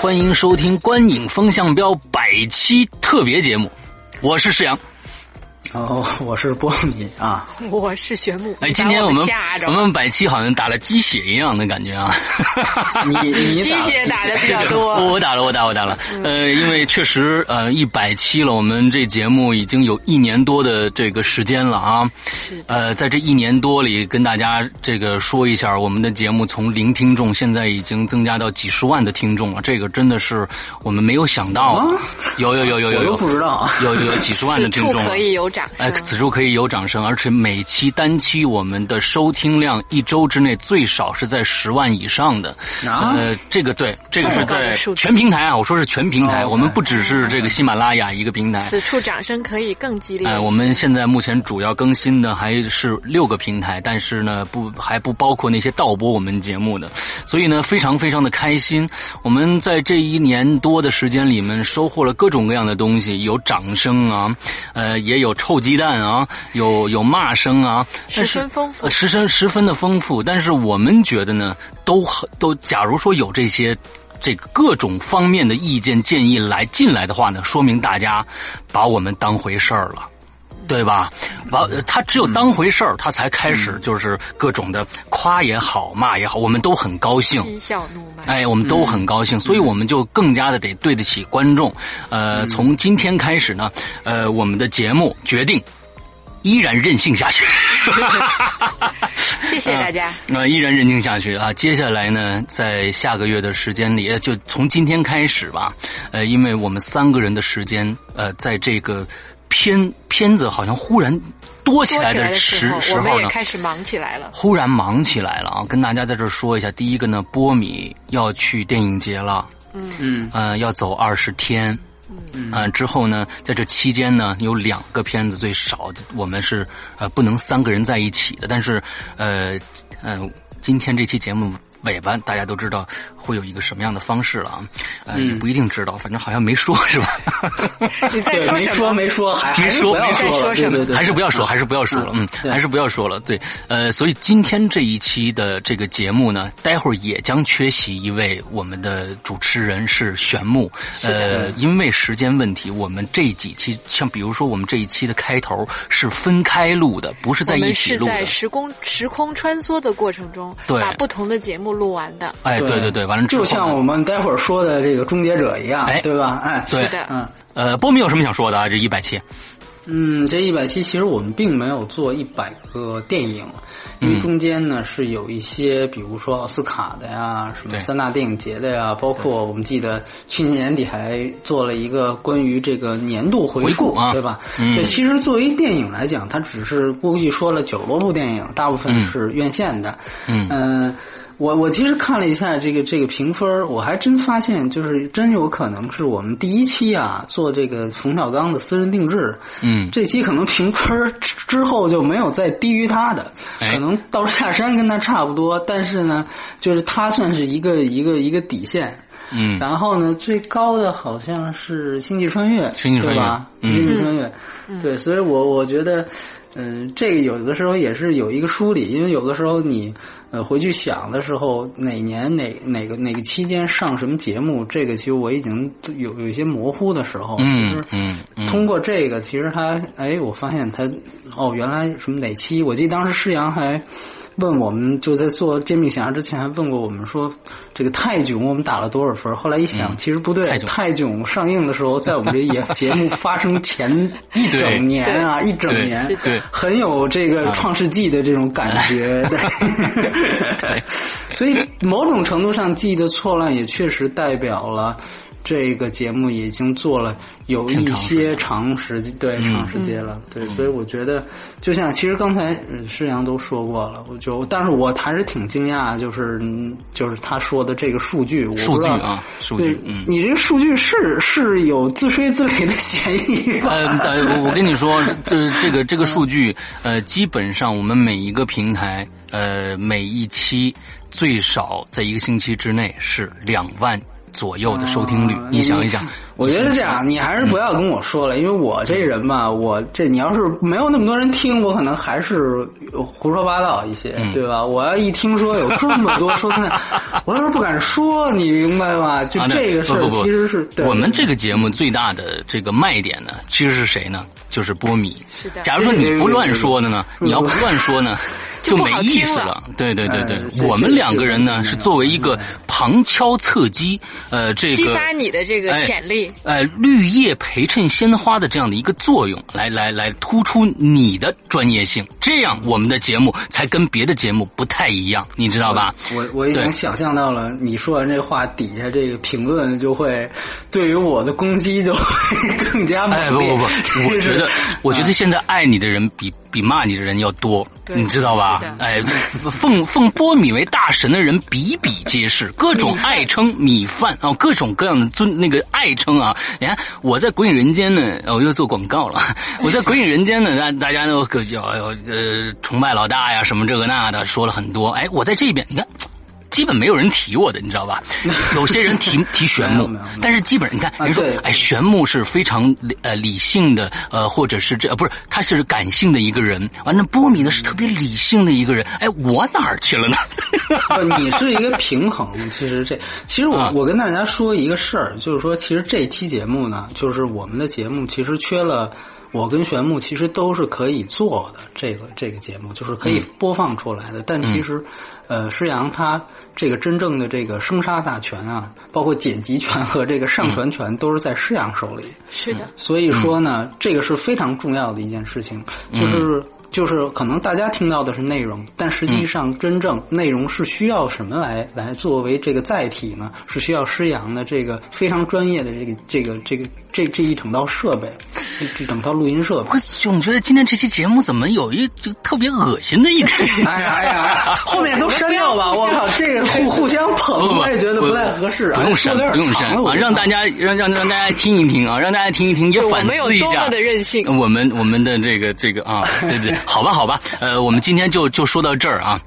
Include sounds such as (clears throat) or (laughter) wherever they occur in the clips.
欢迎收听《观影风向标》百期特别节目，我是世阳。哦，我是波米啊，(laughs) 我是玄木。哎，今天我们吓着我们百期好像打了鸡血一样的感觉啊！(laughs) 你你鸡血打的比较多，我 (laughs) 我打了，我打我打了。呃，因为确实呃一百期了，我们这节目已经有一年多的这个时间了啊。是呃，在这一年多里，跟大家这个说一下，我们的节目从零听众现在已经增加到几十万的听众了，这个真的是我们没有想到啊。有有有有有有不知道啊有有有几十万的听众可以有掌哎，此处可以有掌声，而且每期单期我们的收听量一周之内最少是在十万以上的。啊呃，这个对，这个是在全平台啊，我说是全平台，哦我们不只是这个喜马拉雅一个平台。此处掌声可以更激烈。哎，我们现在目前主要更新的还是六个平台，但是呢，不还不包括那些盗播我们节目的，所以呢，非常非常的开心。我们在这一年多的时间里面，收获了各种各样的东西，有掌声啊，呃，也有臭鸡蛋啊，有有骂声啊，十分丰富呃十分十分的丰富。但是我们觉得呢，都很都，假如说有这些。这个各种方面的意见建议来进来的话呢，说明大家把我们当回事儿了。对吧？把呃他只有当回事儿，他才开始就是各种的夸也好，骂也好，我们都很高兴。嬉笑怒骂。哎，我们都很高兴，所以我们就更加的得对得起观众。呃，从今天开始呢，呃，我们的节目决定依然任性下去。(laughs) 谢谢大家。呃，依然任性下去啊！接下来呢，在下个月的时间里，呃就从今天开始吧，呃，因为我们三个人的时间，呃，在这个片片子好像忽然多起来的时时候，我们也时候呢，开始忙起来了。忽然忙起来了啊！跟大家在这儿说一下，第一个呢，波米要去电影节了，嗯嗯呃，要走二十天。嗯、呃，之后呢，在这期间呢，有两个片子最少，我们是呃不能三个人在一起的。但是，呃，呃，今天这期节目尾巴大家都知道会有一个什么样的方式了啊？呃，也不一定知道，反正好像没说是吧？(laughs) 你没说没说，还 (laughs) 还是不要没说没说什么还是不要说，还是不要说了，嗯，还是不要说了。对，呃，所以今天这一期的这个节目呢，待会儿也将缺席一位我们的主持人是玄木，呃，因为时间问题，我们这几期，像比如说我们这一期的开头是分开录的，不是在一我们是起录的。在时空时空穿梭的过程中，对。把不同的节目录完的。哎，对。对对，完了之后，就像我们待会儿说的这个终结者一样哎，对吧？哎，对。的，嗯。呃，波米有什么想说的啊？这一百期，嗯，这一百期其实我们并没有做一百个电影。因为中间呢是有一些，比如说奥斯卡的呀，什么三大电影节的呀，包括我们记得去年年底还做了一个关于这个年度回回顾啊。对吧？嗯。对，其实作为电影来讲，它只是估计说了九十多部电影，大部分是院线的。嗯。呃我我其实看了一下这个这个评分，我还真发现，就是真有可能是我们第一期啊做这个冯小刚的私人定制，嗯，这期可能评分之之后就没有再低于他的，哎可能到下山跟他差不多，但是呢，就是他算是一个一个一个底线。嗯，然后呢，最高的好像是《星际穿越》，星际穿越对吧？嗯星际穿越，对，所以我我觉得，嗯、这个有的时候也是有一个梳理，因为有的时候你呃回去想的时候，哪年哪哪个哪个期间上什么节目，这个其实我已经有有一些模糊的时候，嗯嗯嗯，通过这个，其实他哎，我发现他哦，原来什么哪期？我记得当时施阳还问我们，就在做煎饼侠之前还问过我们说，这个泰囧我们打了多少分？后来一想，其实不对，泰囧上映的时候，在我们这节节目发生前一整年啊，(laughs) 一整年，对对很有这个创世纪的这种感觉。对，(laughs) (laughs) 所以某种程度上，记忆的错乱也确实代表了。这个节目已经做了有一些长时间，对长时间了，对，所以我觉得，就像其实刚才施阳都说过了，我就，但是我还是挺惊讶，就是就是他说的这个数据，数据啊，数据，嗯，你这个数据是是有自吹自擂的嫌疑呃，我我跟你说，这这个这个数据，呃，基本上我们每一个平台，呃，每一期。最少在一个星期之内是两万左右的收听率，你想一想。我觉得是这样，你还是不要跟我说了，因为我这人吧，我这你要是没有那么多人听，我可能还是胡说八道一些，对吧？我要一听说有这么多收听，(laughs) 我要是不敢说，你明白吗？就这个事儿，其实是我们这个节目最大的这个卖点呢，其实是谁呢？就是波米。是的。假如说你不乱说的呢，你要不乱说呢？就没意思了，对对对对，我们两个人呢是作为一个旁敲侧击，呃，这个激发你的这个潜力，呃，绿叶陪衬鲜花的这样的一个作用，来来来突出你的专业性，这样我们的节目才跟别的节目不太一样，你知道吧？我我已经想象到了，你说完这话底下这个评论就会对于我的攻击就会更加猛烈。哎，不不不，我觉得 (laughs) 我觉得现在爱你的人比。比骂你的人要多，你知道吧？哎，奉奉波米为大神的人比比皆是，各种爱称米饭啊，各种各样的尊那个爱称啊。你看我在《鬼影人间》呢，我又做广告了。我在《鬼影人间》呢，(laughs) 大大家都叫呃崇拜老大呀，什么这个那的，说了很多。哎，我在这边，你看。基本没有人提我的，你知道吧？(laughs) 有些人提提玄木，但是基本上你看，人说哎，玄木是非常呃理性的，呃，或者是这不是他是感性的一个人。完了，波米呢是特别理性的一个人。哎，我哪儿去了呢？你是一个平衡。其实这，其实我我跟大家说一个事儿，就是说，其实这期节目呢，就是我们的节目其实缺了。我跟玄牧其实都是可以做的，这个这个节目就是可以播放出来的。但其实，呃，施洋他这个真正的这个生杀大权啊，包括剪辑权和这个上传权都是在施洋手里。是的。所以说呢，这个是非常重要的一件事情，就是。就是可能大家听到的是内容，但实际上真正内容是需要什么来来作为这个载体呢？是需要施阳的这个非常专业的这个这个这个这这一整套设备，这整套录音设备。我总觉得今天这期节目怎么有一就特别恶心的一个？哎呀哎呀，后面都删掉吧！我靠，这个互互相捧，我也觉得不太合适。啊不用删，不用删啊！让大家让让让大家听一听啊！让大家听一听，也反思一下。我们有多么的任性？我们我们的这个这个啊，对对。(laughs) 好吧，好吧，呃，我们今天就就说到这儿啊。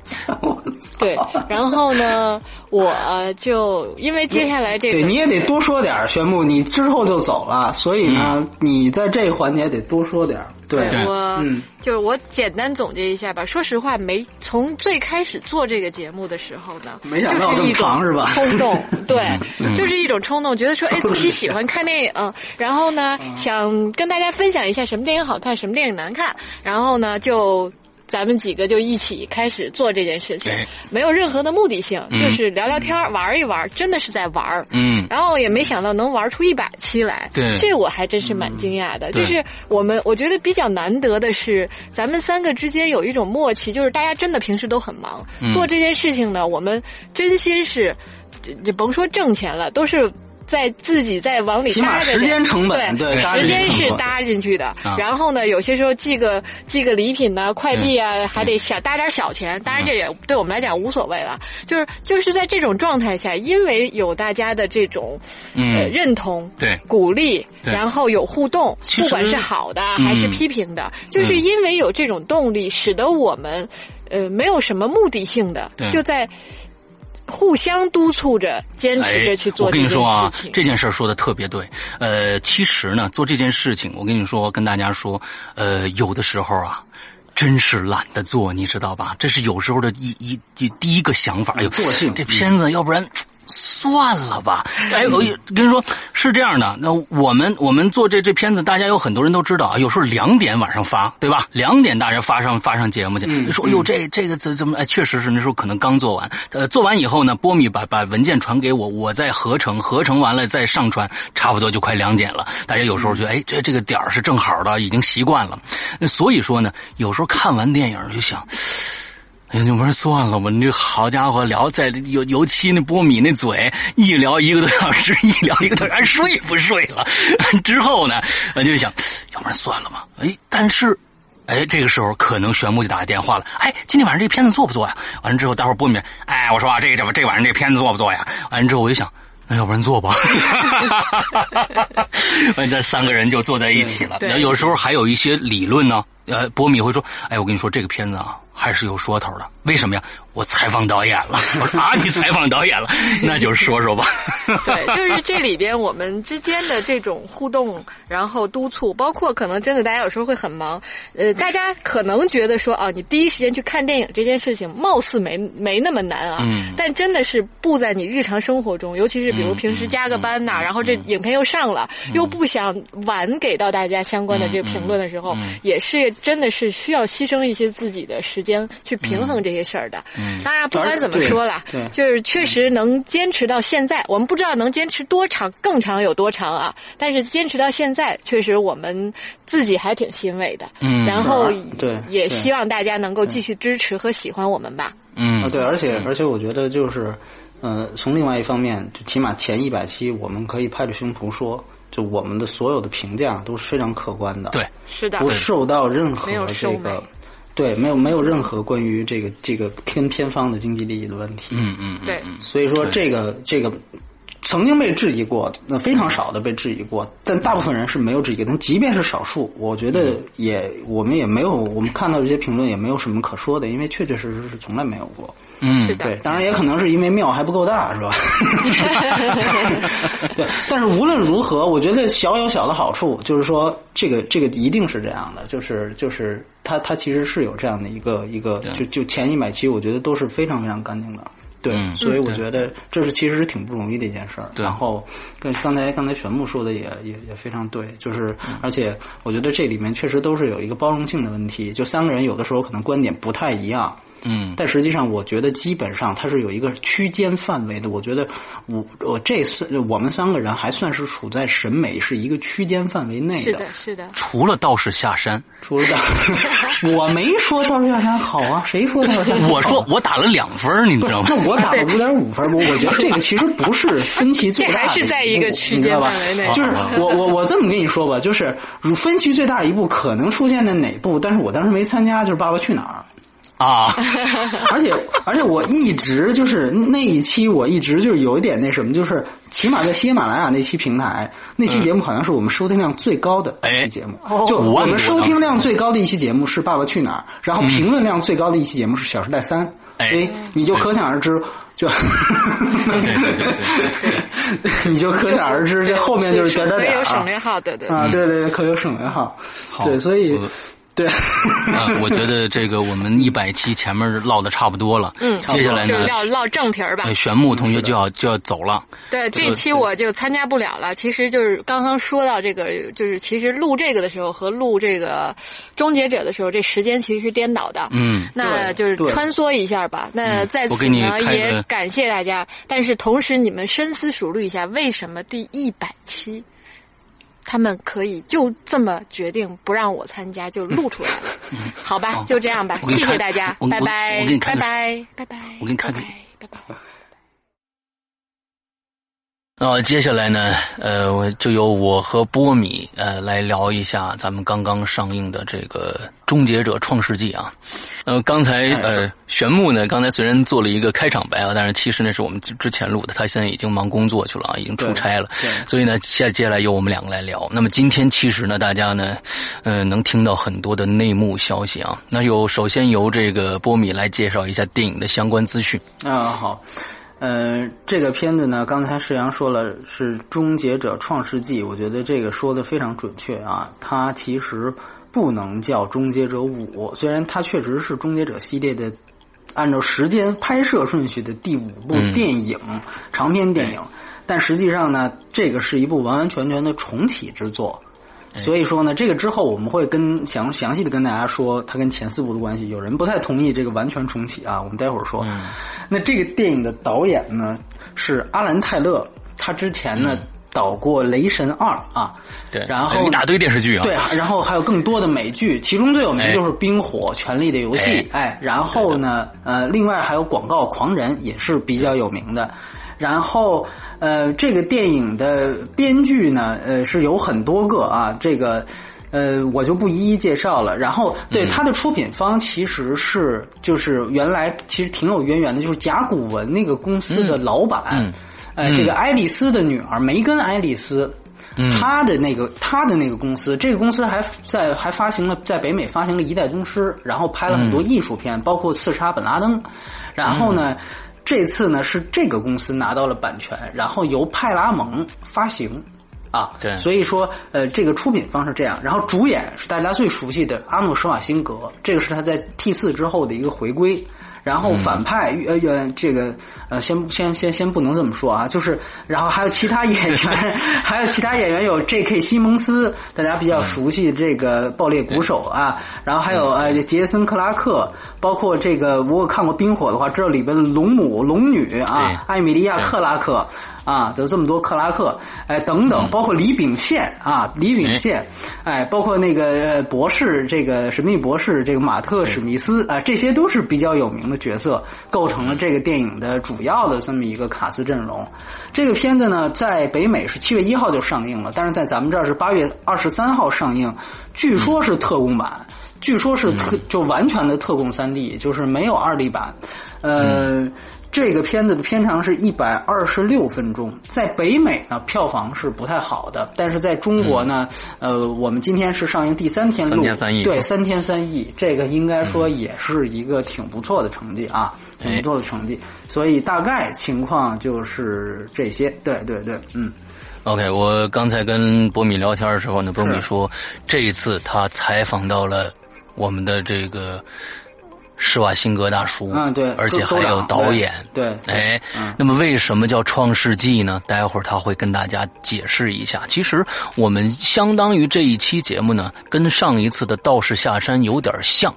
(laughs) 对，然后呢，我就因为接下来这个，对，你也得多说点宣布，你之后就走了，所以呢，你在这个环节得多说点对，我就是我简单总结一下吧。说实话，没从最开始做这个节目的时候呢，没想到这么长是吧？冲动，(laughs) 对，就是一种冲动，觉得说，哎，(laughs) 自己喜欢看电影，(laughs) 然后呢，想跟大家分享一下什么电影好看，什么电影难看，然后呢，就。咱们几个就一起开始做这件事情，没有任何的目的性，就是聊聊天玩一玩，真的是在玩嗯，然后也没想到能玩出一百期来，对，这我还真是蛮惊讶的。就是我们，我觉得比较难得的是，咱们三个之间有一种默契，就是大家真的平时都很忙，做这件事情呢，我们真心是，你甭说挣钱了，都是。在自己在往里搭着，时间成本对，时间是搭进去的。然后呢，有些时候寄个寄个礼品呢，快递啊，还得小搭点小钱。当然，这也对我们来讲无所谓了。就是就是在这种状态下，因为有大家的这种呃认同、对鼓励，然后有互动，不管是好的还是批评的，就是因为有这种动力，使得我们呃没有什么目的性的就在。互相督促着，坚持着去做。我跟你说啊，这件事儿说的特别对。呃，其实呢，做这件事情，我跟你说，跟大家说，呃，有的时候啊，真是懒得做，你知道吧？这是有时候的一一第一个想法。哎呦，这片子要不然。算了吧，哎，我跟你说是这样的。那我们我们做这这片子，大家有很多人都知道啊。有时候两点晚上发，对吧？两点大家发上发上节目去。你说，哎呦，这这个怎怎么？哎，确实是那时候可能刚做完。呃，做完以后呢，波米把把文件传给我，我再合成，合成完了再上传，差不多就快两点了。大家有时候觉得，哎，这这个点儿是正好的，已经习惯了。那所以说呢，有时候看完电影就想。哎呀，你们算了吧，你这好家伙，聊在尤尤其那波米那嘴，一聊一个多小时，一聊一个多小时，睡不睡了？(laughs) 之后呢，我就想，要不然算了吧。哎，但是，哎，这个时候可能玄木就打电话了。哎，今天晚上这片子做不做呀？完了之后，待会儿波米，哎，我说啊，这这这晚上这片子做不做呀？完了之后，我就想。那要不然做吧，(laughs) 完这三个人就坐在一起了。有时候还有一些理论呢。呃，波米会说：“哎，我跟你说，这个片子啊，还是有说头的。为什么呀？我采访导演了。我说啊，你采访导演了，那就说说吧。对，就是 (laughs) 这里边我们之间的这种互动，然后督促，包括可能真的大家有时候会很忙。呃，大家可能觉得说啊，你第一时间去看电影这件事情，貌似没没那么难啊。嗯。但真的是布在你日常生活中，尤其是比如平时加个班呐，然后这影片又上了，又不想晚给到大家相关的这个评论的时候，也是。真的是需要牺牲一些自己的时间去平衡这些事儿的。嗯，当然不管怎么说了，就是确实能坚持到现在，我们不知道能坚持多长，更长有多长啊。但是坚持到现在，确实我们自己还挺欣慰的。嗯，然后对，也希望大家能够继续支持和喜欢我们吧。嗯，啊，对，而且而且我觉得就是，呃，从另外一方面，就起码前一百期我们可以拍着胸脯说。就我们的所有的评价都是非常客观的，对，是的，不受到任何这个，对，没有没有任何关于这个这个偏偏方的经济利益的问题，嗯嗯，对，所以说这个这个曾经被质疑过，那非常少的被质疑过，但大部分人是没有质疑，但即便是少数，我觉得也我们也没有，我们看到这些评论也没有什么可说的，因为确确实实是从来没有过。嗯，对，当然也可能是因为庙还不够大，是吧？(laughs) 对，但是无论如何，我觉得小有小的好处，就是说，这个这个一定是这样的，就是就是它它其实是有这样的一个一个，就就前一百期，我觉得都是非常非常干净的，对，所以我觉得这是其实是挺不容易的一件事儿。然后跟刚才刚才玄牧说的也也也非常对，就是而且我觉得这里面确实都是有一个包容性的问题，就三个人有的时候可能观点不太一样。嗯，但实际上，我觉得基本上它是有一个区间范围的。我觉得我我这次我们三个人还算是处在审美是一个区间范围内的。是的，是的。除了道士下山，除了道士，我没说道士下山好啊，谁说道士下山？(laughs) 我说我打了两分，你知道吗？那我打了五点五分，我我觉得这个其实不是分歧最大，(laughs) 还是在一个区间范围内。就是我我我这么跟你说吧，就是分歧最大一步可能出现在哪部？但是我当时没参加，就是《爸爸去哪儿》。啊，(laughs) 而且而且我一直就是那一期，我一直就是有一点那什么，就是起码在喜马拉雅那期平台，那期节目好像是我们收听量最高的一期节目。就我们收听量最高的一期节目是《爸爸去哪儿》，然后评论量最高的一期节目是《小时代三》。哎，你就可想而知，就 (laughs) 你就可想而知，这后面就是点点点可有省略号，对对啊，对对对，可有省略号，对，所以。对，啊，我觉得这个我们一百期前面唠的差不多了，嗯，接下来呢，唠唠正题儿吧。玄木同学就要就要走了，对，这期我就参加不了了。其实就是刚刚说到这个，就是其实录这个的时候和录这个终结者的时候，这时间其实是颠倒的，嗯，那就是穿梭一下吧。那在此呢，也感谢大家，但是同时你们深思熟虑一下，为什么第一百期？他们可以就这么决定不让我参加，就录出来了，好吧，就这样吧，谢谢大家，拜拜，拜拜，拜拜，我给你看，拜拜。那接下来呢，呃，我就由我和波米呃来聊一下咱们刚刚上映的这个《终结者：创世纪》啊。呃，刚才呃，玄木呢，刚才虽然做了一个开场白啊，但是其实那是我们之前录的，他现在已经忙工作去了啊，已经出差了。所以呢，下接下来由我们两个来聊。那么今天其实呢，大家呢，呃，能听到很多的内幕消息啊。那有首先由这个波米来介绍一下电影的相关资讯啊。好。呃，这个片子呢，刚才世阳说了是《终结者创世纪》，我觉得这个说的非常准确啊。它其实不能叫《终结者五》，虽然它确实是《终结者》系列的按照时间拍摄顺序的第五部电影长篇电影，但实际上呢，这个是一部完完全全的重启之作。所以说呢，这个之后我们会跟详详细的跟大家说它跟前四部的关系。有人不太同意这个完全重启啊，我们待会儿说。那这个电影的导演呢是阿兰泰勒，他之前呢导过《雷神二》啊，对，然后一大堆电视剧啊，对，然后还有更多的美剧，其中最有名就是《冰火》《权力的游戏》，哎，然后呢，呃，另外还有《广告狂人》也是比较有名的。然后，呃，这个电影的编剧呢，呃，是有很多个啊，这个，呃，我就不一一介绍了。然后，对它的出品方其实是就是原来其实挺有渊源的，就是甲骨文那个公司的老板，呃，这个爱丽丝的女儿梅根·爱丽丝。他的那个他的那个公司，这个公司还在还发行了在北美发行了一代宗师，然后拍了很多艺术片，包括刺杀本拉登。然后呢，这次呢是这个公司拿到了版权，然后由派拉蒙发行。啊，对，所以说，呃，这个出品方是这样，然后主演是大家最熟悉的阿诺施瓦辛格，这个是他在 T 四之后的一个回归。然后反派呃呃这个呃先先先先不能这么说啊，就是然后还有其他演员，(laughs) 还有其他演员有 J.K. 西蒙斯，大家比较熟悉这个爆裂鼓手啊，然后还有呃杰森克拉克，包括这个如果看过冰火的话，知道里边的龙母龙女啊，艾米莉亚克拉克。啊，有这么多克拉克，哎，等等，包括李秉宪啊，李秉宪，哎，包括那个博士，这个神秘博士，这个马特史密斯啊，这些都是比较有名的角色，构成了这个电影的主要的这么一个卡斯阵容。这个片子呢，在北美是七月一号就上映了，但是在咱们这儿是八月二十三号上映，据说是特供版，据说是特就完全的特供三 D，就是没有二 D 版，呃。这个片子的片长是一百二十六分钟，在北美呢票房是不太好的，但是在中国呢，呃，我们今天是上映第三天录，三天三亿，对，三天三亿，这个应该说也是一个挺不错的成绩啊，挺不错的成绩，所以大概情况就是这些，对对对，嗯，OK，我刚才跟波米聊天的时候呢，波米说这一次他采访到了我们的这个。施瓦辛格大叔，嗯，对，而且还有导演，对，哎，那么为什么叫《创世纪》呢？待会儿他会跟大家解释一下。其实我们相当于这一期节目呢，跟上一次的《道士下山》有点像。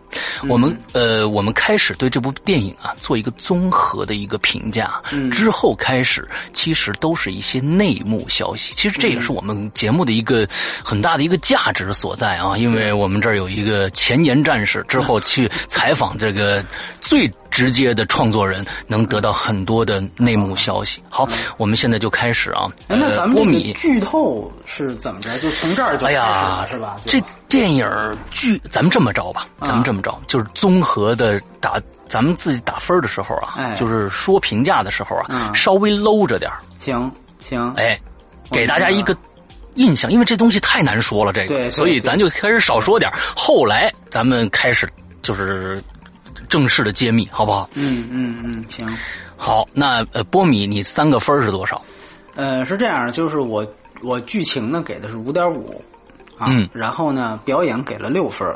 我们呃，我们开始对这部电影啊做一个综合的一个评价，之后开始其实都是一些内幕消息。其实这也是我们节目的一个很大的一个价值所在啊，因为我们这儿有一个前沿战士，之后去采访这。个最直接的创作人能得到很多的内幕消息。好，我们现在就开始啊。那咱们这剧透是怎么着？就从这儿就开始了，是吧？这电影剧，咱们这么着吧，咱们这么着，就是综合的打，咱们自己打分的时候啊，就是说评价的时候啊，稍微搂着点行行，哎，给大家一个印象，因为这东西太难说了，这个，所以咱就开始少说点后来咱们开始就是。正式的揭秘，好不好？嗯嗯嗯，行。好，那呃，波米，你三个分是多少？呃，是这样，就是我我剧情呢给的是五点五，啊，然后呢表演给了六分，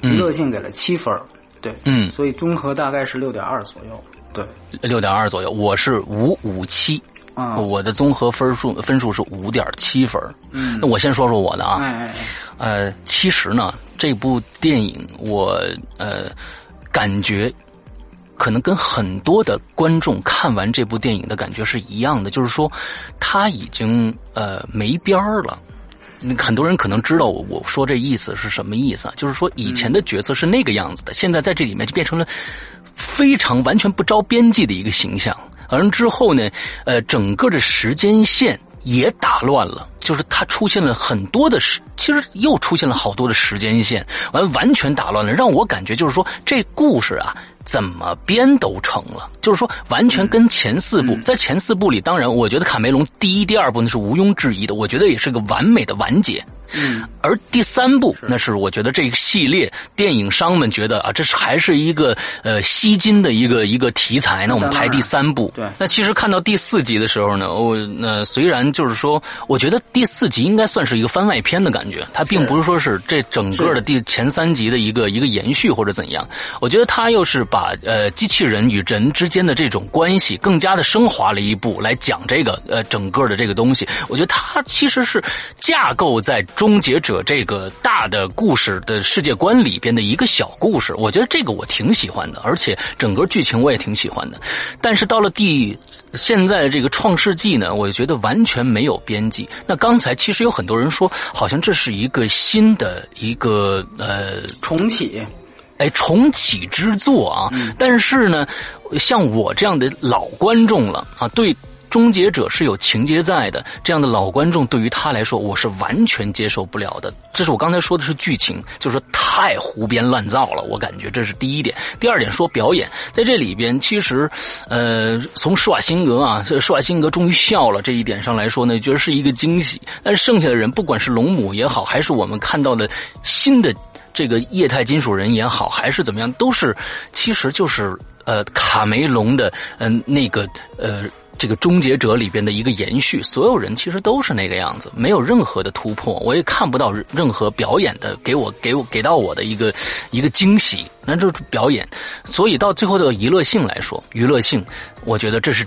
娱乐性给了七分，对，嗯，所以综合大概是六点二左右，对，六点二左右。我是五五七，啊，我的综合分数分数是五点七分。嗯，那我先说说我的啊，哎哎哎，呃，其实呢，这部电影我呃。感觉可能跟很多的观众看完这部电影的感觉是一样的，就是说他已经呃没边儿了。很多人可能知道我说这意思是什么意思啊？就是说以前的角色是那个样子的，现在在这里面就变成了非常完全不着边际的一个形象。而之后呢，呃，整个的时间线也打乱了，就是它出现了很多的时。其实又出现了好多的时间线，完完全打乱了，让我感觉就是说这故事啊，怎么编都成了，就是说完全跟前四部，在前四部里，当然我觉得卡梅隆第一、第二部那是毋庸置疑的，我觉得也是个完美的完结。嗯，而第三部那是我觉得这个系列电影商们觉得啊，这是还是一个呃吸金的一个一个题材，那我们拍第三部。对，那其实看到第四集的时候呢，我那虽然就是说，我觉得第四集应该算是一个番外篇的感觉，它并不是说是这整个的第前三集的一个一个延续或者怎样。我觉得它又是把呃机器人与人之间的这种关系更加的升华了一步来讲这个呃整个的这个东西。我觉得它其实是架构在中。终结者这个大的故事的世界观里边的一个小故事，我觉得这个我挺喜欢的，而且整个剧情我也挺喜欢的。但是到了第现在这个创世纪呢，我觉得完全没有边际。那刚才其实有很多人说，好像这是一个新的一个呃重启，哎重启之作啊。但是呢，像我这样的老观众了啊，对。终结者是有情节在的，这样的老观众对于他来说，我是完全接受不了的。这是我刚才说的是剧情，就是太胡编乱造了，我感觉这是第一点。第二点说表演，在这里边其实，呃，从施瓦辛格啊，施瓦辛格终于笑了这一点上来说呢，觉得是一个惊喜。但是剩下的人，不管是龙母也好，还是我们看到的新的这个液态金属人也好，还是怎么样，都是其实就是呃卡梅隆的嗯那个呃。这个终结者里边的一个延续，所有人其实都是那个样子，没有任何的突破，我也看不到任何表演的给我给我给到我的一个一个惊喜，那就是表演。所以到最后的娱乐性来说，娱乐性，我觉得这是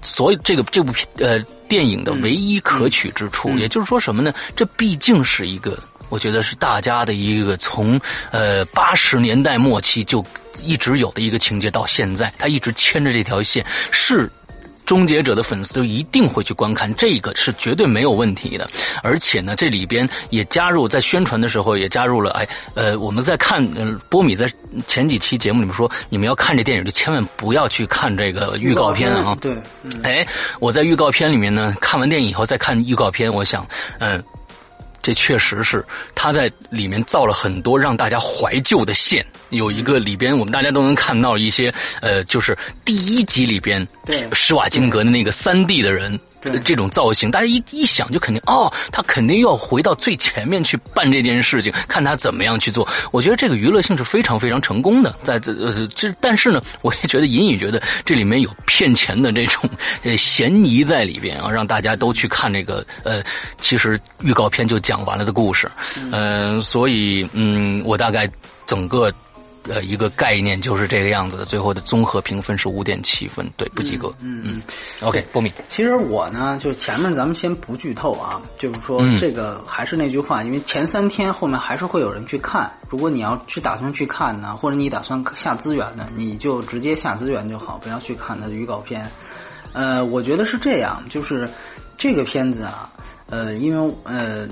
所以这个这部呃电影的唯一可取之处。也就是说什么呢？这毕竟是一个，我觉得是大家的一个从呃八十年代末期就一直有的一个情节，到现在他一直牵着这条线是。终结者的粉丝都一定会去观看，这个是绝对没有问题的。而且呢，这里边也加入在宣传的时候也加入了，哎，呃，我们在看，波米在前几期节目里面说，你们要看这电影就千万不要去看这个预告片啊。对，哎，我在预告片里面呢，看完电影以后再看预告片，我想，嗯。这确实是他在里面造了很多让大家怀旧的线，有一个里边我们大家都能看到一些，呃，就是第一集里边施瓦辛格的那个三 D 的人。这种造型，大家一一想就肯定哦，他肯定要回到最前面去办这件事情，看他怎么样去做。我觉得这个娱乐性是非常非常成功的，在这呃这，但是呢，我也觉得隐隐觉得这里面有骗钱的这种呃嫌疑在里边啊，让大家都去看这个呃，其实预告片就讲完了的故事，嗯，所以嗯，我大概整个。呃，一个概念就是这个样子的，最后的综合评分是五点七分，对，不及格。嗯嗯，OK，波米。其实我呢，就前面咱们先不剧透啊，就是说这个还是那句话，因为前三天后面还是会有人去看。如果你要去打算去看呢，或者你打算下资源呢，你就直接下资源就好，不要去看它的预告片。呃，我觉得是这样，就是这个片子啊，呃，因为呃。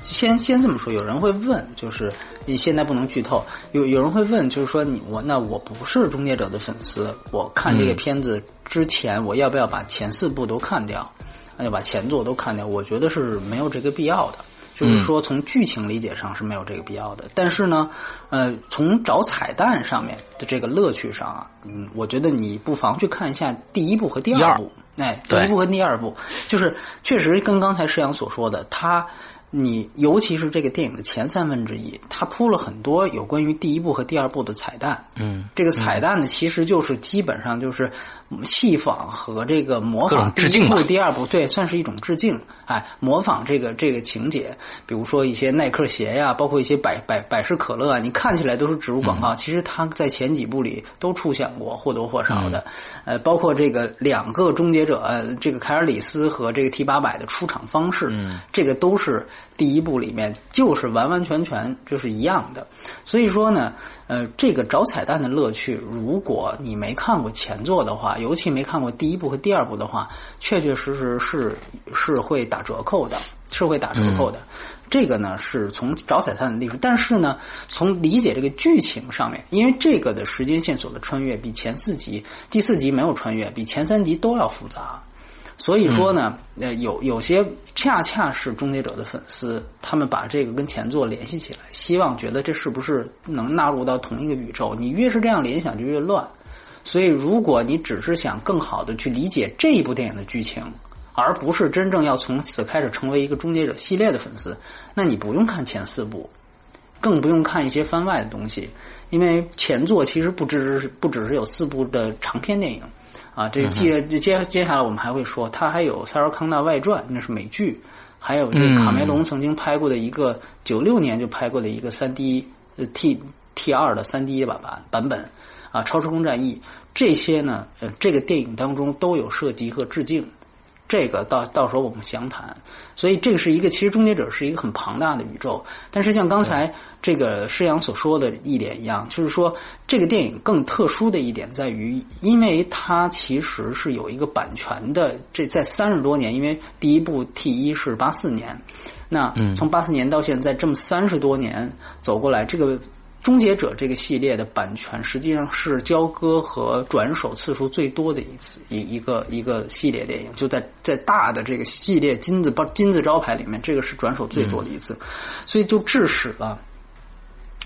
先先这么说，有人会问，就是你现在不能剧透。有有人会问，就是说你我那我不是终结者的粉丝，我看这个片子之前，我要不要把前四部都看掉？那就把前作都看掉？我觉得是没有这个必要的。就是说，从剧情理解上是没有这个必要的。但是呢，呃，从找彩蛋上面的这个乐趣上啊，嗯，我觉得你不妨去看一下第一部和第二部。哎，第一部和第二部，就是确实跟刚才施阳所说的，他。你尤其是这个电影的前三分之一，它铺了很多有关于第一部和第二部的彩蛋。嗯，这个彩蛋呢，其实就是基本上就是戏仿和这个模仿第一部、第二部，对，算是一种致敬。哎，模仿这个这个情节，比如说一些耐克鞋呀，包括一些百百百事可乐啊，你看起来都是植入广告，其实它在前几部里都出现过，或多或少的。呃，包括这个两个终结者，呃，这个凯尔里斯和这个 T 八百的出场方式，这个都是。第一部里面就是完完全全就是一样的，所以说呢，呃，这个找彩蛋的乐趣，如果你没看过前作的话，尤其没看过第一部和第二部的话，确确实实是是会打折扣的，是会打折扣的。这个呢是从找彩蛋的历史，但是呢，从理解这个剧情上面，因为这个的时间线索的穿越比前四集、第四集没有穿越，比前三集都要复杂。所以说呢，呃，有有些恰恰是终结者的粉丝，他们把这个跟前作联系起来，希望觉得这是不是能纳入到同一个宇宙？你越是这样联想，就越乱。所以，如果你只是想更好的去理解这一部电影的剧情，而不是真正要从此开始成为一个终结者系列的粉丝，那你不用看前四部，更不用看一些番外的东西，因为前作其实不只是不只是有四部的长篇电影。啊，这接接接下来我们还会说，他还有《塞尔康纳外传》，那是美剧，还有这个卡梅隆曾经拍过的一个九六年就拍过的一个三 D 呃 T T 二的三 D 版版版本啊，《超时空战役》这些呢，呃，这个电影当中都有涉及和致敬。这个到到时候我们详谈。所以这个是一个，其实《终结者》是一个很庞大的宇宙。但是像刚才这个施阳所说的一点一样，就是说这个电影更特殊的一点在于，因为它其实是有一个版权的。这在三十多年，因为第一部 T 一是八四年，那从八四年到现在这么三十多年走过来，这个。终结者这个系列的版权实际上是交割和转手次数最多的一次一一个一个系列电影，就在在大的这个系列金字包金字招牌里面，这个是转手最多的一次，所以就致使了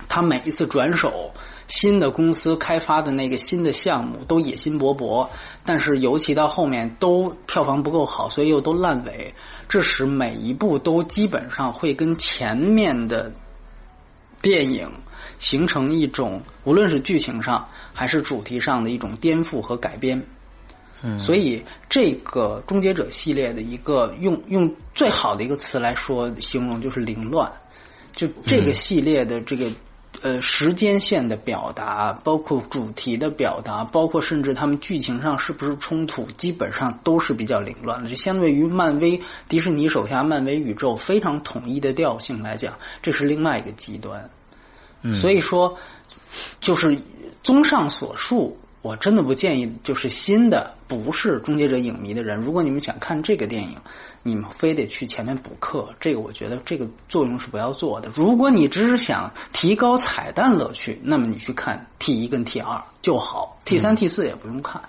他每一次转手新的公司开发的那个新的项目都野心勃勃，但是尤其到后面都票房不够好，所以又都烂尾，致使每一部都基本上会跟前面的电影。形成一种无论是剧情上还是主题上的一种颠覆和改编，嗯，所以这个终结者系列的一个用用最好的一个词来说形容就是凌乱，就这个系列的这个呃时间线的表达，包括主题的表达，包括甚至他们剧情上是不是冲突，基本上都是比较凌乱的。就相对于漫威迪士尼手下漫威宇宙非常统一的调性来讲，这是另外一个极端。所以说，就是综上所述，我真的不建议，就是新的不是终结者影迷的人，如果你们想看这个电影，你们非得去前面补课，这个我觉得这个作用是不要做的。如果你只是想提高彩蛋乐趣，那么你去看 T 一跟 T 二就好，T 三 T 四也不用看。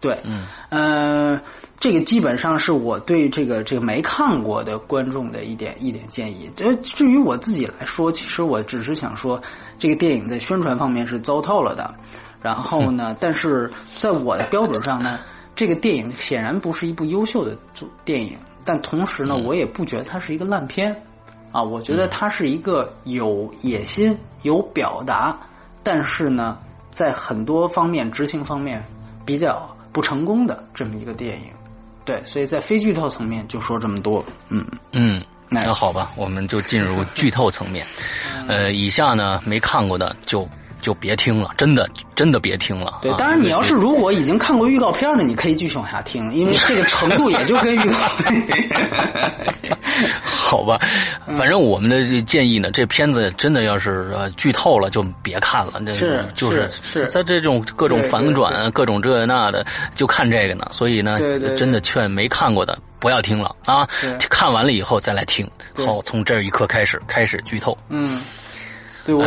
对，嗯，呃。这个基本上是我对这个这个没看过的观众的一点一点建议。这至于我自己来说，其实我只是想说，这个电影在宣传方面是糟透了的。然后呢，(laughs) 但是在我的标准上呢，这个电影显然不是一部优秀的电影。但同时呢，我也不觉得它是一个烂片。啊，我觉得它是一个有野心、有表达，但是呢，在很多方面执行方面比较不成功的这么一个电影。对，所以在非剧透层面就说这么多，嗯嗯，那好吧，我们就进入剧透层面。呃，以下呢没看过的就就别听了，真的真的别听了。对，当然你要是如果已经看过预告片了，你可以继续往下听，因为这个程度也就跟预告。(laughs) 好吧，反正我们的建议呢，这片子真的要是呃剧透了就别看了，那是就是是它这种各种反转、各种这那的，就看这个呢。所以呢，真的劝没看过的不要听了啊，看完了以后再来听。好，从这一刻开始开始剧透。嗯，对我，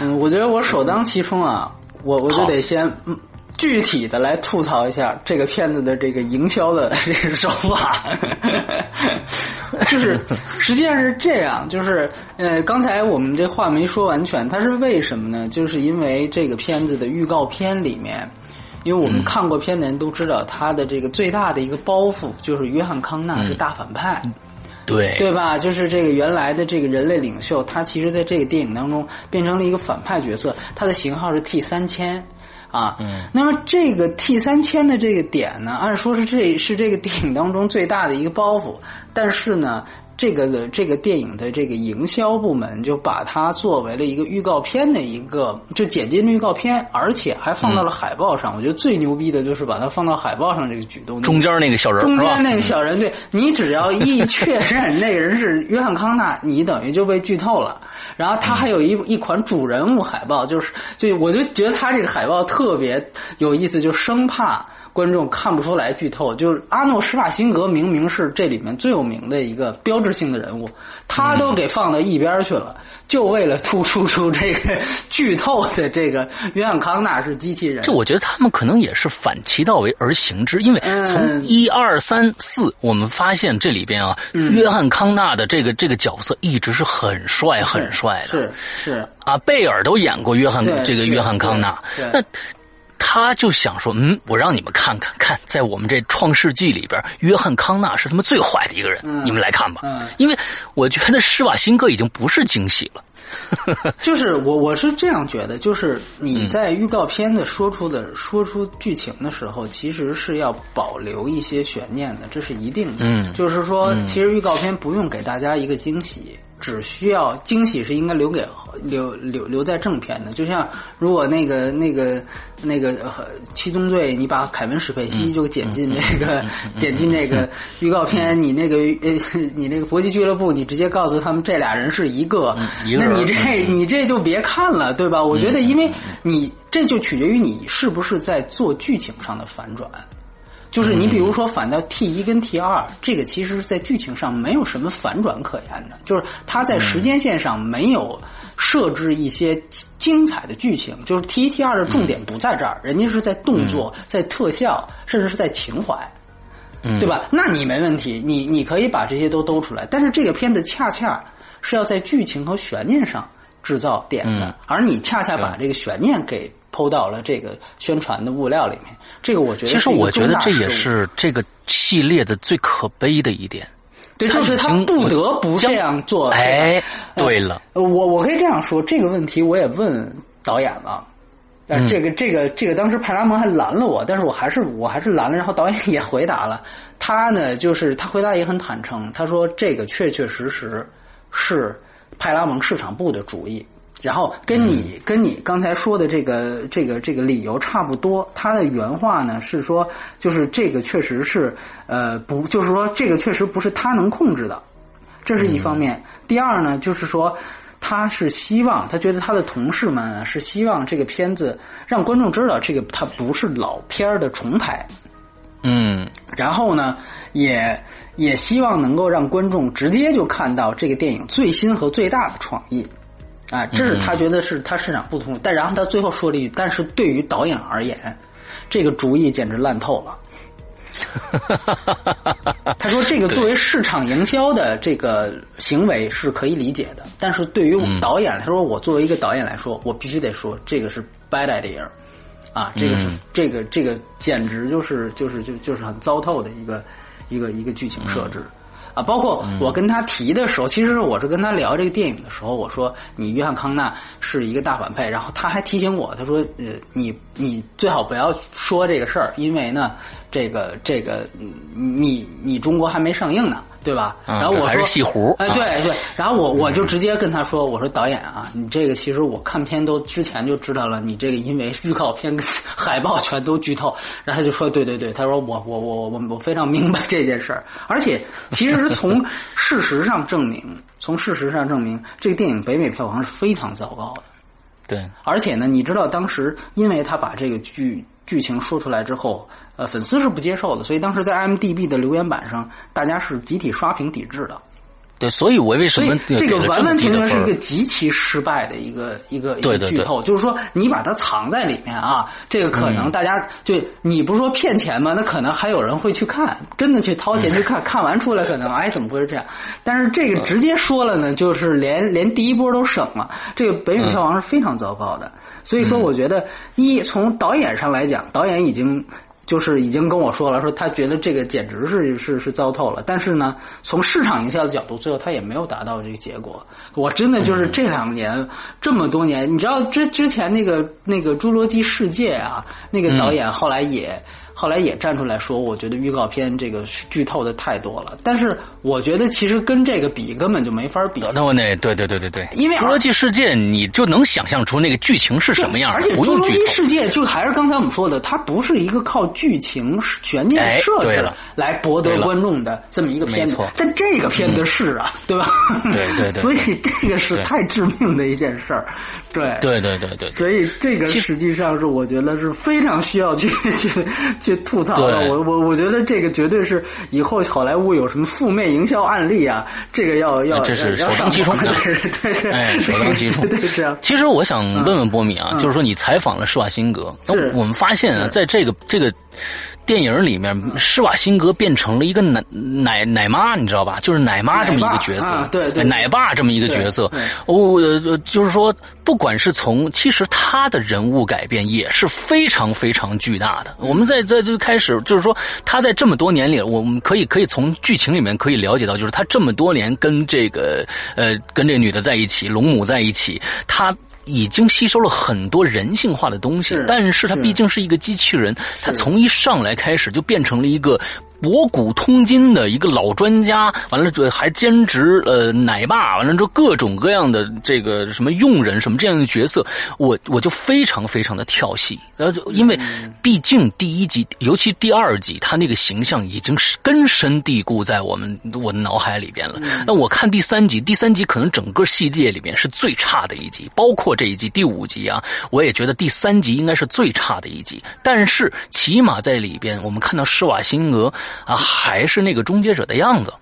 嗯，我觉得我首当其冲啊，我我就得先。具体的来吐槽一下这个片子的这个营销的 (laughs) 这个手法，就是实际上是这样，就是呃，刚才我们这话没说完全，它是为什么呢？就是因为这个片子的预告片里面，因为我们看过片的人都知道，他的这个最大的一个包袱就是约翰康纳是大反派，对对吧？就是这个原来的这个人类领袖，他其实在这个电影当中变成了一个反派角色，他的型号是 T 三千。啊，嗯，那么这个 T 三千的这个点呢，按说是这是这个电影当中最大的一个包袱，但是呢。这个的这个电影的这个营销部门就把它作为了一个预告片的一个，就剪进预告片，而且还放到了海报上。我觉得最牛逼的就是把它放到海报上这个举动。中间那个小人，中间那个小人，对你只要一确认那个人是约翰康纳，你等于就被剧透了。然后他还有一一款主人物海报，就是就我就觉得他这个海报特别有意思，就生怕。观众看不出来剧透，就是阿诺施瓦辛格明明是这里面最有名的一个标志性的人物，他都给放到一边去了，就为了突出出这个剧透的这个约翰康纳是机器人。这我觉得他们可能也是反其道为而行之，因为从一二三四，我们发现这里边啊，约翰康纳的这个这个角色一直是很帅很帅的，是是。啊，贝尔都演过约翰这个约翰康纳，那。他就想说，嗯，我让你们看看，看在我们这《创世纪》里边，约翰康纳是他妈最坏的一个人，你们来看吧。因为我觉得施瓦辛格已经不是惊喜了。(laughs) (laughs) 就是我我是这样觉得，就是你在预告片的说出的说出剧情的时候，其实是要保留一些悬念的，这是一定的。嗯，就是说，其实预告片不用给大家一个惊喜。只需要惊喜是应该留给留留留在正片的。就像如果那个那个那个呃七宗罪，你把凯文史佩西就剪进那个剪进那个预告片，你那个呃 (laughs) 你那个搏击俱乐部，你直接告诉他们这俩人是一个，那你这你这就别看了，对吧？我觉得，因为你这就取决于你是不是在做剧情上的反转。就是你比如说反到 T 一跟 T 二，这个其实在剧情上没有什么反转可言的，就是它在时间线上没有设置一些精彩的剧情，就是 T 一 T 二的重点不在这儿，人家是在动作、在特效，甚至是在情怀，对吧？那你没问题，你你可以把这些都兜出来，但是这个片子恰恰是要在剧情和悬念上制造点的，而你恰恰把这个悬念给抛到了这个宣传的物料里面。这个我觉得，其实我觉得这也是这个系列的最可悲的一点。对，就是他不得不这样做。哎，对了，我我可以这样说，这个问题我也问导演了。呃，这个这个这个，当时派拉蒙还拦了我，但是我还是我还是拦了，然后导演也回答了。他呢，就是他回答也很坦诚，他说这个确确实实是派拉蒙市场部的主意。然后跟你跟你刚才说的这个这个这个理由差不多，他的原话呢是说，就是这个确实是呃不，就是说这个确实不是他能控制的，这是一方面。第二呢，就是说他是希望，他觉得他的同事们是希望这个片子让观众知道，这个它不是老片儿的重拍。嗯，然后呢，也也希望能够让观众直接就看到这个电影最新和最大的创意。啊，这是他觉得是他市场不同，但然后他最后说了一句：“但是对于导演而言，这个主意简直烂透了。(laughs) ”他说：“这个作为市场营销的这个行为是可以理解的，但是对于导演，他说我作为一个导演来说，我必须得说这个是 bad idea，啊，这个是这个这个简直就是就是就就是很糟透的一个一个一个剧情设置。”啊，包括我跟他提的时候，其实我是跟他聊这个电影的时候，我说你约翰康纳是一个大反派，然后他还提醒我，他说呃，你你最好不要说这个事儿，因为呢，这个这个你你中国还没上映呢。对吧？然后我还是戏胡，哎，对对。然后我我就直接跟他说：“我说导演啊，你这个其实我看片都之前就知道了，你这个因为预告片、(laughs) 海报全都剧透。”然后他就说：“对对对。”他说：“我我我我我非常明白这件事儿，而且其实从事实上证明，从事实上证明，这个电影北美票房是非常糟糕的。对，而且呢，你知道当时因为他把这个剧。”剧情说出来之后，呃，粉丝是不接受的，所以当时在 m d b 的留言板上，大家是集体刷屏抵制的。对，所以我为什么这个完完全全是一个极其失败的一个一个一个剧透？就是说，你把它藏在里面啊，这个可能大家就你不是说骗钱吗？那可能还有人会去看，真的去掏钱去看，看完出来可能哎怎么会是这样？但是这个直接说了呢，就是连连第一波都省了，这个北美票房是非常糟糕的。所以说，我觉得一从导演上来讲，导演已经。就是已经跟我说了，说他觉得这个简直是是是糟透了。但是呢，从市场营销的角度，最后他也没有达到这个结果。我真的就是这两年这么多年，你知道之之前那个那个《侏罗纪世界》啊，那个导演后来也。后来也站出来说，我觉得预告片这个剧透的太多了。但是我觉得其实跟这个比根本就没法比。那我那对对对对对，因为侏罗纪世界你就能想象出那个剧情是什么样，而且侏罗纪世界就还是刚才我们说的，它不是一个靠剧情悬念设置来博得观众的这么一个片子。但这个片子是啊，对吧？对对对，(laughs) 所以这个是太致命的一件事儿。对对对对对，所以这个实际上是我觉得是非常需要去去。去吐槽了，我我我觉得这个绝对是以后好莱坞有什么负面营销案例啊，这个要要这是首当其冲的，(laughs) 对对，哎，首当其冲。其实我想问问波米啊，就是说你采访了施瓦辛格，那我们发现啊，在这个这个。电影里面，施瓦辛格变成了一个奶奶奶妈，你知道吧？就是奶妈这么一个角色，对对，奶爸这么一个角色。我就是说，不管是从，其实他的人物改变也是非常非常巨大的。我们在在最开始，就是说他在这么多年里，我们可以可以从剧情里面可以了解到，就是他这么多年跟这个呃跟这女的在一起，龙母在一起，他。已经吸收了很多人性化的东西，但是它毕竟是一个机器人，它从一上来开始就变成了一个博古通今的一个老专家，完了就还兼职呃奶爸，完了之后各种各样的这个什么佣人什么这样的角色，我我就非常非常的跳戏，然后就因为毕竟第一集，尤其第二集，他那个形象已经是根深蒂固在我们我的脑海里边了。那我看第三集，第三集可能整个系列里边是最差的一集，包括这一集第五集啊，我也觉得第三集应该是最差的一集，但是起码在里边我们看到施瓦辛格。啊，还是那个终结者的样子，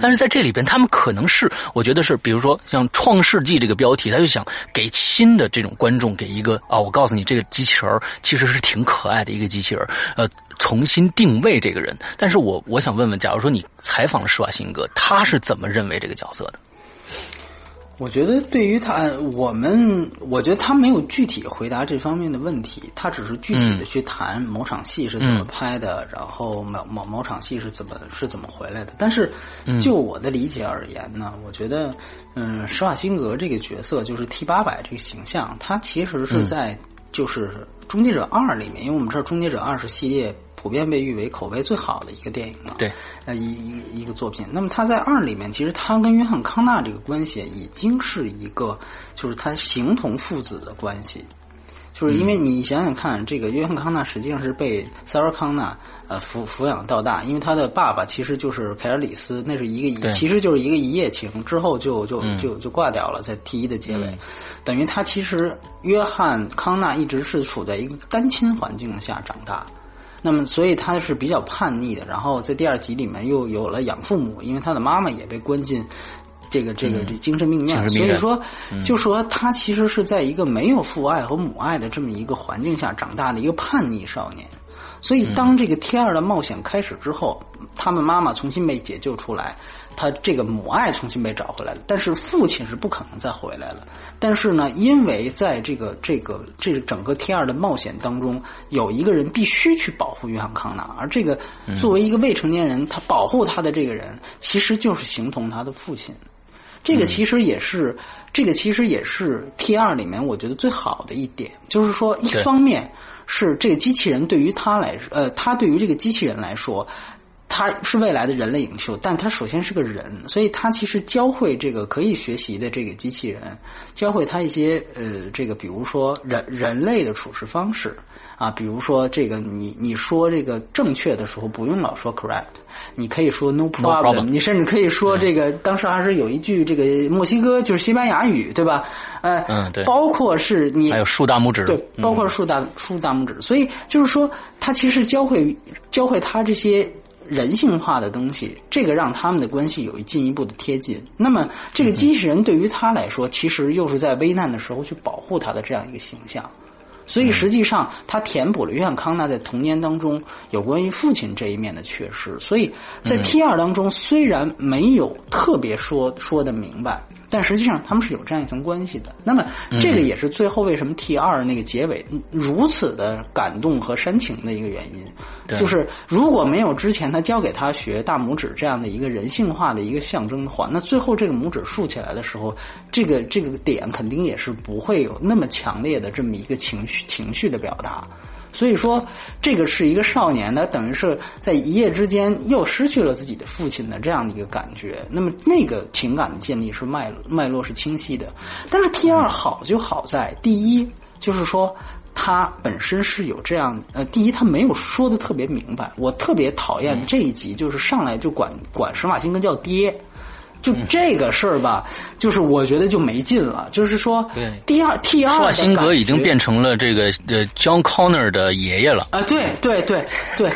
但是在这里边，他们可能是我觉得是，比如说像《创世纪》这个标题，他就想给新的这种观众给一个啊，我告诉你，这个机器人其实是挺可爱的一个机器人，呃，重新定位这个人。但是我我想问问，假如说你采访了施瓦辛格，他是怎么认为这个角色的？我觉得对于他，我们我觉得他没有具体回答这方面的问题，他只是具体的去谈某场戏是怎么拍的，然后某某某场戏是怎么是怎么回来的。但是就我的理解而言呢，我觉得，嗯，施瓦辛格这个角色就是 T 八百这个形象，他其实是在就是《终结者二》里面，因为我们知道《终结者二》是系列。普遍被誉为口碑最好的一个电影了？对，呃，一一一个作品。那么他在二里面，其实他跟约翰康纳这个关系已经是一个，就是他形同父子的关系。就是因为你想想看，这个约翰康纳实际上是被塞尔康纳呃抚抚养到大，因为他的爸爸其实就是凯尔里斯，那是一个其实就是一个一夜情，之后就就就就挂掉了，在 T 一的结尾，等于他其实约翰康纳一直是处在一个单亲环境下长大。那么，所以他是比较叛逆的。然后在第二集里面又有了养父母，因为他的妈妈也被关进这个这个这精神病院。所以说，就说他其实是在一个没有父爱和母爱的这么一个环境下长大的一个叛逆少年。所以，当这个 T 二的冒险开始之后，他们妈妈重新被解救出来。他这个母爱重新被找回来了，但是父亲是不可能再回来了。但是呢，因为在这个这个这整个 T 二的冒险当中，有一个人必须去保护约翰康纳，而这个作为一个未成年人，他保护他的这个人，其实就是形同他的父亲。这个其实也是这个其实也是 T 二里面我觉得最好的一点，就是说，一方面是这个机器人对于他来，呃，他对于这个机器人来说。他是未来的人类领袖，但他首先是个人，所以他其实教会这个可以学习的这个机器人，教会他一些呃，这个比如说人人类的处事方式啊，比如说这个你你说这个正确的时候不用老说 correct，你可以说 no problem，你甚至可以说这个当时还是有一句这个墨西哥就是西班牙语对吧？呃，嗯对，包括是你还有竖大拇指，对，包括竖大竖大拇指，所以就是说他其实教会教会他这些。人性化的东西，这个让他们的关系有进一步的贴近。那么，这个机器人对于他来说，其实又是在危难的时候去保护他的这样一个形象。所以，实际上他填补了约翰康纳在童年当中有关于父亲这一面的缺失。所以在 T 二当中，虽然没有特别说说的明白。但实际上他们是有这样一层关系的。那么这个也是最后为什么 T 二那个结尾如此的感动和煽情的一个原因。就是如果没有之前他教给他学大拇指这样的一个人性化的一个象征的话，那最后这个拇指竖起来的时候，这个这个点肯定也是不会有那么强烈的这么一个情绪情绪的表达。所以说，这个是一个少年，他等于是在一夜之间又失去了自己的父亲的这样的一个感觉。那么，那个情感的建立是脉脉络是清晰的。但是 T 二好就好在，第一就是说，他本身是有这样呃，第一他没有说的特别明白。我特别讨厌这一集，就是上来就管管史马辛格叫爹。就这个事儿吧，就是我觉得就没劲了。就是说，对，第二 T 二，施瓦辛格已经变成了这个呃 John Connor 的爷爷了啊！对对对对，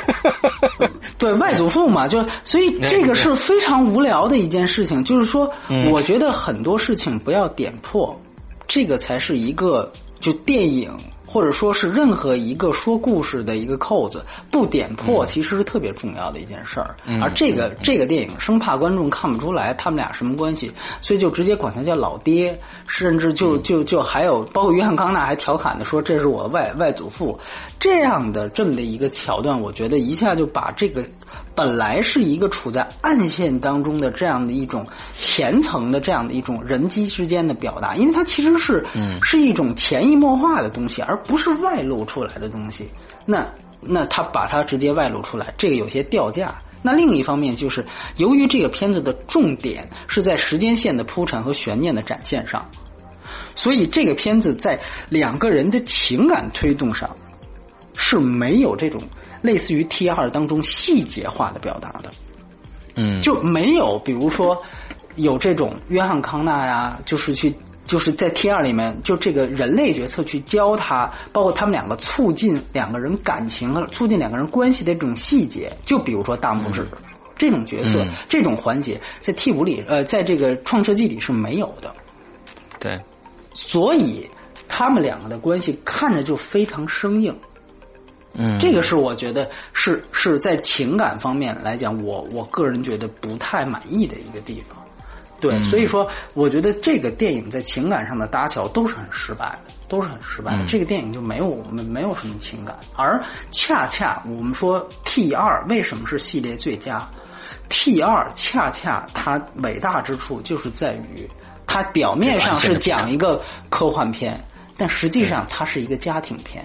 对 (laughs) 外祖父嘛，就所以这个是非常无聊的一件事情。就是说，我觉得很多事情不要点破，这个才是一个就电影。或者说是任何一个说故事的一个扣子不点破，其实是特别重要的一件事儿。而这个这个电影生怕观众看不出来他们俩什么关系，所以就直接管他叫老爹，甚至就就就还有包括约翰康纳还调侃的说这是我外外祖父这样的这么的一个桥段，我觉得一下就把这个。本来是一个处在暗线当中的这样的一种前层的这样的一种人机之间的表达，因为它其实是是一种潜移默化的东西，而不是外露出来的东西。那那他把它直接外露出来，这个有些掉价。那另一方面就是由于这个片子的重点是在时间线的铺陈和悬念的展现上，所以这个片子在两个人的情感推动上是没有这种类似于 T 二当中细节化的表达的。嗯，就没有，比如说有这种约翰康纳呀，就是去就是在 T 二里面，就这个人类角色去教他，包括他们两个促进两个人感情和促进两个人关系的这种细节，就比如说大拇指、这种角色、这种环节，在 T 五里呃，在这个创世纪里是没有的，对，所以他们两个的关系看着就非常生硬。嗯，这个是我觉得是是在情感方面来讲，我我个人觉得不太满意的一个地方。对，所以说我觉得这个电影在情感上的搭桥都是很失败的，都是很失败的。这个电影就没有没没有什么情感，而恰恰我们说 T 二为什么是系列最佳？T 二恰恰它伟大之处就是在于它表面上是讲一个科幻片，但实际上它是一个家庭片。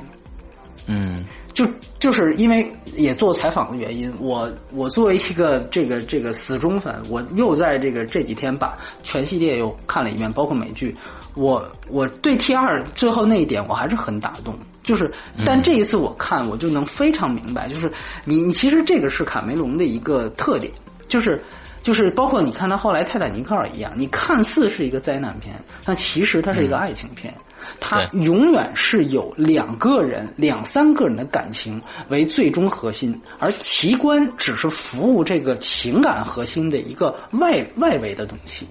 嗯。就就是因为也做采访的原因，我我作为一个这个这个死忠粉，我又在这个这几天把全系列又看了一遍，包括美剧。我我对 T 二最后那一点我还是很打动，就是但这一次我看我就能非常明白，就是你你其实这个是卡梅隆的一个特点，就是就是包括你看他后来泰坦尼克号一样，你看似是一个灾难片，但其实它是一个爱情片。它永远是有两个人、两三个人的感情为最终核心，而奇观只是服务这个情感核心的一个外外围的东西。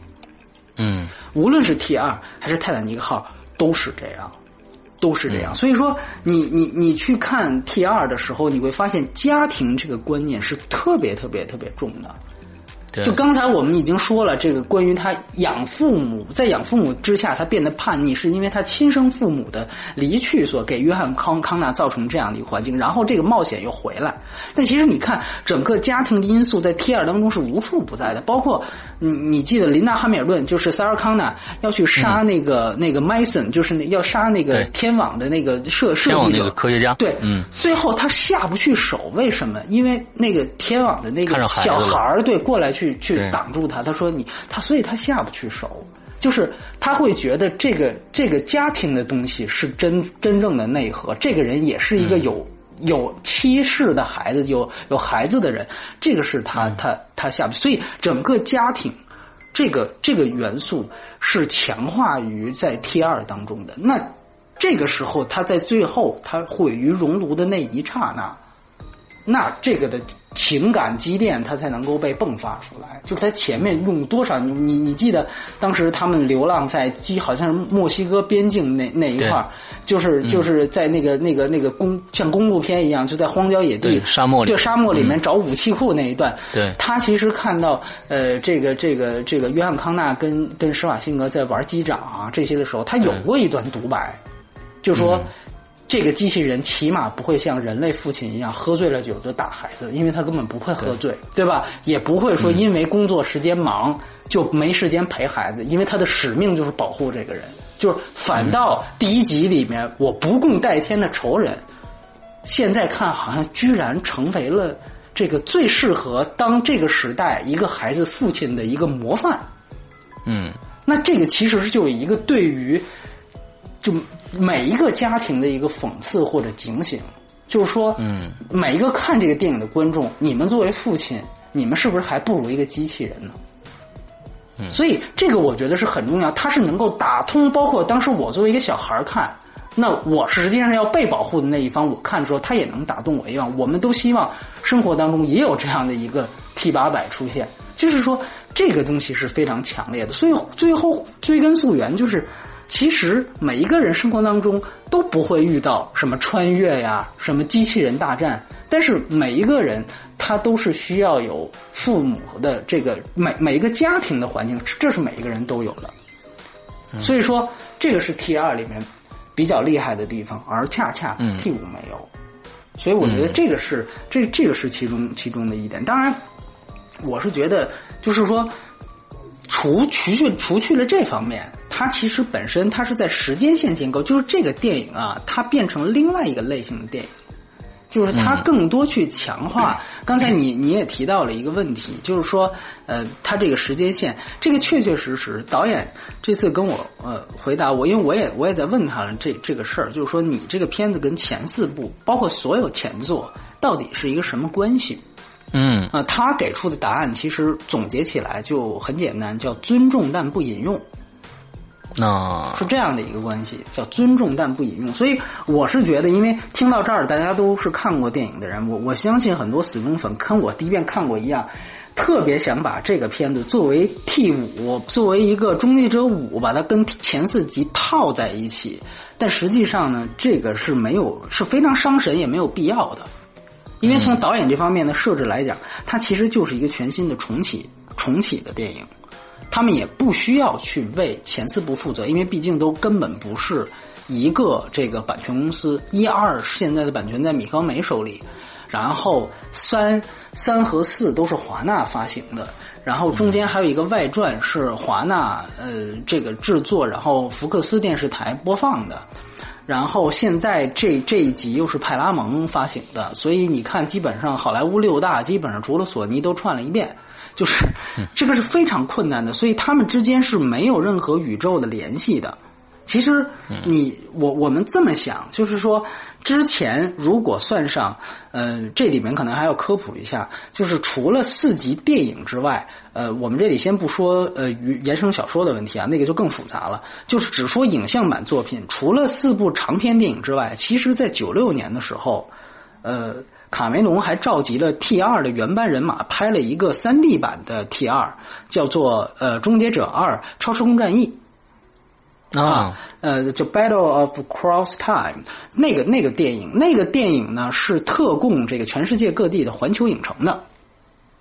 嗯，无论是 T 二还是泰坦尼克号，都是这样，都是这样。所以说，你你你去看 T 二的时候，你会发现家庭这个观念是特别特别特别重的。就刚才我们已经说了，这个关于他养父母，在养父母之下，他变得叛逆，是因为他亲生父母的离去所给约翰康康纳造成这样的一个环境，然后这个冒险又回来。但其实你看，整个家庭的因素在 T 二当中是无处不在的，包括你你记得琳达哈米尔顿就是塞尔康纳要去杀那个那个麦森，就是要杀那个天网的那个设设计者科学家，对，嗯，最后他下不去手，为什么？因为那个天网的那个小孩儿对过来去。去挡住他，他说你他，所以他下不去手，就是他会觉得这个这个家庭的东西是真真正的内核，这个人也是一个有有妻室的孩子，有有孩子的人，这个是他他他下不去，所以整个家庭这个这个元素是强化于在 T 二当中的。那这个时候他在最后他毁于熔炉的那一刹那。那这个的情感积淀，它才能够被迸发出来。就是他前面用多少，你你你记得当时他们流浪在，好像是墨西哥边境那那一块儿，就是就是在那个那个那个公像公路片一样，就在荒郊野地、沙漠里，对沙漠里面找武器库那一段。对，他其实看到呃，这个这个这个约翰康纳跟跟施瓦辛格在玩机长啊这些的时候，他有过一段独白，就说。这个机器人起码不会像人类父亲一样喝醉了酒就打孩子，因为他根本不会喝醉，对吧？也不会说因为工作时间忙就没时间陪孩子，因为他的使命就是保护这个人。就是反倒第一集里面我不共戴天的仇人，现在看好像居然成为了这个最适合当这个时代一个孩子父亲的一个模范。嗯，那这个其实是就有一个对于就。每一个家庭的一个讽刺或者警醒，就是说，嗯，每一个看这个电影的观众，你们作为父亲，你们是不是还不如一个机器人呢？嗯，所以这个我觉得是很重要，它是能够打通，包括当时我作为一个小孩看，那我实际上要被保护的那一方，我看的时候，他也能打动我一样。我们都希望生活当中也有这样的一个 T 八百出现，就是说这个东西是非常强烈的。所以最后追根溯源，就是。其实每一个人生活当中都不会遇到什么穿越呀，什么机器人大战，但是每一个人他都是需要有父母的这个每每一个家庭的环境，这是每一个人都有的。所以说，这个是 T 二里面比较厉害的地方，而恰恰 T 五没有。所以我觉得这个是这这个是其中其中的一点。当然，我是觉得就是说。除除去除去了这方面，它其实本身它是在时间线建构，就是这个电影啊，它变成另外一个类型的电影，就是它更多去强化。刚才你你也提到了一个问题，就是说，呃，它这个时间线，这个确确实实，导演这次跟我呃回答我，因为我也我也在问他了这这个事儿，就是说你这个片子跟前四部，包括所有前作，到底是一个什么关系？嗯啊，他给出的答案其实总结起来就很简单，叫尊重但不引用。那是这样的一个关系，叫尊重但不引用。所以我是觉得，因为听到这儿，大家都是看过电影的人，我我相信很多死忠粉跟我第一遍看过一样，特别想把这个片子作为 T 五，作为一个终结者五，把它跟前四集套在一起。但实际上呢，这个是没有是非常伤神，也没有必要的。因为从导演这方面的设置来讲，它其实就是一个全新的重启重启的电影。他们也不需要去为前四部负责，因为毕竟都根本不是一个这个版权公司。一二现在的版权在米高梅手里，然后三三和四都是华纳发行的，然后中间还有一个外传是华纳呃这个制作，然后福克斯电视台播放的。然后现在这这一集又是派拉蒙发行的，所以你看，基本上好莱坞六大基本上除了索尼都串了一遍。就是这个是非常困难的，所以他们之间是没有任何宇宙的联系的。其实你我我们这么想，就是说之前如果算上，呃，这里面可能还要科普一下，就是除了四集电影之外，呃，我们这里先不说呃原生小说的问题啊，那个就更复杂了。就是只说影像版作品，除了四部长篇电影之外，其实在九六年的时候，呃。卡梅隆还召集了 T 二的原班人马，拍了一个三 D 版的 T 二，叫做呃《终结者二：超时空战役》啊，呃，就 Battle of Cross Time 那个那个电影，那个电影呢是特供这个全世界各地的环球影城的。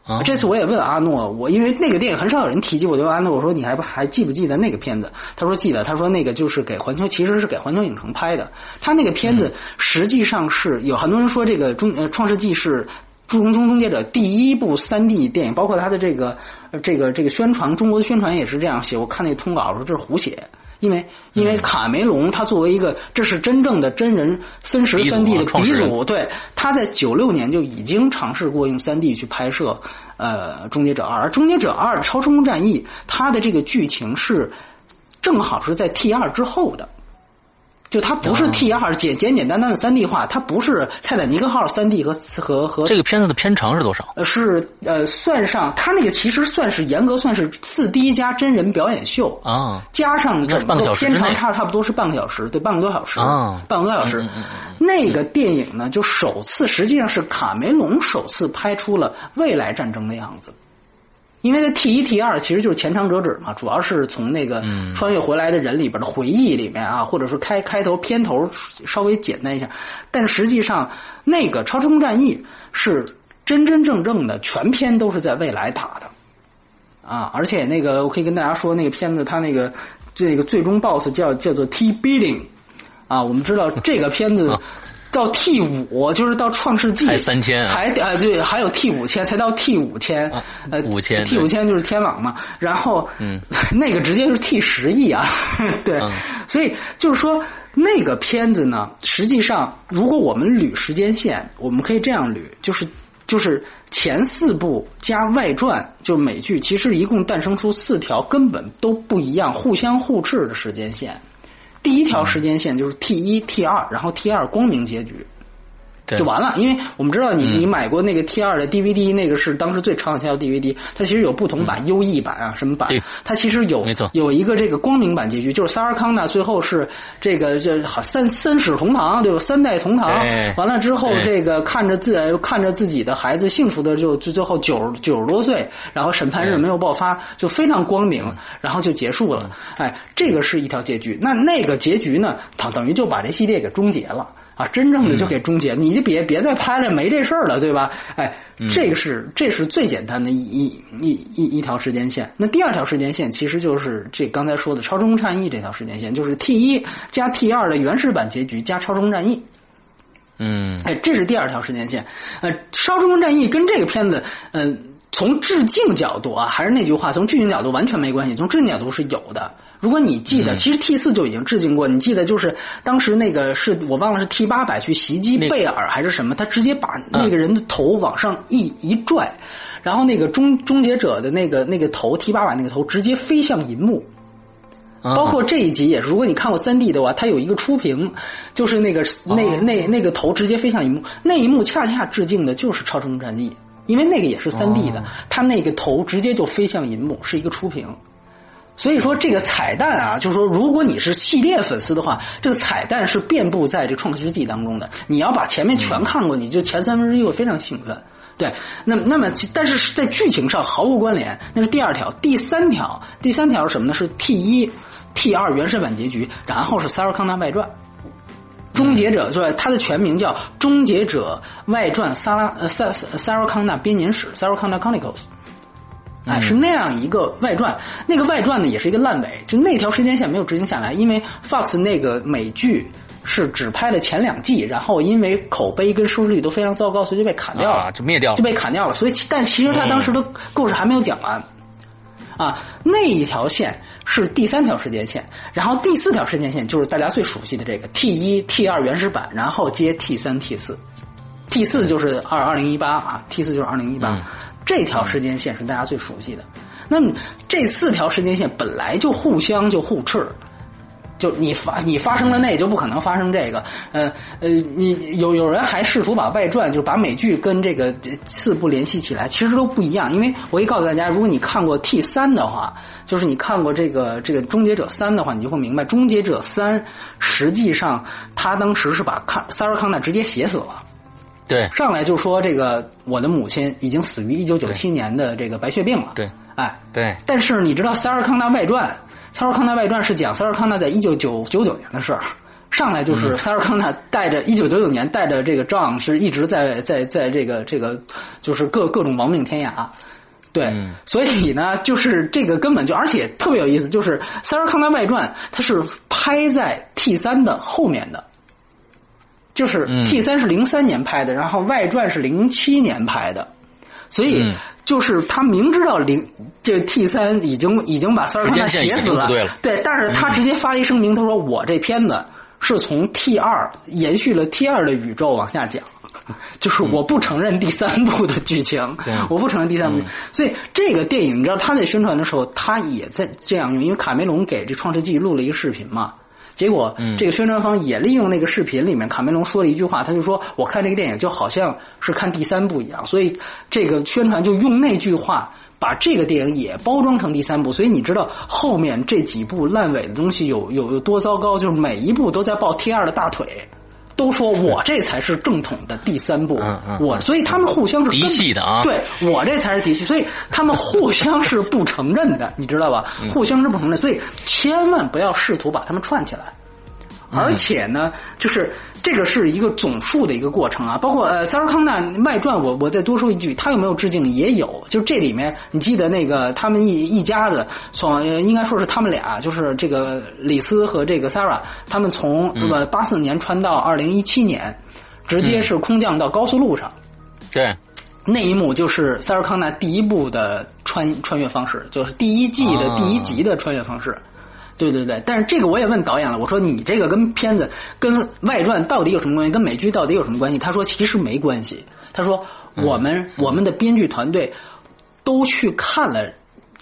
啊这次我也问阿诺，我因为那个电影很少有人提及，我就问阿诺我说你还不还记不记得那个片子？他说记得，他说那个就是给环球，其实是给环球影城拍的。他那个片子实际上是有很多人说这个中呃《创世纪》是《诸公终结者》第一部三 D 电影，包括他的这个这个这个宣传，中国的宣传也是这样写。我看那个通稿说这是胡写。因为因为卡梅隆他作为一个这是真正的真人分时三 D 的鼻祖，对，他在九六年就已经尝试过用三 D 去拍摄呃《终结者二》，而《终结者二：超时空战役》它的这个剧情是正好是在 T 二之后的。就它不是 T 二简简简单单的三 D 化，它不是泰坦尼克号三 D 和和和这个片子的片长是多少？呃，是呃，算上它那个其实算是严格算是四 D 加真人表演秀啊，加上整个片长差差不多是半个小时，对，半个多小时啊，半个多小时。那个电影呢，就首次实际上是卡梅隆首次拍出了未来战争的样子。因为在 T 一 T 二其实就是前长折纸嘛，主要是从那个穿越回来的人里边的回忆里面啊，或者说开开头片头稍微简单一下，但实际上那个超时空战役是真真正正的全篇都是在未来打的。啊，而且那个我可以跟大家说，那个片子它那个这个最终 BOSS 叫叫做 T Billing 啊，我们知道这个片子。到 T 五就是到创世纪才三千，才呃对，还有 T 五千才到 T 五千，呃五千 T 五千就是天网嘛，然后嗯。(laughs) 那个直接是 T 十亿啊，(laughs) 对，所以就是说那个片子呢，实际上如果我们捋时间线，我们可以这样捋，就是就是前四部加外传，就是美剧，其实一共诞生出四条根本都不一样、互相互斥的时间线。第一条时间线就是 T 一 T 二，然后 T 二光明结局。就完了，因为我们知道你你买过那个 T 二的 DVD，那个是当时最畅销的 DVD。它其实有不同版，优异版啊，什么版？它其实有没错，有一个这个光明版结局，就是萨尔康纳最后是这个这好三三世同堂，对吧？三代同堂，完了之后这个看着自看着自己的孩子幸福的就就最后九九十多岁，然后审判日没有爆发，就非常光明，然后就结束了。哎，这个是一条结局。那那个结局呢？它等于就把这系列给终结了。啊，真正的就给终结，你就别别再拍了，没这事儿了，对吧？哎，这个是这是最简单的一一一一一条时间线。那第二条时间线其实就是这刚才说的超时空战役这条时间线，就是 T 一加 T 二的原始版结局加超时空战役。嗯，哎，这是第二条时间线。呃，超时空战役跟这个片子，嗯，从致敬角度啊，还是那句话，从剧情角度完全没关系，从致敬角度是有的。如果你记得，其实 T 四就已经致敬过。你记得就是当时那个是我忘了是 T 八百去袭击贝尔还是什么，他直接把那个人的头往上一一拽，然后那个终终结者的那个那个头 T 八百那个头直接飞向银幕。包括这一集也是，如果你看过三 D 的话，它有一个初屏，就是那个那个那那个头直接飞向银幕，那一幕恰恰致敬的就是《超时空战记》，因为那个也是三 D 的，它那个头直接就飞向银幕，是一个初屏。所以说这个彩蛋啊，就是说如果你是系列粉丝的话，这个彩蛋是遍布在这《创世纪》当中的。你要把前面全看过，你就前三分之一会非常兴奋。对，那那么但是在剧情上毫无关联，那是第二条。第三条，第三条是什么呢？是 T 一。T 二原始版结局，然后是《塞尔康纳外传》，终结者就是它的全名叫《终结者外传》萨拉呃塞塞尔康纳编年史《塞尔康纳 Chronicles》，哎，是那样一个外传。那个外传呢，也是一个烂尾，就那条时间线没有执行下来，因为 Fox 那个美剧是只拍了前两季，然后因为口碑跟收视率都非常糟糕，所以就被砍掉了，就灭掉了，就被砍掉了。所以，但其实他当时的故事还没有讲完啊，那一条线。是第三条时间线，然后第四条时间线就是大家最熟悉的这个 T 一 T 二原始版，然后接 T 三 T 四，T 四就是二二零一八啊，T 四就是二零一八，这条时间线是大家最熟悉的。那么这四条时间线本来就互相就互斥。就你发你发生了那，就不可能发生这个。呃呃，你有有人还试图把外传，就是把美剧跟这个四部联系起来，其实都不一样。因为我可以告诉大家，如果你看过 T 三的话，就是你看过这个这个终结者三的话，你就会明白，终结者三实际上他当时是把康萨尔康纳直接写死了。对，上来就说这个我的母亲已经死于一九九七年的这个白血病了。对，哎，对。但是你知道塞尔康纳外传？塞尔康纳外传是讲塞尔康纳在一九九九九年的事儿，上来就是塞尔康纳带着一九九九年带着这个仗是一直在在在这个这个就是各各种亡命天涯，对，所以呢就是这个根本就而且特别有意思，就是塞尔康纳外传它是拍在 T 三的后面的，就是 T 三是零三年拍的，然后外传是零七年拍的，所以。就是他明知道零这 T 三已经已经把塞尔康纳写死了，对，但是他直接发了一声明，他说我这片子是从 T 二延续了 T 二的宇宙往下讲，就是我不承认第三部的剧情，我不承认第三部，所以这个电影你知道他在宣传的时候，他也在这样用，因为卡梅隆给这创世纪录了一个视频嘛。结果，这个宣传方也利用那个视频里面，卡梅隆说了一句话，他就说：“我看这个电影就好像是看第三部一样。”所以，这个宣传就用那句话把这个电影也包装成第三部。所以，你知道后面这几部烂尾的东西有有有多糟糕？就是每一部都在抱 T 二的大腿。都说我这才是正统的第三部，我所以他们互相是嫡系的啊，对我这才是嫡系，所以他们互相是不承认的，你知道吧？互相是不承认，所以千万不要试图把他们串起来。而且呢，就是这个是一个总数的一个过程啊，包括呃《塞尔康纳外传》，我我再多说一句，他有没有致敬？也有，就这里面你记得那个他们一一家子从应该说是他们俩，就是这个李斯和这个 Sarah，他们从那么八四年穿到二零一七年，直接是空降到高速路上，对，那一幕就是塞尔康纳第一部的穿穿越方式，就是第一季的第一集的穿越方式。对对对，但是这个我也问导演了，我说你这个跟片子、跟外传到底有什么关系？跟美剧到底有什么关系？他说其实没关系。他说我们我们的编剧团队都去看了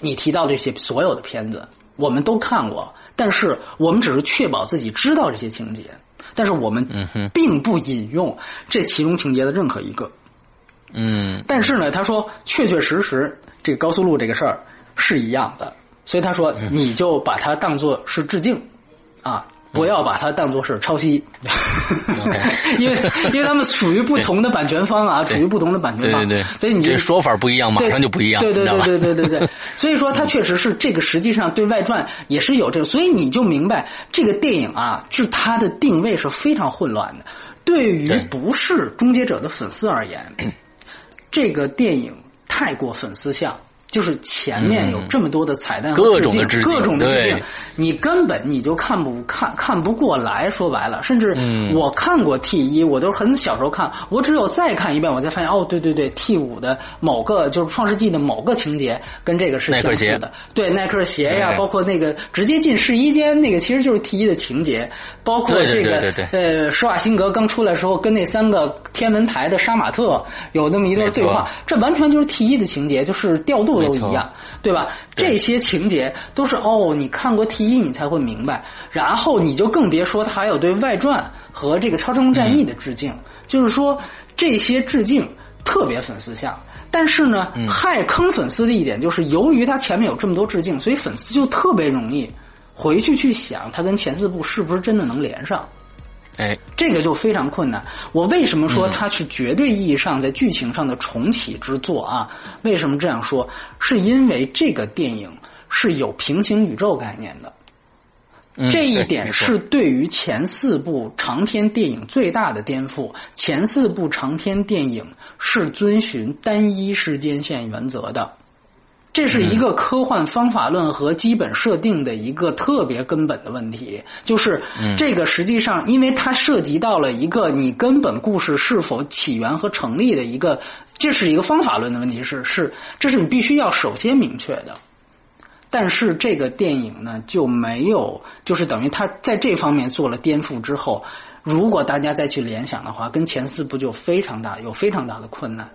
你提到这些所有的片子，我们都看过，但是我们只是确保自己知道这些情节，但是我们并不引用这其中情节的任何一个。嗯，但是呢，他说确确实实这个高速路这个事儿是一样的。所以他说，你就把它当做是致敬，啊，不要把它当做是抄袭，(laughs) 因为因为他们属于不同的版权方啊，属于不同的版权方，对对，所以你这说法不一样，马上就不一样，对对对对对对对。(laughs) 所以说，他确实是这个，实际上对外传也是有这个，所以你就明白这个电影啊，是它的定位是非常混乱的。对于不是终结者的粉丝而言，(clears throat) 这个电影太过粉丝向。就是前面有这么多的彩蛋各和致敬，各种的致敬，你根本你就看不看看不过来。说白了，甚至嗯。我看过 T 一，我都是很小时候看，我只有再看一遍，我才发现哦，对对对，T 五的某个就是《创世纪》的某个情节跟这个是相似的。对，耐克鞋呀，对包括那个直接进试衣间那个，其实就是 T 一的情节，包括这个呃，施瓦辛格刚出来的时候跟那三个天文台的杀马特有那么一段对话，这完全就是 T 一的情节，就是调度都一样，对吧？这些情节都是哦，你看过 T 一你才会明白，然后你就更别说他还有对外传和这个超时空战役的致敬，就是说这些致敬特别粉丝向。但是呢，害坑粉丝的一点就是，由于它前面有这么多致敬，所以粉丝就特别容易回去去想它跟前四部是不是真的能连上。哎，这个就非常困难。我为什么说它是绝对意义上在剧情上的重启之作啊？为什么这样说？是因为这个电影是有平行宇宙概念的。嗯这一点是对于前四部长篇电影最大的颠覆。前四部长篇电影是遵循单一时间线原则的，这是一个科幻方法论和基本设定的一个特别根本的问题。就是这个实际上，因为它涉及到了一个你根本故事是否起源和成立的一个，这是一个方法论的问题，是是，这是你必须要首先明确的。但是这个电影呢就没有，就是等于它在这方面做了颠覆之后，如果大家再去联想的话，跟前四部就非常大，有非常大的困难。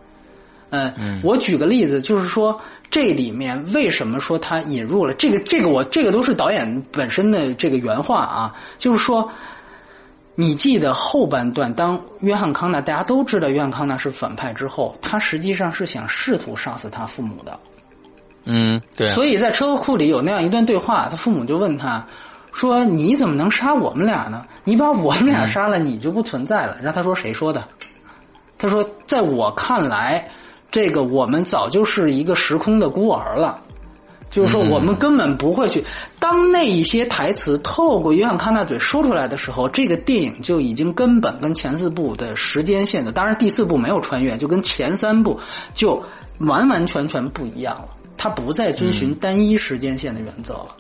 呃，我举个例子，就是说这里面为什么说他引入了这个这个我这个都是导演本身的这个原话啊，就是说。你记得后半段，当约翰康纳大家都知道约翰康纳是反派之后，他实际上是想试图杀死他父母的。嗯，对啊，所以在车库里有那样一段对话，他父母就问他说：“你怎么能杀我们俩呢？你把我们俩杀了，你就不存在了。”然后他说：“谁说的？”他说：“在我看来，这个我们早就是一个时空的孤儿了。”就是说，我们根本不会去。当那一些台词透过约翰康纳嘴说出来的时候，这个电影就已经根本跟前四部的时间线的，当然第四部没有穿越，就跟前三部就完完全全不一样了。它不再遵循单一时间线的原则了。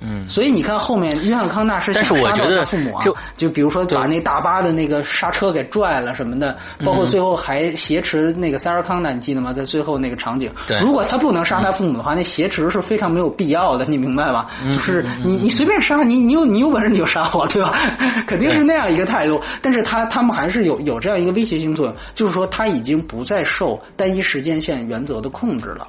嗯，所以你看后面约翰康纳是想但是我杀觉得掉他父母啊，就就比如说把那大巴的那个刹车给拽了什么的，包括最后还挟持那个塞尔康纳，你记得吗？在最后那个场景，对如果他不能杀他父母的话，那挟持是非常没有必要的，你明白吧？就是你你随便杀你，你有你有本事你就杀我，对吧？(laughs) 肯定是那样一个态度。但是他他们还是有有这样一个威胁性作用，就是说他已经不再受单一时间线原则的控制了。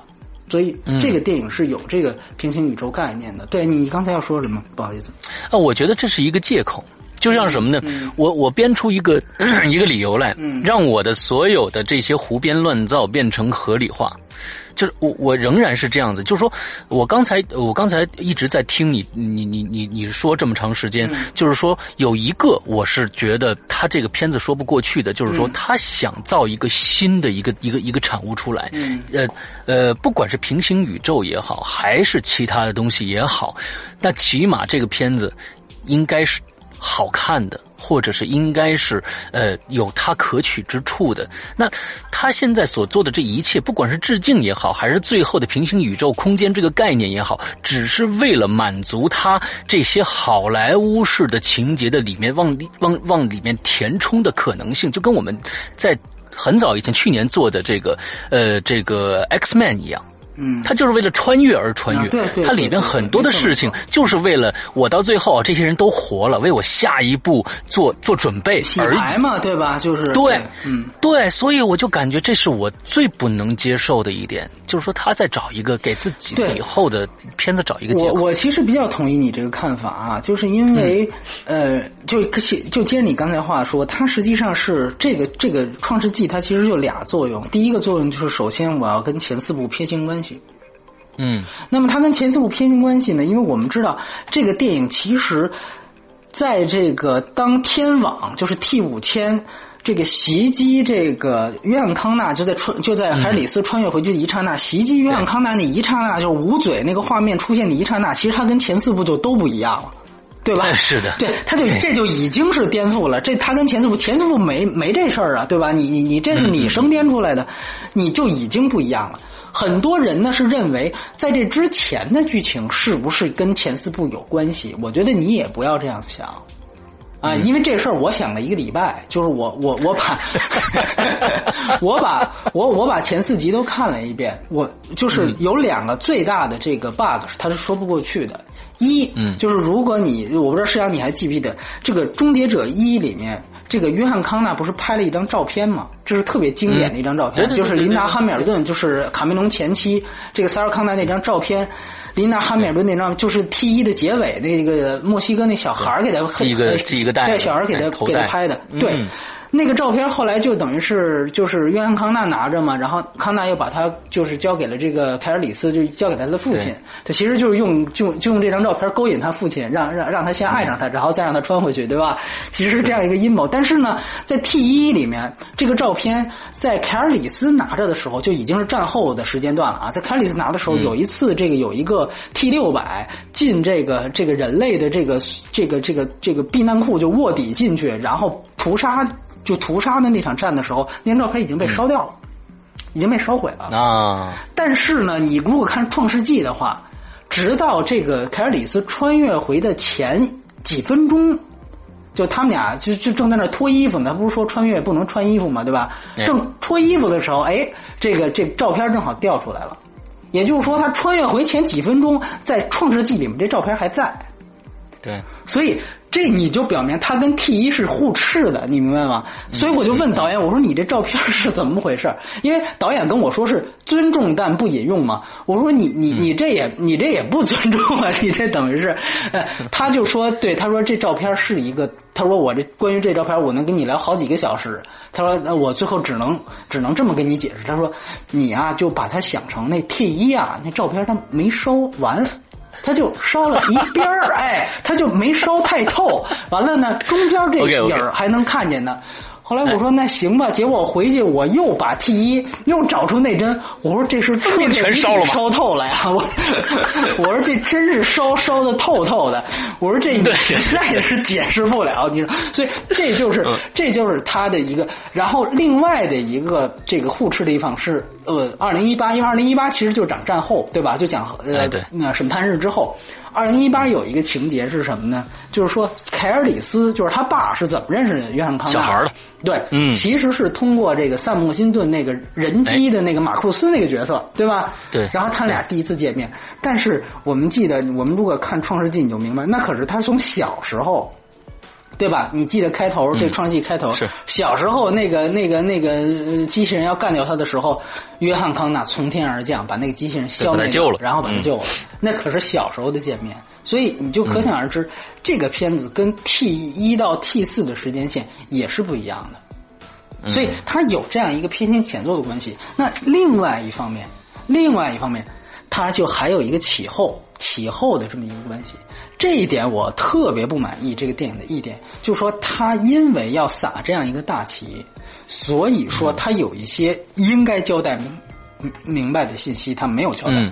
所以这个电影是有这个平行宇宙概念的。对你刚才要说什么？不好意思。啊，我觉得这是一个借口，就像什么呢？我我编出一个 (clears throat) 一个理由来，让我的所有的这些胡编乱造变成合理化。就是我我仍然是这样子，就是说我刚才我刚才一直在听你你你你你说这么长时间，就是说有一个我是觉得他这个片子说不过去的，就是说他想造一个新的一个一个一个产物出来，呃呃，不管是平行宇宙也好，还是其他的东西也好，那起码这个片子应该是好看的。或者是应该是呃有它可取之处的。那他现在所做的这一切，不管是致敬也好，还是最后的平行宇宙空间这个概念也好，只是为了满足他这些好莱坞式的情节的里面往里往往里面填充的可能性，就跟我们在很早以前去年做的这个呃这个 X Man 一样。嗯，它就是为了穿越而穿越，啊对对它里边很多的事情就是为了我到最后这些人都活了，为我下一步做做准备洗而已。牌嘛，对吧？就是对，嗯，对，所以我就感觉这是我最不能接受的一点，就是说他在找一个给自己以后的片子找一个借口。我我其实比较同意你这个看法啊，就是因为、嗯呃，就就接着你刚才话说，它实际上是这个这个《创世纪》，它其实就俩作用。第一个作用就是，首先我要跟前四部撇清关系。嗯那么它跟前四部撇清关系呢？因为我们知道这个电影其实，在这个当天网就是 T 五千这个袭击这个约翰康纳，就在穿就在海里斯穿越回去的一刹那，袭击约翰康纳那一刹那，就是捂嘴那个画面出现的一刹那，其实它跟前四部就都不一样了。对吧？是的，对，他就这就已经是颠覆了。这他跟前四部，前四部没没这事儿啊，对吧？你你你这是你生编出来的，你就已经不一样了。很多人呢是认为，在这之前的剧情是不是跟前四部有关系？我觉得你也不要这样想。啊，因为这事儿我想了一个礼拜，就是我我 (laughs) 我把，我把我我把前四集都看了一遍，我就是有两个最大的这个 bug 是它是说不过去的。一，嗯，就是如果你我不知道世阳你还记不记得这个《终结者一》里面，这个约翰康纳不是拍了一张照片吗？这是特别经典的一张照片，就是琳达汉密尔顿，就是卡梅隆前妻这个塞尔康纳那张照片。琳达·汉密尔顿那张就是 T 一的结尾，那个墨西哥那小孩给他系一个系一个带，对小孩给他给他拍的，对。那个照片后来就等于是就是约翰康纳拿着嘛，然后康纳又把他就是交给了这个凯尔里斯，就交给他的父亲。他其实就是用就就用这张照片勾引他父亲，让让让他先爱上他，然后再让他穿回去，对吧？其实是这样一个阴谋。但是呢，在 T 一里面，这个照片在凯尔里斯拿着的时候就已经是战后的时间段了啊。在凯尔里斯拿的时候，有一次这个有一个 T 六百进这个这个人类的这个这个这个这个避难库就卧底进去，然后屠杀。就屠杀的那场战的时候，那张照片已经被烧掉了，已经被烧毁了啊！但是呢，你如果看《创世纪》的话，直到这个凯尔里斯穿越回的前几分钟，就他们俩就就正在那脱衣服呢。他不是说穿越不能穿衣服嘛，对吧？正脱衣服的时候，哎，这个这照片正好掉出来了。也就是说，他穿越回前几分钟，在《创世纪》里面这照片还在。对，所以。这你就表明他跟 T 一是互斥的，你明白吗？所以我就问导演，我说你这照片是怎么回事？因为导演跟我说是尊重但不引用嘛。我说你你你这也你这也不尊重啊！(laughs) 你这等于是，(laughs) 他就说对，他说这照片是一个，他说我这关于这照片我能跟你聊好几个小时。他说我最后只能只能这么跟你解释。他说你啊就把它想成那 T 一啊那照片他没烧完。他就烧了一边儿，哎，他就没烧太透。完了呢，中间这影儿还能看见呢。后来我说那行吧，结果我回去我又把 T 一又找出那针，我说这是 (laughs) 彻底烧透了呀！我 (laughs) 我说这真是烧烧的透透的。我说这实在也是解释不了，你说，所以这就是这就是他的一个。然后另外的一个这个互斥的地方是呃，二零一八，因为二零一八其实就讲战后对吧？就讲呃那审判日之后。二零一八有一个情节是什么呢？就是说凯尔里斯就是他爸是怎么认识约翰康纳小孩的？对，嗯，其实是通过这个萨姆辛顿那个人机的那个马库斯那个角色，对吧？对。然后他俩第一次见面，但是我们记得，我们如果看《创世纪》，你就明白，那可是他从小时候。对吧？你记得开头这创世纪开头是小时候那个那个那个机器人要干掉他的时候，约翰康纳从天而降，把那个机器人消灭了，然后把他救了。那可是小时候的见面，所以你就可想而知，这个片子跟 T 一到 T 四的时间线也是不一样的，所以它有这样一个偏心前奏的关系。那另外一方面，另外一方面，它就还有一个起后起后的这么一个关系。这一点我特别不满意。这个电影的一点就是说，他因为要撒这样一个大旗，所以说他有一些应该交代明明白的信息，他没有交代。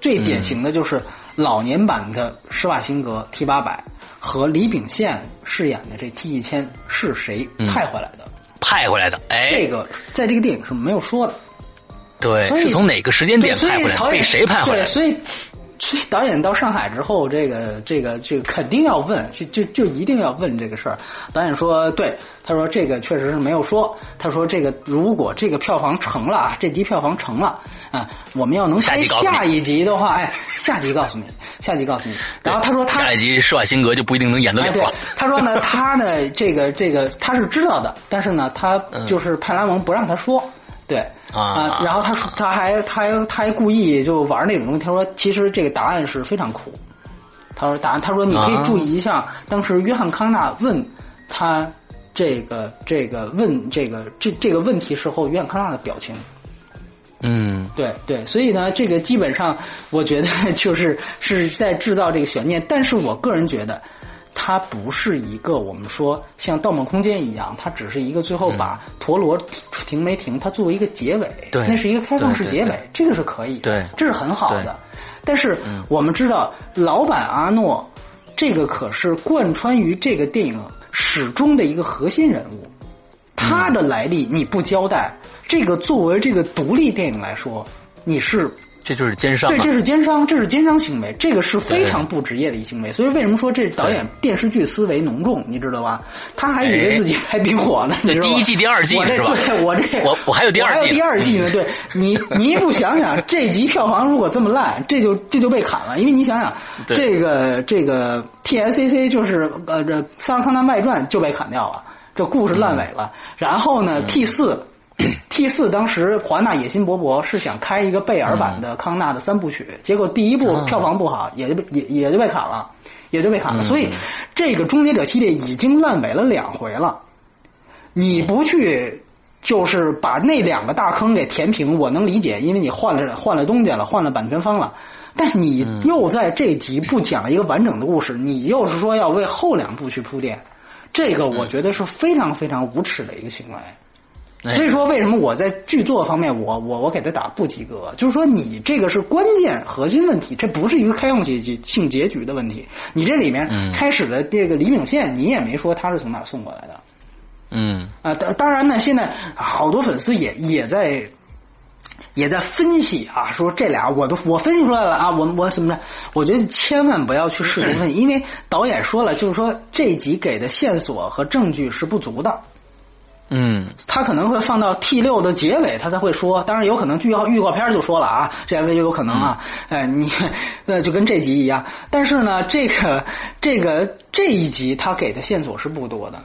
最典型的就是老年版的施瓦辛格 T 八百和李秉宪饰演的这 T 一千是谁派回来的？派回来的，哎，这个在这个电影是没有说的。对，是从哪个时间点派回来？被谁派回来？所以。所以导演到上海之后，这个这个这个肯定要问，就就就一定要问这个事儿。导演说：“对，他说这个确实是没有说。他说这个如果这个票房成了啊，这集票房成了啊，我们要能拍下一集的话，哎，下集告诉你，下集告诉你。然后他说他下一集施瓦辛格就不一定能演得了。对，(laughs) 他说呢，他呢这个这个他是知道的，但是呢，他就是派拉蒙不让他说。”对啊，然后他说，他还他还他还故意就玩那种东西。他说，其实这个答案是非常苦。他说，答案他说你可以注意一下，当时约翰康纳问他这个这个问这个这这个问题时候，约翰康纳的表情。嗯，对对，所以呢，这个基本上我觉得就是是在制造这个悬念。但是我个人觉得。它不是一个我们说像《盗梦空间》一样，它只是一个最后把陀螺停没停，它作为一个结尾，对那是一个开放式结尾，这个是可以，对，这是很好的。但是我们知道，老版阿诺这个可是贯穿于这个电影始终的一个核心人物，他的来历你不交代，这个作为这个独立电影来说，你是。这就是奸商，对，这是奸商，这是奸商行为，这个是非常不职业的一行为。所以为什么说这导演电视剧思维浓重，你知道吧？他还以为自己拍冰火呢，你知道第一季、第二季是吧？对，我这我我还有第二季，还有第二季呢。对 (laughs) 你，你一不想想，这集票房如果这么烂，这就这就被砍了。因为你想想，这个这个 T S C C 就是呃这《萨拉康纳外传》就被砍掉了，这故事烂尾了。然后呢，T 四。T 四当时华纳野心勃勃，是想开一个贝尔版的康纳的三部曲，结果第一部票房不好，也就被也也就被砍了，也就被砍了。所以这个终结者系列已经烂尾了两回了。你不去就是把那两个大坑给填平，我能理解，因为你换了换了东家了，换了版权方了。但你又在这集不讲一个完整的故事，你又是说要为后两部去铺垫，这个我觉得是非常非常无耻的一个行为。所以说，为什么我在剧作方面，我我我给他打不及格？就是说，你这个是关键核心问题，这不是一个开放性性结局的问题。你这里面开始的这个李秉宪，你也没说他是从哪送过来的。嗯啊，当当然呢，现在好多粉丝也也在也在分析啊，说这俩我都我分析出来了啊，我我怎么着，我觉得千万不要去试图分析，因为导演说了，就是说这集给的线索和证据是不足的。嗯，他可能会放到 T 六的结尾，他才会说。当然，有可能预告预告片就说了啊，这也有可能啊。哎，你 (laughs) 那就跟这集一样。但是呢，这个这个这一集他给的线索是不多的，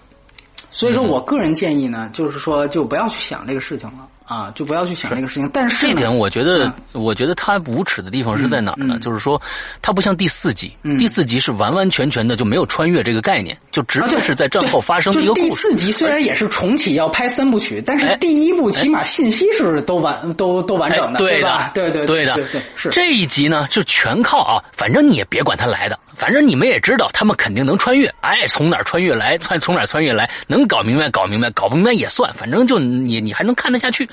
所以说我个人建议呢，就是说就不要去想这个事情了。啊，就不要去想这个事情。但是这点，我觉得，我觉得他无耻的地方是在哪儿呢？就是说，他不像第四集，第四集是完完全全的就没有穿越这个概念，就直接是在战后发生的一个故事。第四集虽然也是重启要拍三部曲，但是第一部起码信息是都完都都完整的，对吧？对对对的，对是这一集呢，就全靠啊，反正你也别管他来的。反正你们也知道，他们肯定能穿越。哎，从哪儿穿越来，穿从哪儿穿越来，能搞明白搞明白，搞不明白也算。反正就你你还能看得下去，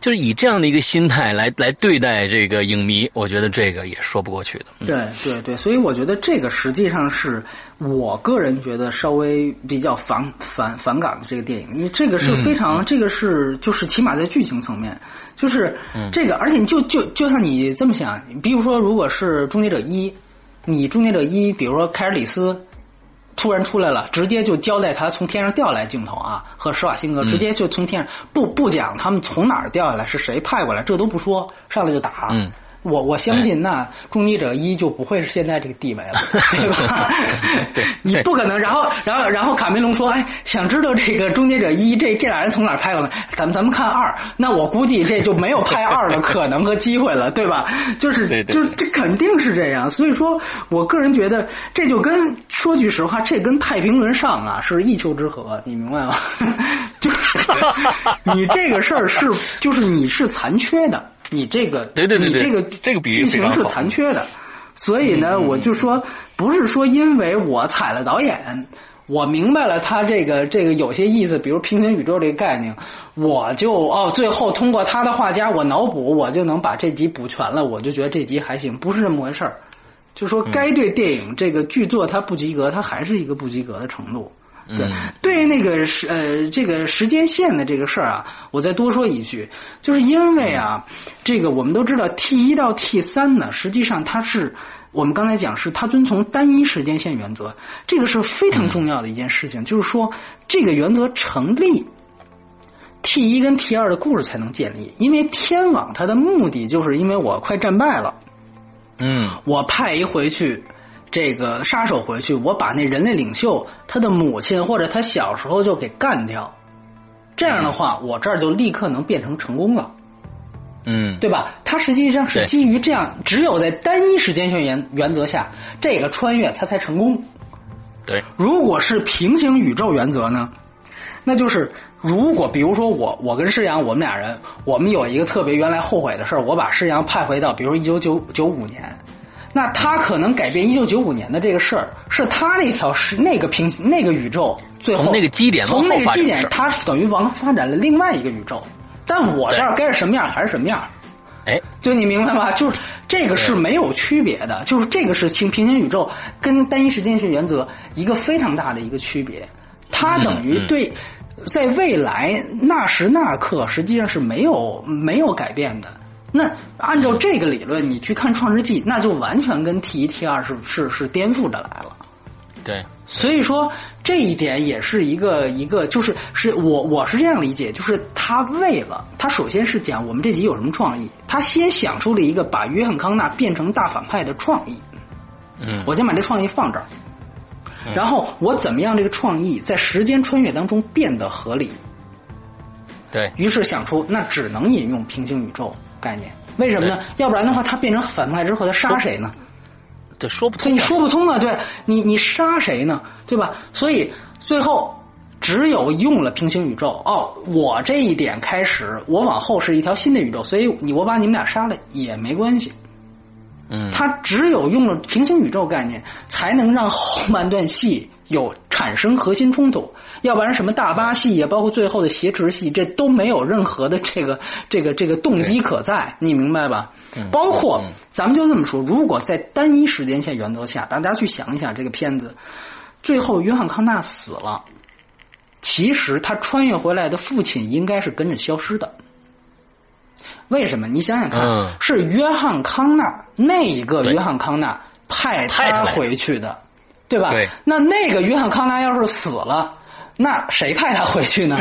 就是以这样的一个心态来来对待这个影迷，我觉得这个也说不过去的。对对对，所以我觉得这个实际上是我个人觉得稍微比较反反反感的这个电影，因为这个是非常，这个是就是起码在剧情层面，就是这个，而且就就就像你这么想，比如说如果是终结者一。你终结者一，比如说凯尔里斯突然出来了，直接就交代他从天上掉下来镜头啊，和施瓦辛格直接就从天上不不讲他们从哪儿掉下来，是谁派过来，这都不说，上来就打。我我相信那终结者一就不会是现在这个地位了，(laughs) 对吧？对，(laughs) 你不可能。然后，然后，然后卡梅隆说：“哎，想知道这个终结者一这这俩人从哪拍过来？咱们咱们看二。那我估计这就没有拍二的可能和机会了，对吧？就是就是这肯定是这样。所以说我个人觉得这就跟说句实话，这跟太平轮上啊是一丘之貉，你明白吗？(laughs) 就是你这个事儿是就是你是残缺的。”你这个，对对对，你这个这个剧情是残缺的，所以呢，我就说，不是说因为我踩了导演，我明白了他这个这个有些意思，比如平行宇宙这个概念，我就哦，最后通过他的画家，我脑补，我就能把这集补全了，我就觉得这集还行，不是这么回事儿。就说该对电影这个剧作它不及格，它还是一个不及格的程度。对，对于那个时呃这个时间线的这个事儿啊，我再多说一句，就是因为啊，这个我们都知道 T 一到 T 三呢，实际上它是我们刚才讲是它遵从单一时间线原则，这个是非常重要的一件事情，就是说这个原则成立，T 一跟 T 二的故事才能建立，因为天网它的目的就是因为我快战败了，嗯，我派一回去。这个杀手回去，我把那人类领袖他的母亲或者他小时候就给干掉，这样的话，我这儿就立刻能变成成功了，嗯，对吧？他实际上是基于这样，只有在单一时间线原原则下，这个穿越他才成功。对，如果是平行宇宙原则呢，那就是如果比如说我我跟施阳我们俩人，我们有一个特别原来后悔的事儿，我把施阳派回到比如一九九九五年。那他可能改变一九九五年的这个事儿，是他那条是那个平行那个宇宙最后从那个基点从那个基点，他等于往发展了另外一个宇宙。但我这儿该是什么样还是什么样，哎，就你明白吗？就是这个是没有区别的，就是这个是平平行宇宙跟单一时间线原则一个非常大的一个区别，它等于对在未来那时那刻实际上是没有没有改变的。那按照这个理论，你去看《创世纪》，那就完全跟 T 一 T 二是是是颠覆着来了。对，所以说这一点也是一个一个，就是是我我是这样理解，就是他为了他首先是讲我们这集有什么创意，他先想出了一个把约翰康纳变成大反派的创意，嗯，我先把这创意放这儿，然后我怎么样这个创意在时间穿越当中变得合理，对，于是想出那只能引用平行宇宙概念，为什么呢？要不然的话，他变成反派之后，他杀谁呢？对，说不通，你说不通啊！对你，你杀谁呢？对吧？所以最后只有用了平行宇宙。哦，我这一点开始，我往后是一条新的宇宙，所以你我把你们俩杀了也没关系。嗯，他只有用了平行宇宙概念，才能让后半段戏有产生核心冲突。要不然什么大巴戏也包括最后的挟持戏，这都没有任何的这个这个这个动机可在，你明白吧？包括咱们就这么说，如果在单一时间线原则下，大家去想一想这个片子，最后约翰康纳死了，其实他穿越回来的父亲应该是跟着消失的。为什么？你想想看，嗯是约翰康纳那一个约翰康纳派他回去的，对吧？对那那个约翰康纳要是死了，那谁派他回去呢？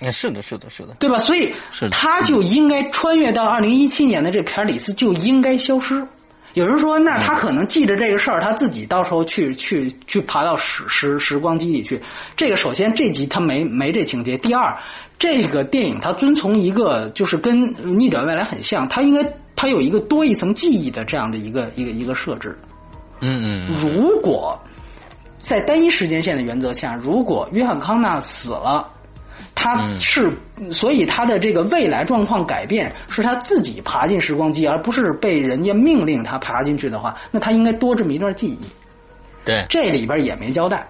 嗯是的，是的，是的，对吧？所以是他就应该穿越到二零一七年的这凯尔里斯就应该消失。有人说，那他可能记着这个事儿，他自己到时候去去去爬到时时时光机里去。这个首先这集他没没这情节。第二，这个电影它遵从一个就是跟《逆转未来》很像，它应该它有一个多一层记忆的这样的一个一个一个设置。嗯嗯，如果在单一时间线的原则下，如果约翰康纳死了，他是、所以他的这个未来状况改变是他自己爬进时光机，而不是被人家命令他爬进去的话，那他应该多这么一段记忆。对，这里边也没交代，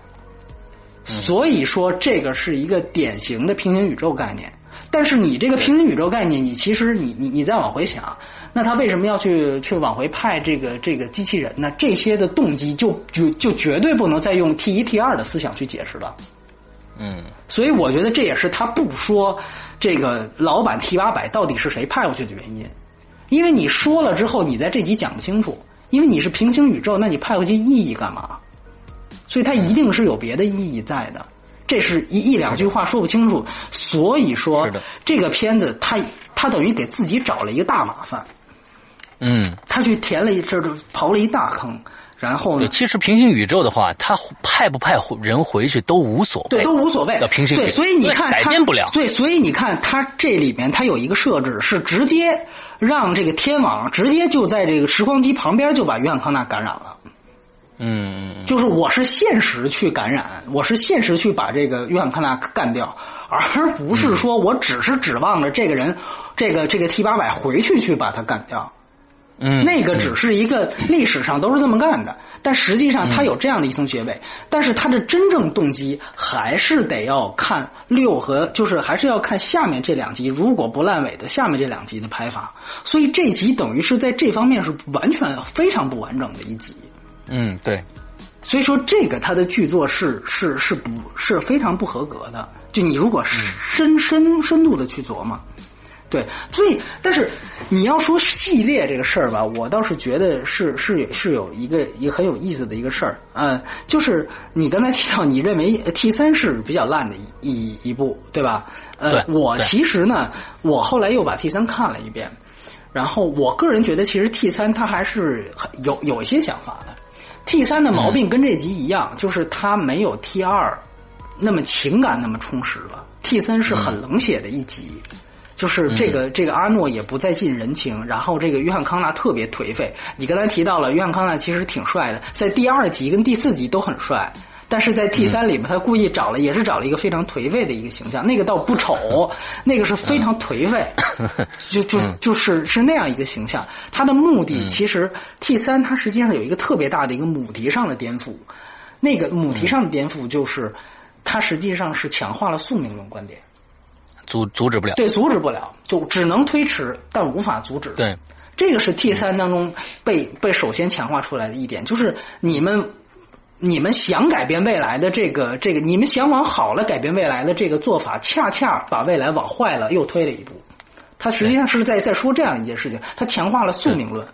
所以说这个是一个典型的平行宇宙概念。但是你这个平行宇宙概念，你其实你你你再往回想，那他为什么要去去往回派这个这个机器人呢？这些的动机就就就绝对不能再用 T 一 T 二的思想去解释了。嗯所以我觉得这也是他不说这个老板 T 八百到底是谁派过去的原因，因为你说了之后，你在这集讲不清楚，因为你是平行宇宙，那你派回去意义干嘛？所以他一定是有别的意义在的，这是一一两句话说不清楚。所以说，这个片子他他等于给自己找了一个大麻烦，嗯，他去填了一这这刨了一大坑，然后对，呢，其实平行宇宙的话，他派不派人回去都无所谓，对，都无所谓要。平行宇宙对，所以你看对改变不了对，所以你看他这里面他有一个设置是直接让这个天网直接就在这个时光机旁边就把约翰康纳感染了。嗯，就是我是现实去感染，我是现实去把这个约翰康纳干掉，而不是说我只是指望着这个人，这个这个 T 八百回去去把他干掉。嗯，那个只是一个历史上都是这么干的，但实际上他有这样的一层学位，但是他的真正动机还是得要看六和，就是还是要看下面这两集，如果不烂尾的下面这两集的拍法，所以这集等于是在这方面是完全非常不完整的一集。嗯对，所以说，这个他的剧作是是是不是非常不合格的。就你如果深深深度的去琢磨，对，所以但是你要说系列这个事儿吧，我倒是觉得是是是有一个一个很有意思的一个事儿，呃，就是你刚才提到你认为 T 三是比较烂的一一一部，对吧？呃，我其实呢，我后来又把 T 三看了一遍，然后我个人觉得，其实 T 三它还是很有有一些想法的。T 三的毛病跟这集一样，就是它没有 T 二那么情感那么充实了。T 三是很冷血的一集，就是这个、这个阿诺也不再近人情，然后这个约翰康纳特别颓废。你刚才提到了约翰康纳其实挺帅的，在第二集跟第四集都很帅。但是在 T 三里面，他故意找了，也是找了一个非常颓废的一个形象，那个倒不丑，(laughs) 那个是非常颓废，就就就是是那样一个形象。他的目的其实 T 三它实际上有一个特别大的一个母题上的颠覆，那个母题上的颠覆就是它实际上是强化了宿命论观点。阻阻止不了。对，阻止不了，就只能推迟，但无法阻止。对，这个是 T 三当中被被首先强化出来的一点，就是你们你们想改变未来的这个这个，你们想往好了改变未来的这个做法，恰恰把未来往坏了又推了一步。他实际上是在在说这样一件事情，他强化了宿命论。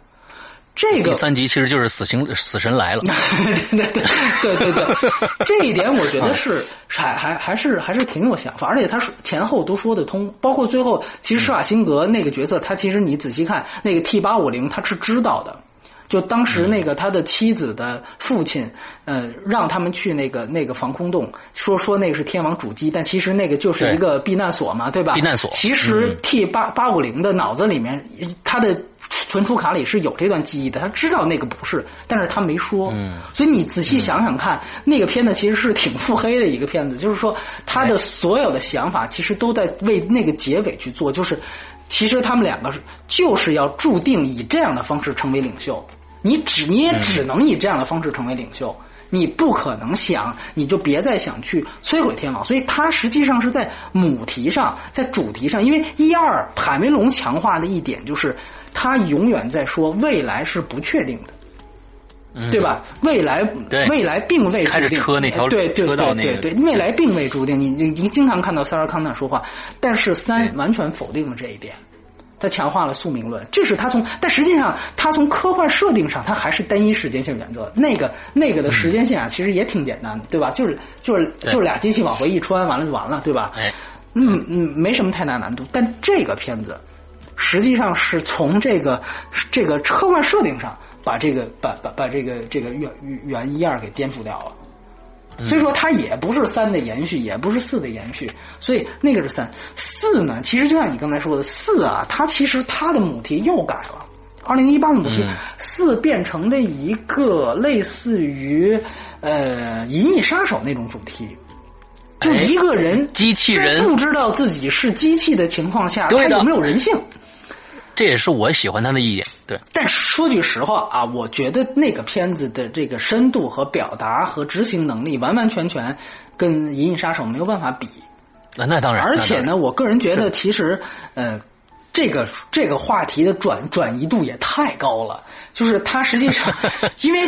这个第三集其实就是死刑死神来了。(laughs) 对对对对对，这一点我觉得是还还还是还是挺有想法，而且他前后都说得通。包括最后，其实施瓦辛格那个角色，他其实你仔细看那个 T 八五零，他是知道的。就当时那个他的妻子的父亲，呃，让他们去那个那个防空洞，说说那个是天王主机，但其实那个就是一个避难所嘛，对吧？避难所。其实 T 八八五零的脑子里面，他的存储卡里是有这段记忆的，他知道那个不是，但是他没说。嗯。所以你仔细想想看，那个片子其实是挺腹黑的一个片子，就是说他的所有的想法其实都在为那个结尾去做，就是其实他们两个就是要注定以这样的方式成为领袖。你只你也只能以这样的方式成为领袖，你不可能想，你就别再想去摧毁天网。所以，他实际上是在母题上，在主题上，因为一二海梅隆强化的一点就是，他永远在说未来是不确定的，对吧？未来未来并未注定。车那条对对对对对，未来并未注定。你你你经常看到塞尔康纳说话，但是三完全否定了这一点。他强化了宿命论，这是他从，但实际上他从科幻设定上，他还是单一时间性原则。那个那个的时间线啊，其实也挺简单的，对吧？就是就是就是俩机器往回一穿，完了就完了，对吧？哎，嗯嗯，没什么太大难度。但这个片子实际上是从这个这个科幻设定上，把这个把把把这个这个原原一二给颠覆掉了。所以说，它也不是三的延续，也不是四的延续，所以那个是三。四呢，其实就像你刚才说的，四啊，它其实它的母题又改了。二零一八的母题，四变成了一个类似于呃《银翼杀手》那种主题，就一个人机器人不知道自己是机器的情况下，他有没有人性？这也是我喜欢他的一点，对。但说句实话啊，我觉得那个片子的这个深度和表达和执行能力，完完全全跟《银翼杀手》没有办法比。那那当然。而且呢，我个人觉得，其实呃。这个这个话题的转转移度也太高了，就是它实际上，(laughs) 因为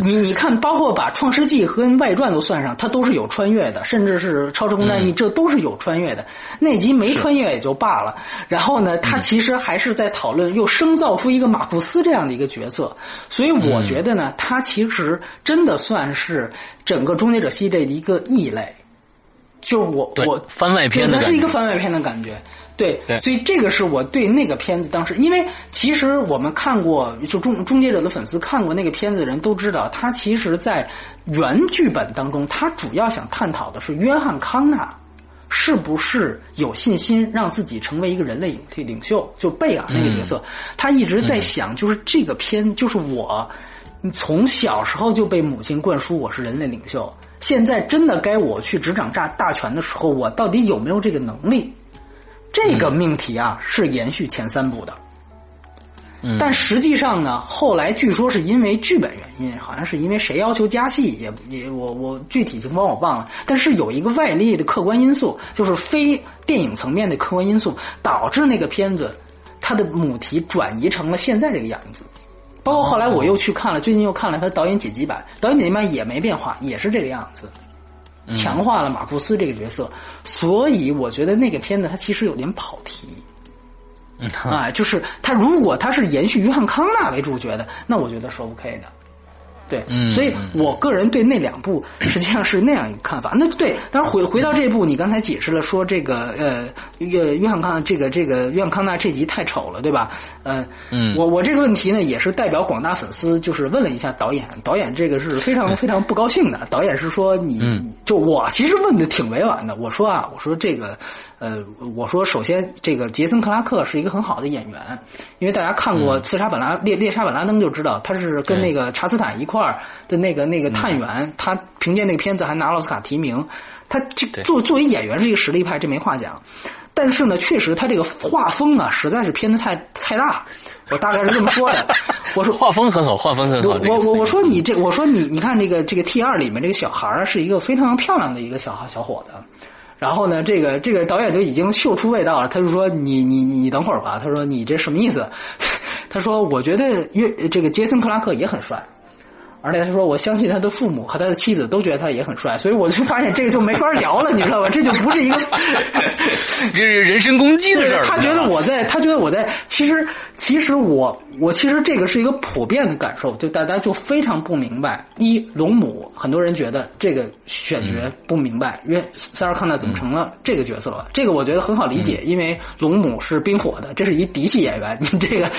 你你看，包括把《创世纪》和外传都算上，它都是有穿越的，甚至是《超时空战役》，这都是有穿越的。那集没穿越也就罢了，然后呢，它其实还是在讨论又生造出一个马库斯这样的一个角色，所以我觉得呢，它其实真的算是整个终结者系列的一个异类，就是我我番外篇，它是一个番外篇的感觉。对，所以这个是我对那个片子当时，因为其实我们看过，就终终结者的粉丝看过那个片子的人都知道，他其实，在原剧本当中，他主要想探讨的是约翰康纳是不是有信心让自己成为一个人类领领袖，就贝尔那个角色，他一直在想，就是这个片，就是我从小时候就被母亲灌输我是人类领袖，现在真的该我去执掌大大权的时候，我到底有没有这个能力？这个命题啊是延续前三部的，但实际上呢，后来据说是因为剧本原因，好像是因为谁要求加戏，也也我我具体情况我忘了。但是有一个外力的客观因素，就是非电影层面的客观因素，导致那个片子它的母题转移成了现在这个样子。包括后来我又去看了，最近又看了他导演剪辑版，导演剪辑版也没变化，也是这个样子。强化了马库斯这个角色，所以我觉得那个片子它其实有点跑题。啊，就是他如果他是延续约翰康纳为主角的，那我觉得是 OK 的。对，所以我个人对那两部 (coughs) 实际上是那样一个看法。那对，但是回回到这部，你刚才解释了说这个呃约约翰康这个这个约翰康纳这集太丑了，对吧？呃，嗯，我我这个问题呢也是代表广大粉丝，就是问了一下导演，导演这个是非常 (laughs) 非常不高兴的。导演是说你就我其实问的挺委婉的，我说啊，我说这个。呃，我说，首先，这个杰森·克拉克是一个很好的演员，因为大家看过《刺杀本拉猎猎杀本拉登》就知道，他是跟那个查斯坦一块儿的那个那个探员，他凭借那个片子还拿奥斯卡提名。他这作作为演员是一个实力派，这没话讲。但是呢，确实他这个画风啊，实在是偏的太太大。我大概是这么说的。我说画风很好，画风很好。我我我说你这，我说你你看这个这个 T 二里面这个小孩儿是一个非常漂亮的一个小小伙子。然后呢，这个这个导演就已经嗅出味道了，他就说：“你你你等会儿吧。”他说：“你这什么意思？” (laughs) 他说：“我觉得约这个杰森克拉克也很帅。”而且他说：“我相信他的父母和他的妻子都觉得他也很帅，所以我就发现这个就没法聊了，你知道吧？这就不是一个，(laughs) 这是人身攻击的事儿。他觉得我在，他觉得我在，其实其实我我其实这个是一个普遍的感受，就大家就非常不明白。一龙母，很多人觉得这个选角不明白，因为塞尔康纳怎么成了这个角色了？这个我觉得很好理解，因为龙母是冰火的，这是一嫡系演员，你 (laughs) 这个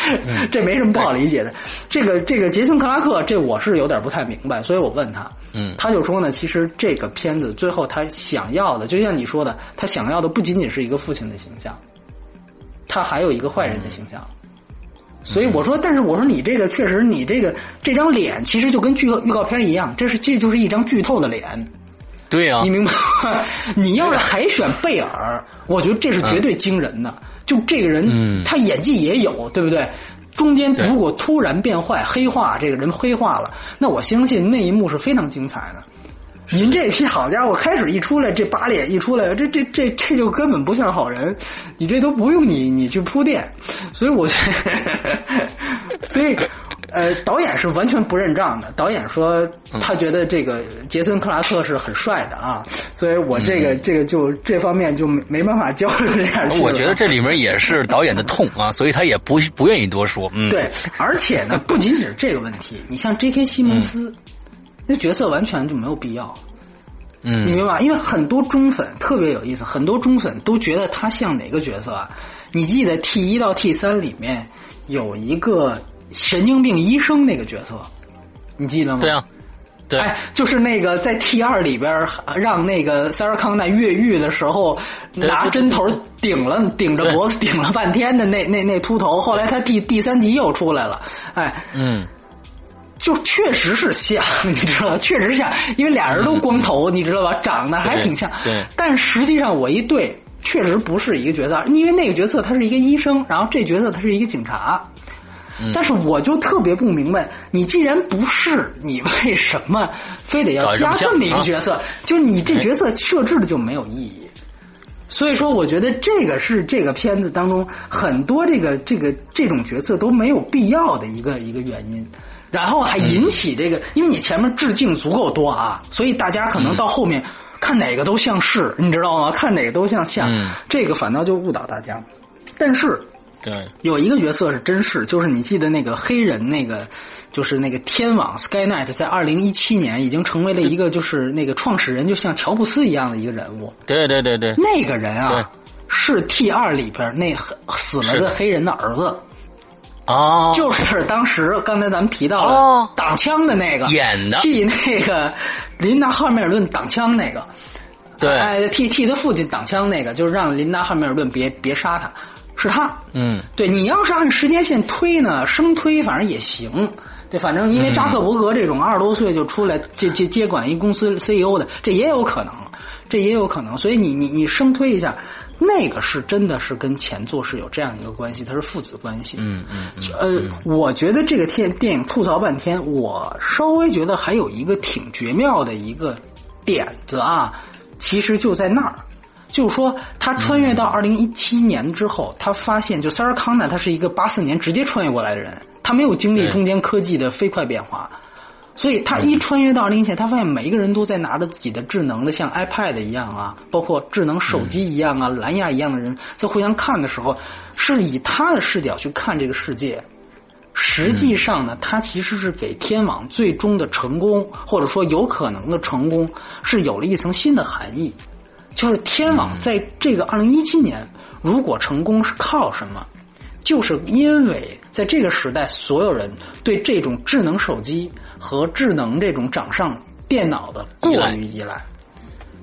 这没什么不好理解的。这个这个杰森克拉克，这我是有。有点不太明白，所以我问他，嗯，他就说呢，其实这个片子最后他想要的，就像你说的，他想要的不仅仅是一个父亲的形象，他还有一个坏人的形象。所以我说，但是我说你这个确实，你这个这张脸其实就跟剧预告片一样，这是这就是一张剧透的脸。对呀，你明白？你要是还选贝尔，我觉得这是绝对惊人的。就这个人，他演技也有，对不对？中间如果突然变坏、黑化，这个人黑化了，那我相信那一幕是非常精彩的。您这批好家伙，开始一出来，这八脸一出来，这这这这就根本不像好人。你这都不用你你去铺垫，所以我觉得，所以呃，导演是完全不认账的。导演说他觉得这个杰森克拉克是很帅的啊，所以我这个这个就这方面就没没办法交流下去。我觉得这里面也是导演的痛啊，所以他也不不愿意多说。嗯，对，而且呢，不仅仅是这个问题，你像 J.K. 西蒙斯。那角色完全就没有必要，嗯，你明白？因为很多中粉特别有意思，很多中粉都觉得他像哪个角色啊？你记得 T 一到 T 三里面有一个神经病医生那个角色，你记得吗？对啊，对，哎，就是那个在 T 二里边让那个塞尔康纳越狱的时候拿针头顶了顶着脖子顶了半天的那那那秃头，后来他第第三集又出来了，哎，嗯。就确实是像，你知道吧？(laughs) 确实像，因为俩人都光头，(laughs) 你知道吧？长得还挺像。对。但实际上，我一对，确实不是一个角色，因为那个角色他是一个医生，然后这角色他是一个警察。嗯。但是我就特别不明白，你既然不是，你为什么非得要加这么一个角色？就你这角色设置的就没有意义。所以说，我觉得这个是这个片子当中很多这个这个这种角色都没有必要的一个一个原因。然后还引起这个，因为你前面致敬足够多啊，所以大家可能到后面看哪个都像是，你知道吗？看哪个都像像，这个反倒就误导大家。但是，对，有一个角色是真是，就是你记得那个黑人那个，就是那个天网 Skynet，在二零一七年已经成为了一个就是那个创始人，就像乔布斯一样的一个人物。对对对对，那个人啊，是 T 二里边那死了的黑人的儿子。哦，就是当时刚才咱们提到了挡枪的那个演的，替那个琳达汉密尔顿挡枪那个，对，哎，替替他父亲挡枪那个，就是让琳达汉密尔顿别别杀他，是他。嗯，对你要是按时间线推呢，生推反正也行。对，反正因为扎克伯格这种二十多岁就出来接接接管一公司 CEO 的，这也有可能，这也有可能。所以你你你生推一下。那个是真的是跟前作是有这样一个关系，它是父子关系。嗯嗯。呃，我觉得这个电电影吐槽半天，我稍微觉得还有一个挺绝妙的一个点子啊，其实就在那儿，就是说他穿越到二零一七年之后，他发现就塞尔康呢，他是一个八四年直接穿越过来的人，他没有经历中间科技的飞快变化。所以他一穿越到二零一七，他发现每一个人都在拿着自己的智能的，像 iPad 一样啊，包括智能手机一样啊，蓝牙一样的人在互相看的时候，是以他的视角去看这个世界。实际上呢，他其实是给天网最终的成功，或者说有可能的成功，是有了一层新的含义。就是天网在这个二零一七年如果成功是靠什么？就是因为在这个时代，所有人对这种智能手机。和智能这种掌上电脑的过于依赖，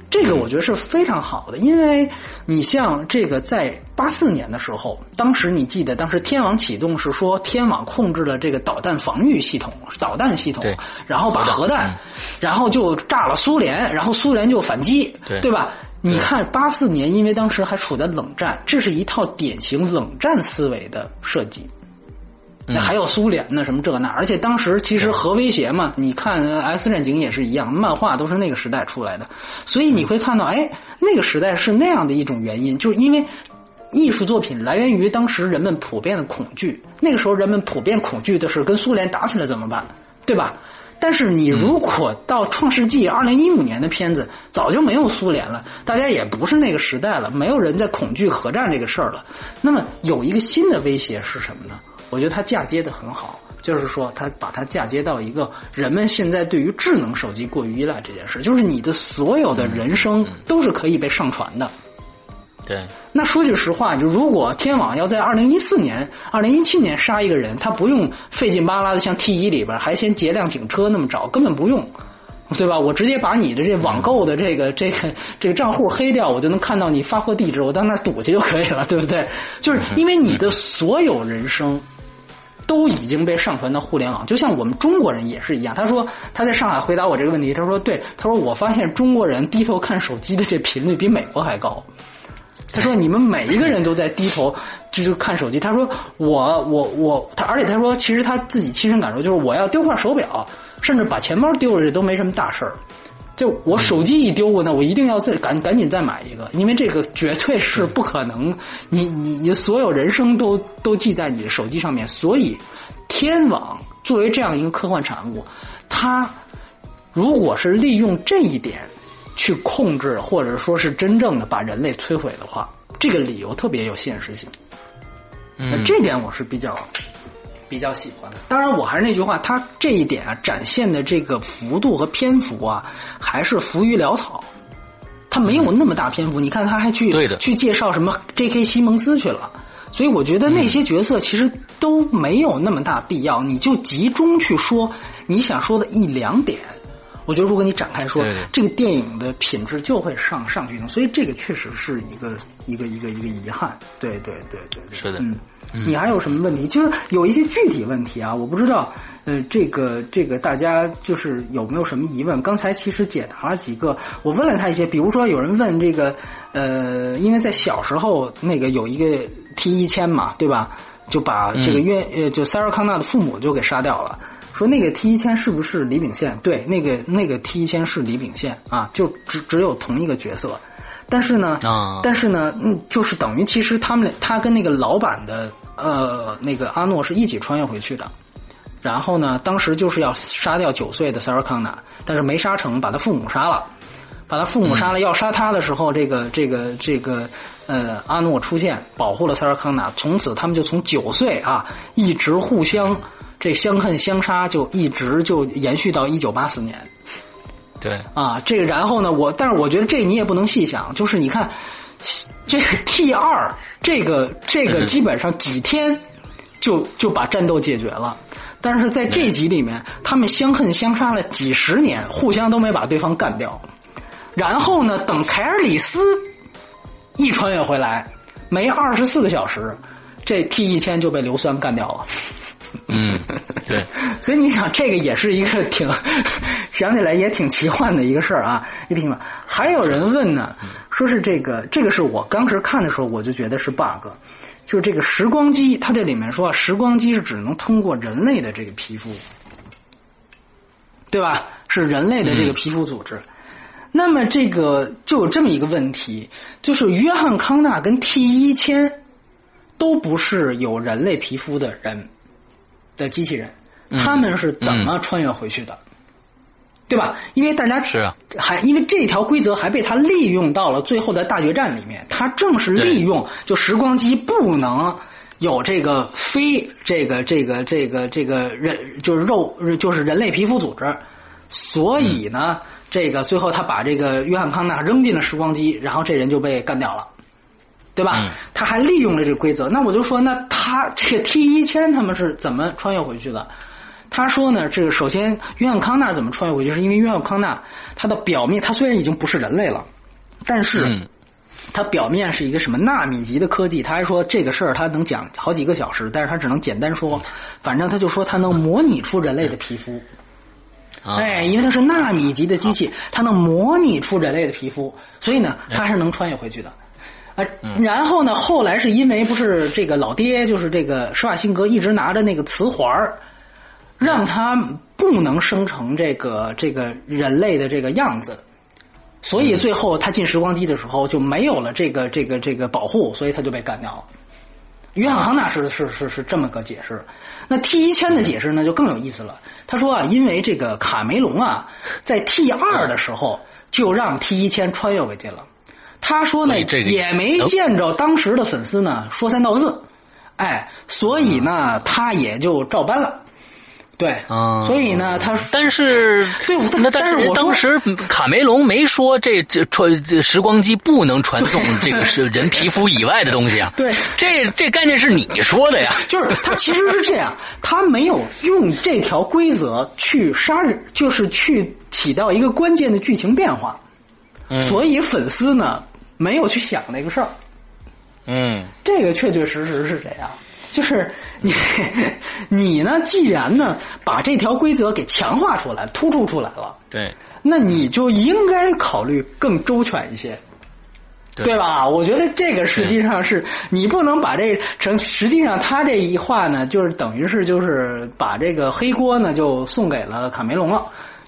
这个我觉得是非常好的，因为你像这个在八四年的时候，当时你记得，当时天网启动是说天网控制了这个导弹防御系统、导弹系统，然后把核弹，然后就炸了苏联，然后苏联就反击，对吧？你看八四年，因为当时还处在冷战，这是一套典型冷战思维的设计。那还有苏联呢，什么这那，而且当时其实核威胁嘛，你看《X 战警》也是一样，漫画都是那个时代出来的，所以你会看到，哎，那个时代是那样的一种原因，就是因为艺术作品来源于当时人们普遍的恐惧，那个时候人们普遍恐惧的是跟苏联打起来怎么办，对吧？但是你如果到《创世纪》二零一五年的片子，早就没有苏联了，大家也不是那个时代了，没有人在恐惧核战这个事儿了。那么有一个新的威胁是什么呢？我觉得它嫁接的很好，就是说它把它嫁接到一个人们现在对于智能手机过于依赖这件事，就是你的所有的人生都是可以被上传的。对，那说句实话，就如果天网要在二零一四年、二零一七年杀一个人，他不用费劲巴拉的像 T 一里边还先劫辆警车那么找，根本不用，对吧？我直接把你的这网购的这个这个这个账户黑掉，我就能看到你发货地址，我到那儿堵去就可以了，对不对？就是因为你的所有人生都已经被上传到互联网，就像我们中国人也是一样。他说他在上海回答我这个问题，他说对，他说我发现中国人低头看手机的这频率比美国还高。他说：“你们每一个人都在低头，就是看手机。”他说：“我我我，他而且他说，其实他自己亲身感受就是，我要丢块手表，甚至把钱包丢了，这都没什么大事儿。就我手机一丢，那我一定要再赶赶紧再买一个，因为这个绝对是不可能。你你你所有人生都都记在你的手机上面。所以，天网作为这样一个科幻产物，它如果是利用这一点。”去控制，或者说是真正的把人类摧毁的话，这个理由特别有现实性。那这点我是比较比较喜欢的。当然，我还是那句话，他这一点啊，展现的这个幅度和篇幅啊，还是浮于潦草。他没有那么大篇幅，你看他还去去介绍什么 J.K. 西蒙斯去了，所以我觉得那些角色其实都没有那么大必要，你就集中去说你想说的一两点。我觉得，如果你展开说，这个电影的品质就会上上去的，所以这个确实是一个一个一个一个遗憾。对对对对，是的。嗯，你还有什么问题？其实有一些具体问题啊，我不知道，呃，这个这个大家就是有没有什么疑问？刚才其实解答了几个，我问了他一些，比如说有人问这个，呃，因为在小时候那个有一个 T 一千嘛，对吧？就把这个约呃，就塞尔康纳的父母就给杀掉了。说那个 T 一千是不是李秉宪？对，那个那个 T 一千是李秉宪啊，就只只有同一个角色，但是呢，啊但是呢，嗯，就是等于其实他们他跟那个老版的呃那个阿诺是一起穿越回去的，然后呢，当时就是要杀掉九岁的塞尔康纳，但是没杀成，把他父母杀了，把他父母杀了，要杀他的时候，这个这个这个呃阿诺出现保护了塞尔康纳，从此他们就从九岁啊一直互相。这相恨相杀就一直就延续到一九八四年，对。啊，这个然后呢，我但是我觉得这你也不能细想，就是你看这个 (laughs) T 二这个这个基本上几天就就把战斗解决了，但是在这集里面，他们相恨相杀了几十年，互相都没把对方干掉，然后呢，等凯尔里斯一穿越回来，没二十四个小时，这 T 一千就被硫酸干掉了。嗯，对，(laughs) 所以你想，这个也是一个挺想起来也挺奇幻的一个事儿啊。一听了，还有人问呢，说是这个，这个是我当时看的时候我就觉得是 bug，就是这个时光机，它这里面说时光机是只能通过人类的这个皮肤，对吧？是人类的这个皮肤组织。那么这个就有这么一个问题，就是约翰康纳跟 T 一千都不是有人类皮肤的人。的机器人，他们是怎么穿越回去的？对吧？因为大家是啊，还因为这条规则还被他利用到了最后的大决战里面。他正是利用就时光机不能有这个非这个这个这个这个人就是肉就是人类皮肤组织，所以呢，这个最后他把这个约翰康纳扔进了时光机，然后这人就被干掉了。对吧？他还利用了这个规则，那我就说，那他这个 T 一千他们是怎么穿越回去的？他说呢，这个首先约翰康纳怎么穿越回去？是因为约翰康纳他的表面，他虽然已经不是人类了，但是他表面是一个什么纳米级的科技？他还说这个事儿他能讲好几个小时，但是他只能简单说，反正他就说他能模拟出人类的皮肤。哎，因为它是纳米级的机器，它能模拟出人类的皮肤，所以呢，它是能穿越回去的。啊，然后呢，后来是因为不是这个老爹，就是这个施瓦辛格一直拿着那个磁环让他不能生成这个这个人类的这个样子，所以最后他进时光机的时候就没有了这个这个这个保护，所以他就被干掉了。约翰康纳是是是是这么个解释。那 T 一千的解释呢就更有意思了。他说啊，因为这个卡梅隆啊，在 T 二的时候就让 T 一千穿越回去了。他说呢，也没见着当时的粉丝呢说三道四，哎，所以呢，他也就照搬了。对，所以呢，他但是对，那但是当时卡梅隆没说这这传这时光机不能传送这个是人皮肤以外的东西啊。(laughs) 对，这这概念是你说的呀。(laughs) 就是他其实是这样，他没有用这条规则去杀人，就是去起到一个关键的剧情变化，所以粉丝呢没有去想那个事儿。嗯，这个确确实实是这样。就是你，(laughs) 你呢？既然呢把这条规则给强化出来、突出出来了，对，那你就应该考虑更周全一些，对吧？我觉得这个实际上是你不能把这成。实际上，他这一话呢，就是等于是就是把这个黑锅呢就送给了卡梅隆了。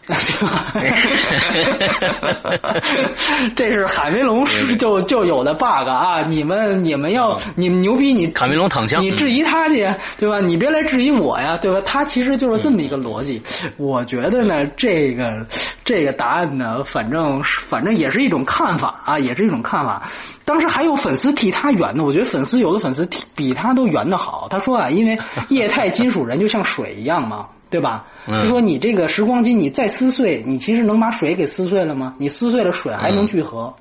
(laughs) 这是海梅龙就就有的 bug 啊！你们你们要你们牛逼，你卡梅隆躺枪，你质疑他去，对吧？你别来质疑我呀，对吧？他其实就是这么一个逻辑。我觉得呢，这个这个答案呢，反正反正也是一种看法啊，也是一种看法。当时还有粉丝替他圆的，我觉得粉丝有的粉丝比他都圆的好。他说啊，因为液态金属人就像水一样嘛。对吧？就说你这个时光机，你再撕碎，你其实能把水给撕碎了吗？你撕碎了水还能聚合，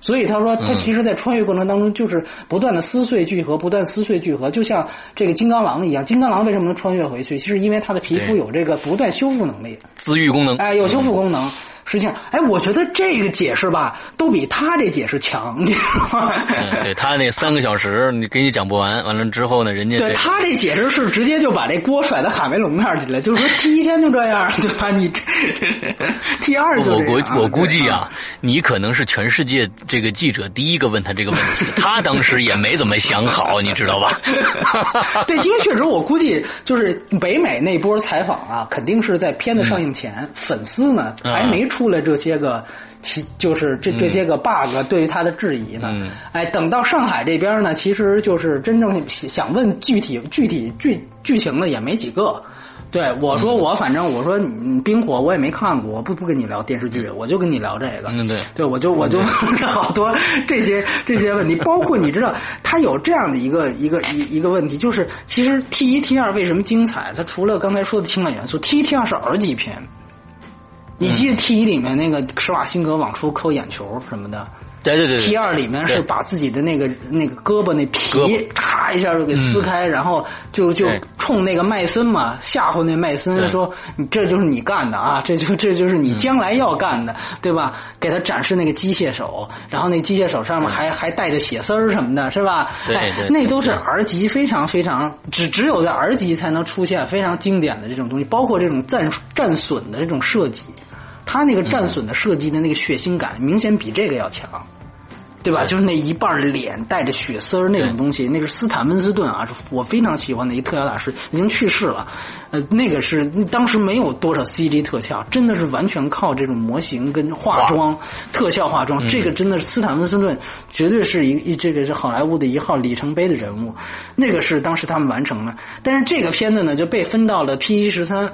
所以他说他其实，在穿越过程当中就是不断的撕碎聚合，不断撕碎聚合，就像这个金刚狼一样。金刚狼为什么能穿越回去？其实因为他的皮肤有这个不断修复能力，自愈功能。哎，有修复功能。实际上，哎，我觉得这个解释吧，都比他这解释强，你知道吗？对他那三个小时，你给你讲不完，完了之后呢，人家对他这解释是直接就把这锅甩到海梅隆那儿去了，就是说第一天就这样，对吧？你这第二就我估我估计啊，你可能是全世界这个记者第一个问他这个问题，他当时也没怎么想好，你知道吧？(laughs) 对，因为确实我估计就是北美那波采访啊，肯定是在片子上映前，粉丝呢还没。出来这些个，其就是这这些个 bug 对于他的质疑呢？哎，等到上海这边呢，其实就是真正想问具体具体剧剧情的也没几个。对我说，我反正我说冰火我也没看过，我不不跟你聊电视剧，我就跟你聊这个。嗯，对，对我就我就好多这些这些问题，包括你知道，他有这样的一个一个一一个问题，就是其实 T 一 T 二为什么精彩？它除了刚才说的情感元素，T 一 T 二是儿级片。你记得 T 一里面那个施瓦辛格往出抠眼球什么的？对对对。T 二里面是把自己的那个那个胳膊那皮嚓一下就给撕开，然后就就冲那个麦森嘛吓唬那麦森说：“你这就是你干的啊，这就这就是你将来要干的，对吧？”给他展示那个机械手，然后那机械手上面还还带着血丝儿什么的，是吧？对对。那都是 R 级非常非常只只有在 R 级才能出现非常经典的这种东西，包括这种战战损的这种设计。他那个战损的设计的那个血腥感，明显比这个要强，对吧？就是那一半脸带着血丝儿那种东西，那是斯坦温斯顿啊，是我非常喜欢的一特效大师，已经去世了。呃，那个是当时没有多少 CG 特效，真的是完全靠这种模型跟化妆、特效化妆。这个真的是斯坦温斯顿，绝对是一一这个是好莱坞的一号里程碑的人物。那个是当时他们完成的，但是这个片子呢就被分到了 P 一十三。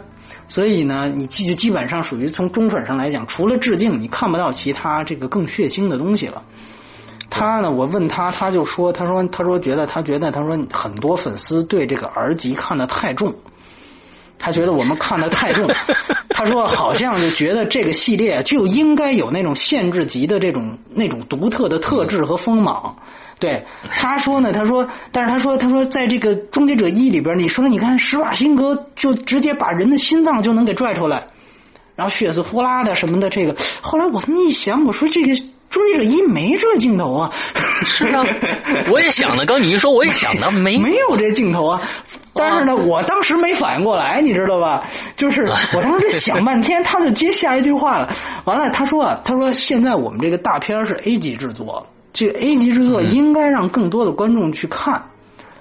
所以呢，你基基本上属于从中粉上来讲，除了致敬，你看不到其他这个更血腥的东西了。他呢，我问他，他就说，他说，他说觉得，他觉得，他说很多粉丝对这个 R 级看得太重，他觉得我们看得太重。他说好像就觉得这个系列就应该有那种限制级的这种那种独特的特质和锋芒。对，他说呢，他说，但是他说，他说，在这个《终结者一》里边，你说，你看施瓦辛格就直接把人的心脏就能给拽出来，然后血丝呼啦的什么的，这个，后来我这么一想，我说这个《终结者一》没这镜头啊，是啊，(laughs) 我也想了，刚你一说，我也想到，没没有这镜头啊，但是呢，我当时没反应过来，你知道吧？就是 (laughs) 我当时想半天，他就接下一句话了，完了，他说啊，他说现在我们这个大片是 A 级制作。这个 A 级制作应该让更多的观众去看。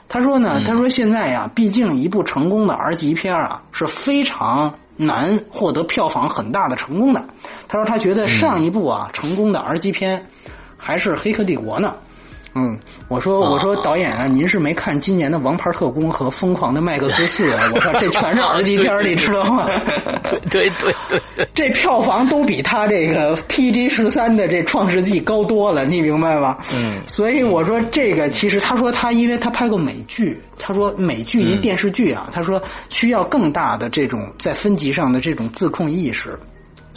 他说呢，他说现在呀，毕竟一部成功的 R 级片啊是非常难获得票房很大的成功的。他说他觉得上一部啊成功的 R 级片还是《黑客帝国》呢。嗯，我说我说导演啊，您是没看今年的《王牌特工》和《疯狂的麦克斯四》啊？(laughs) 我靠，这全是 R 级片你知道吗？(laughs) 对对对，这票房都比他这个 PG 十三的这《创世纪》高多了，你明白吗？嗯，所以我说这个其实他说他因为他拍过美剧，他说美剧一电视剧啊，他说需要更大的这种在分级上的这种自控意识。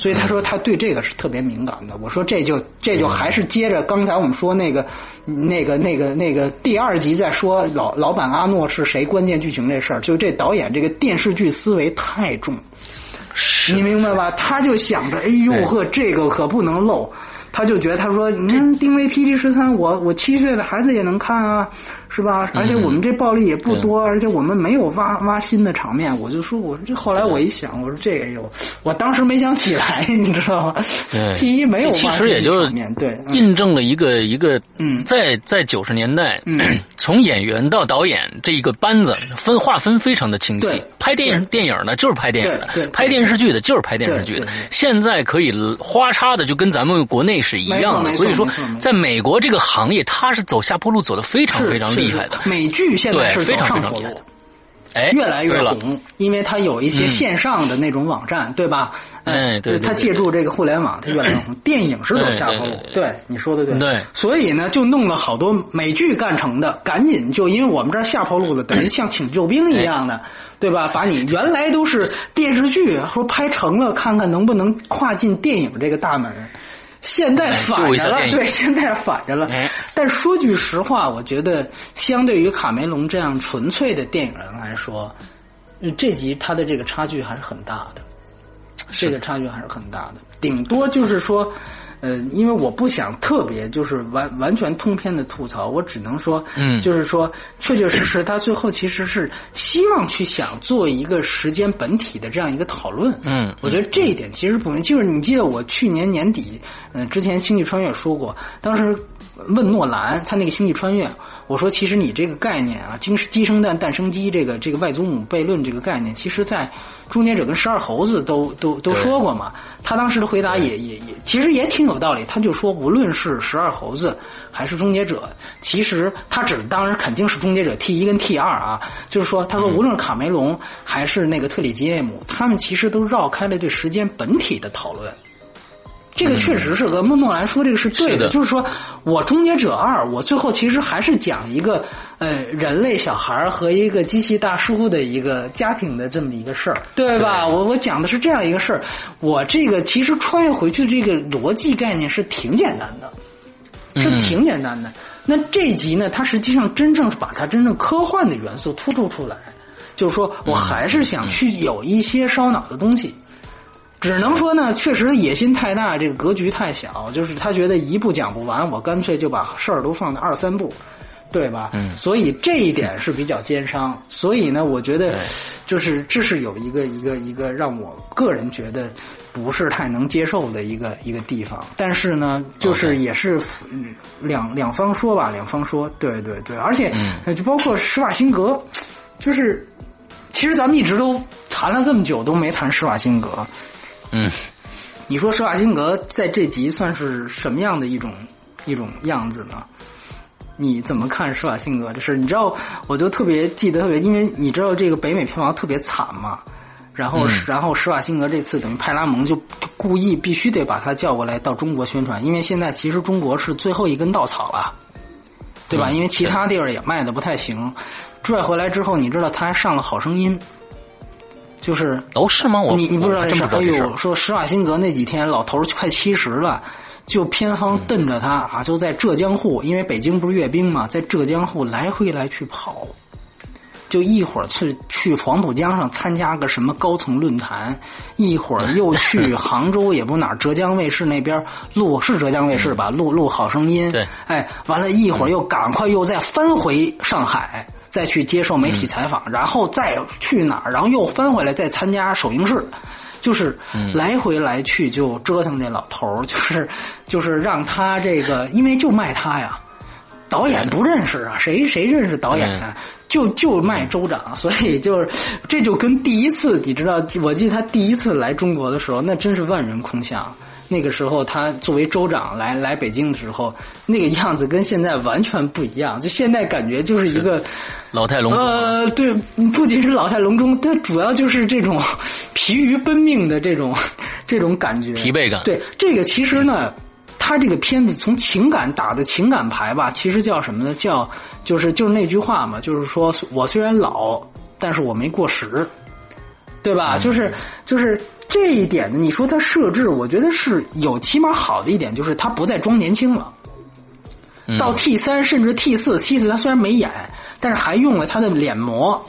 所以他说他对这个是特别敏感的。我说这就这就还是接着刚才我们说那个那个那个那个第二集在说老老板阿诺是谁关键剧情这事儿，就这导演这个电视剧思维太重，你明白吧？他就想着，哎呦呵，这个可不能漏。他就觉得他说，你看定位 PG 十三，我我七岁的孩子也能看啊。是吧？而且我们这暴力也不多，而且我们没有挖挖新的场面。我就说，我说这后来我一想，我说这个有，我当时没想起来，你知道吗？第一没有其实也就对印证了一个一个，嗯，在在九十年代，(clears throat) 从演员到导演这一个班子分划分非常的清晰。拍电影电影呢就是拍电影的，拍电视剧的就是拍电视剧的。现在可以花叉的就跟咱们国内是一样的。所以说，在美国这个行业，它是走下坡路走的非常非常。厉害的。美剧现在是非常上坡路，哎，越来越红，因为它有一些线上的那种网站，对吧？哎，对，它借助这个互联网，它越来越红。电影是走下坡路，对你说的对，对，所以呢，就弄了好多美剧干成的，赶紧就因为我们这儿下坡路了，等于像请救兵一样的，对吧？把你 (laughs) 原来都是电视剧，说拍成了，看看能不能跨进电影这个大门。现在反着了，对，现在反着了。但说句实话，我觉得相对于卡梅隆这样纯粹的电影人来说，这集他的这个差距还是很大的，这个差距还是很大的。顶多就是说。呃，因为我不想特别就是完完全通篇的吐槽，我只能说，嗯，就是说，确确实实，他最后其实是希望去想做一个时间本体的这样一个讨论。嗯，我觉得这一点其实不明，就是你记得我去年年底，嗯，之前《星际穿越》说过，当时问诺兰他那个《星际穿越》，我说其实你这个概念啊，鸡鸡生蛋，蛋生鸡，这个这个外祖母悖论这个概念，其实在。终结者跟十二猴子都都都说过嘛，他当时的回答也也也其实也挺有道理。他就说，无论是十二猴子还是终结者，其实他指的当然肯定是终结者 T 一跟 T 二啊。就是说，他说无论卡梅隆还是那个特里吉内姆，他们其实都绕开了对时间本体的讨论。这个确实是和孟诺兰说这个是对的，就是说我终结者二，我最后其实还是讲一个呃人类小孩和一个机器大叔的一个家庭的这么一个事儿，对吧？我我讲的是这样一个事儿，我这个其实穿越回去这个逻辑概念是挺简单的，是挺简单的。那这一集呢，它实际上真正是把它真正科幻的元素突出出来，就是说我还是想去有一些烧脑的东西。只能说呢，确实野心太大，这个格局太小。就是他觉得一部讲不完，我干脆就把事儿都放在二三部，对吧？嗯。所以这一点是比较奸商。所以呢，我觉得，就是这是有一个一个一个让我个人觉得不是太能接受的一个一个地方。但是呢，就是也是两两方说吧，两方说，对对对。而且就包括施瓦辛格，就是其实咱们一直都谈了这么久，都没谈施瓦辛格。嗯，你说施瓦辛格在这集算是什么样的一种一种样子呢？你怎么看施瓦辛格这事你知道，我就特别记得特别，因为你知道这个北美票房特别惨嘛。然后，然后施瓦辛格这次等于派拉蒙就故意必须得把他叫过来到中国宣传，因为现在其实中国是最后一根稻草了，对吧？因为其他地儿也卖的不太行。拽回来之后，你知道他还上了好声音。就是哦，是吗？我你你不知道这事？哎呦，说施瓦辛格那几天老头快七十了，就偏方瞪着他啊，就在浙江沪，因为北京不是阅兵嘛，在浙江沪来回来去跑，就一会儿去去黄浦江上参加个什么高层论坛，一会儿又 (laughs) 去杭州，也不哪浙江卫视那边录是浙江卫视吧，录录好声音。对，哎，完了一会儿又赶快又再翻回上海。再去接受媒体采访，然后再去哪儿，然后又翻回来再参加首映式，就是来回来去就折腾这老头儿，(laughs) 就是就是让他这个，因为就卖他呀。导演不认识啊，谁谁认识导演啊？就就卖州长，所以就是这就跟第一次，你知道，我记得他第一次来中国的时候，那真是万人空巷。那个时候他作为州长来来北京的时候，那个样子跟现在完全不一样。就现在感觉就是一个老态龙钟。呃，对，不仅是老态龙钟，它主要就是这种 (laughs) 疲于奔命的这种这种感觉，疲惫感。对，这个其实呢。他这个片子从情感打的情感牌吧，其实叫什么呢？叫就是就是那句话嘛，就是说我虽然老，但是我没过时，对吧？就是就是这一点呢，你说他设置，我觉得是有起码好的一点，就是他不再装年轻了。到 T 三甚至 T 四、T 四，他虽然没演，但是还用了他的脸模，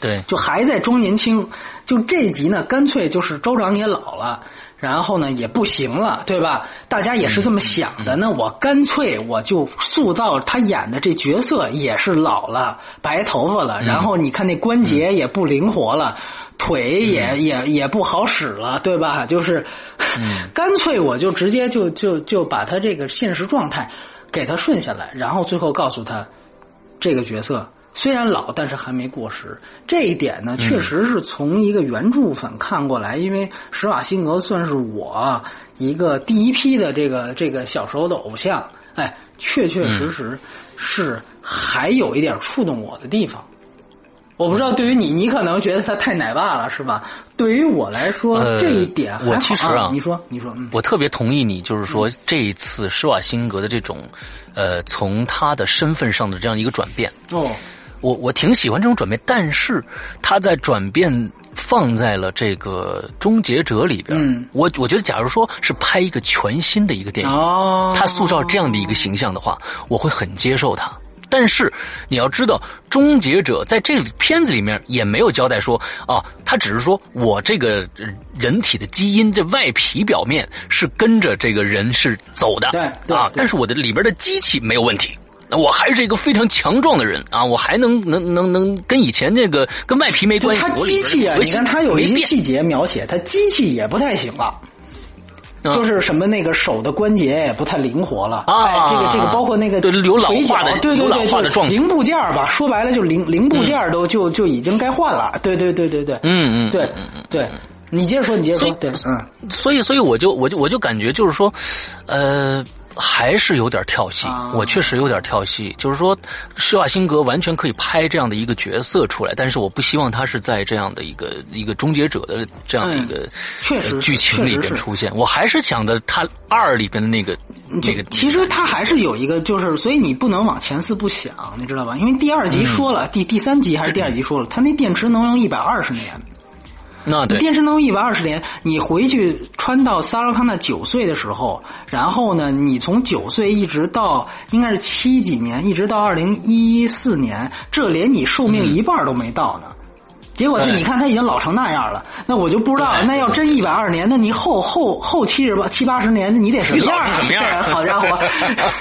对，就还在装年轻。就这集呢，干脆就是州长也老了。然后呢，也不行了，对吧？大家也是这么想的。那我干脆我就塑造他演的这角色也是老了，白头发了。然后你看那关节也不灵活了，腿也也也不好使了，对吧？就是，(laughs) 干脆我就直接就就就把他这个现实状态给他顺下来，然后最后告诉他这个角色。虽然老，但是还没过时。这一点呢，确实是从一个原著粉看过来，因为施瓦辛格算是我一个第一批的这个这个小时候的偶像。哎，确确实实是还有一点触动我的地方。我不知道对于你，你可能觉得他太奶爸了，是吧？对于我来说，这一点我其实啊，你说，你说，我特别同意你，就是说这一次施瓦辛格的这种呃，从他的身份上的这样一个转变哦。我我挺喜欢这种转变，但是他在转变放在了这个《终结者》里边。嗯，我我觉得，假如说是拍一个全新的一个电影，哦，他塑造这样的一个形象的话，我会很接受他。但是你要知道，《终结者》在这片子里面也没有交代说，啊，他只是说我这个人体的基因这外皮表面是跟着这个人是走的，对啊，但是我的里边的机器没有问题。那我还是一个非常强壮的人啊！我还能能能能跟以前那个跟外皮没关系。他机器啊，你看他有一些细节描写，他机器也不太行了，就是什么那个手的关节也不太灵活了。啊。这个这个包括那个对有老化的对对对零部件吧，说白了就零零部件都就就已经该换了。对对对对对，嗯嗯，对对，你接着说，你接着说，对，嗯，所以所以我就我就我就感觉就是说，呃。还是有点跳戏，我确实有点跳戏。就是说，施瓦辛格完全可以拍这样的一个角色出来，但是我不希望他是在这样的一个一个终结者的这样的一个确实剧情里边出现。我还是想的他二里边的那个那个。其实他还是有一个，就是所以你不能往前四步想，你知道吧？因为第二集说了，第第三集还是第二集说了，他那电池能用一百二十年。那对，电视能用一百二十年，你回去穿到萨拉康纳九岁的时候，然后呢，你从九岁一直到应该是七几年，一直到二零一四年，这连你寿命一半都没到呢。结果是，你看他已经老成那样了，那我就不知道，那要真一百二十年，那你后后后七十八七八十年，你得什么样啊？什么样？(laughs) 好家伙！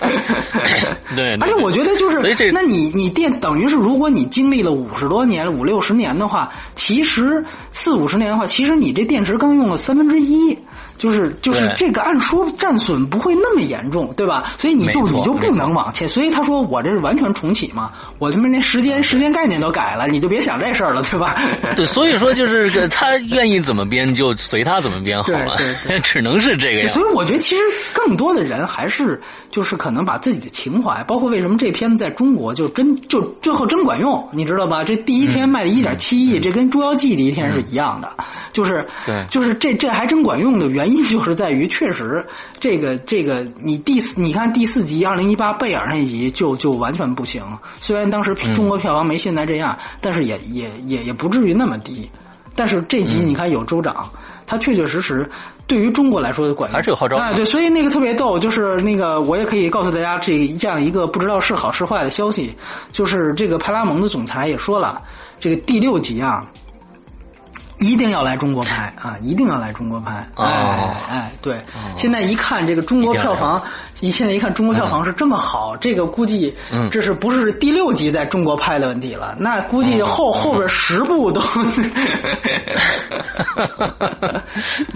(laughs) 对，而且我觉得就是，那你你电等于是，如果你经历了五十多年、五六十年的话，其实四五十年的话，其实你这电池刚用了三分之一。就是就是这个，按说战损不会那么严重，对吧？所以你就你就不能往前。所以他说我这是完全重启嘛，我他妈连时间时间概念都改了，你就别想这事儿了，对吧？(laughs) 对，所以说就是他愿意怎么编就随他怎么编好了，(laughs) 只能是这个样。所以我觉得其实更多的人还是就是可能把自己的情怀，包括为什么这片子在中国就真就最后真管用，你知道吧？这第一天卖了一点七亿，这跟《捉妖记》第一天是一样的，就是对，就是这这还真管用的原。因就是在于，确实，这个这个，你第四，你看第四集二零一八贝尔那集就就完全不行。虽然当时中国票房没现在这样，但是也也也也不至于那么低。但是这集你看有州长，他确确实实对于中国来说的管还是有号召力。对，所以那个特别逗，就是那个我也可以告诉大家这这样一个不知道是好是坏的消息，就是这个派拉蒙的总裁也说了，这个第六集啊。一定要来中国拍啊！一定要来中国拍！哦哎哎，对，现在一看这个中国票房，一现在一看中国票房是这么好，这个估计嗯这是不是第六集在中国拍的问题了？那估计后后边十部都 (laughs)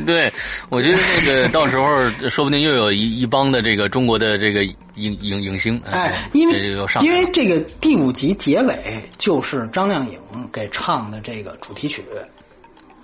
对，我觉得那个到时候说不定又有一一帮的这个中国的这个影影影星，哎，因为因为这个第五集结尾就是张靓颖给唱的这个主题曲，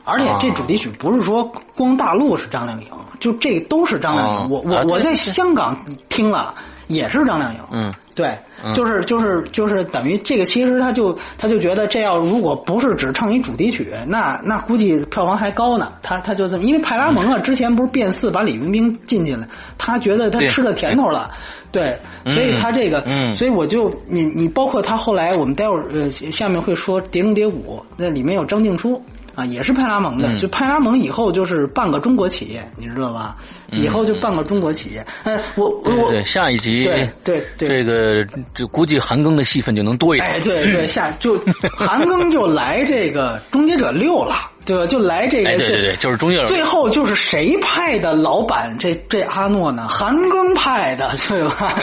而且这主题曲不是说光大陆是张靓颖，就这都是张靓颖。哦我我、我在香港听了也是张靓颖，嗯，对，就是就是就是等于这个，其实他就他就觉得这要如果不是只唱一主题曲，那那估计票房还高呢。他他就这么，因为派拉蒙啊，之前不是变四把李冰冰进去了，他觉得他吃了甜头了，对，所以他这个，嗯所以我就你你包括他后来我们待会儿呃下面会说《碟中谍五》，那里面有张静初。啊，也是派拉蒙的，嗯就派拉蒙以后就是半个中国企业，你知道吧？以后就半个中国企业。哎，我我下一集对对对这个就估计韩庚的戏份就能多一点。哎，对对，下就 (laughs) 韩庚就来这个《终结者六》了，对吧？就来这个，哎，对对对，就是中介最后就是谁派的老板这这阿诺呢？韩庚派的，对吧？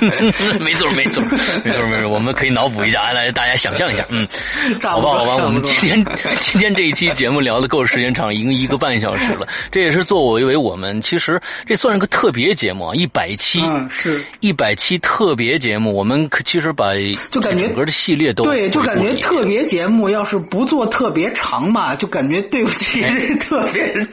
(laughs) 没错没错没错没错，我们可以脑补一下，来大家想象一下，嗯，(laughs) 好吧好吧，我们今天今天这一期节目聊的够时间长，已经一个半小时了，这也是作为为我们其实这算是个特别节目啊，一百期，嗯，是。一百期特别节目，我们可其实把就感觉整个的系列都对，就感觉特别节目要是不做特别长吧，就感觉对不起 (laughs) 这特别。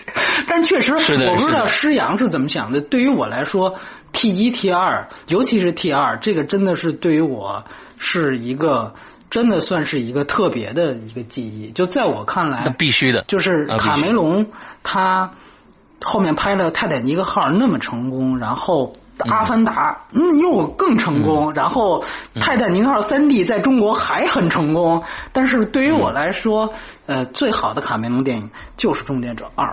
但确实，我不知道施洋是怎么想的。对于我来说，T 一、T 二，尤其是 T 二，这个真的是对于我是一个真的算是一个特别的一个记忆。就在我看来，那必须的，就是啊卡梅隆他后面拍了《泰坦尼克号》那么成功，然后《阿凡达》嗯又更成功，然后《泰坦尼克号》三 D 在中国还很成功。但是对于我来说，呃，最好的卡梅隆电影就是《终结者二》。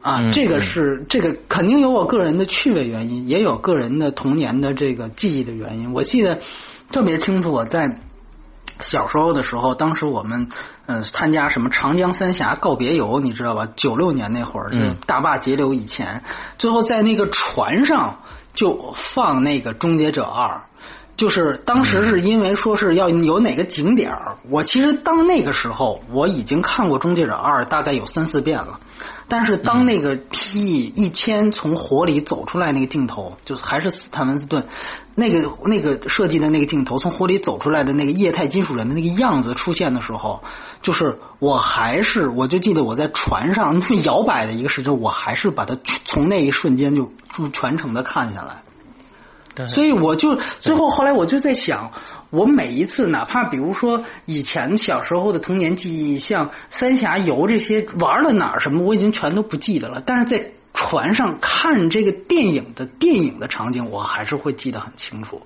啊，嗯这个是这个肯定有我个人的趣味原因，也有个人的童年的这个记忆的原因。我记得特别清楚，我在小时候的时候，当时我们呃参加什么长江三峡告别游，你知道吧？九六年那会儿，就嗯大坝截流以前，最后在那个船上就放那个《终结者二》。就是当时是因为说是要有哪个景点，我其实当那个时候我已经看过《终结者二》大概有三四遍了，但是当那个 T 一千从火里走出来那个镜头，就还是斯坦文斯顿那个那个设计的那个镜头从火里走出来的那个液态金属人的那个样子出现的时候，就是我还是我就记得我在船上那么摇摆的一个时间，我还是把它从那一瞬间就就全程的看下来。对所以我就最后后来我就在想，我每一次哪怕比如说以前小时候的童年记忆，像三峡游这些玩了哪儿什么，我已经全都不记得了。但是在船上看这个电影的电影的场景，我还是会记得很清楚。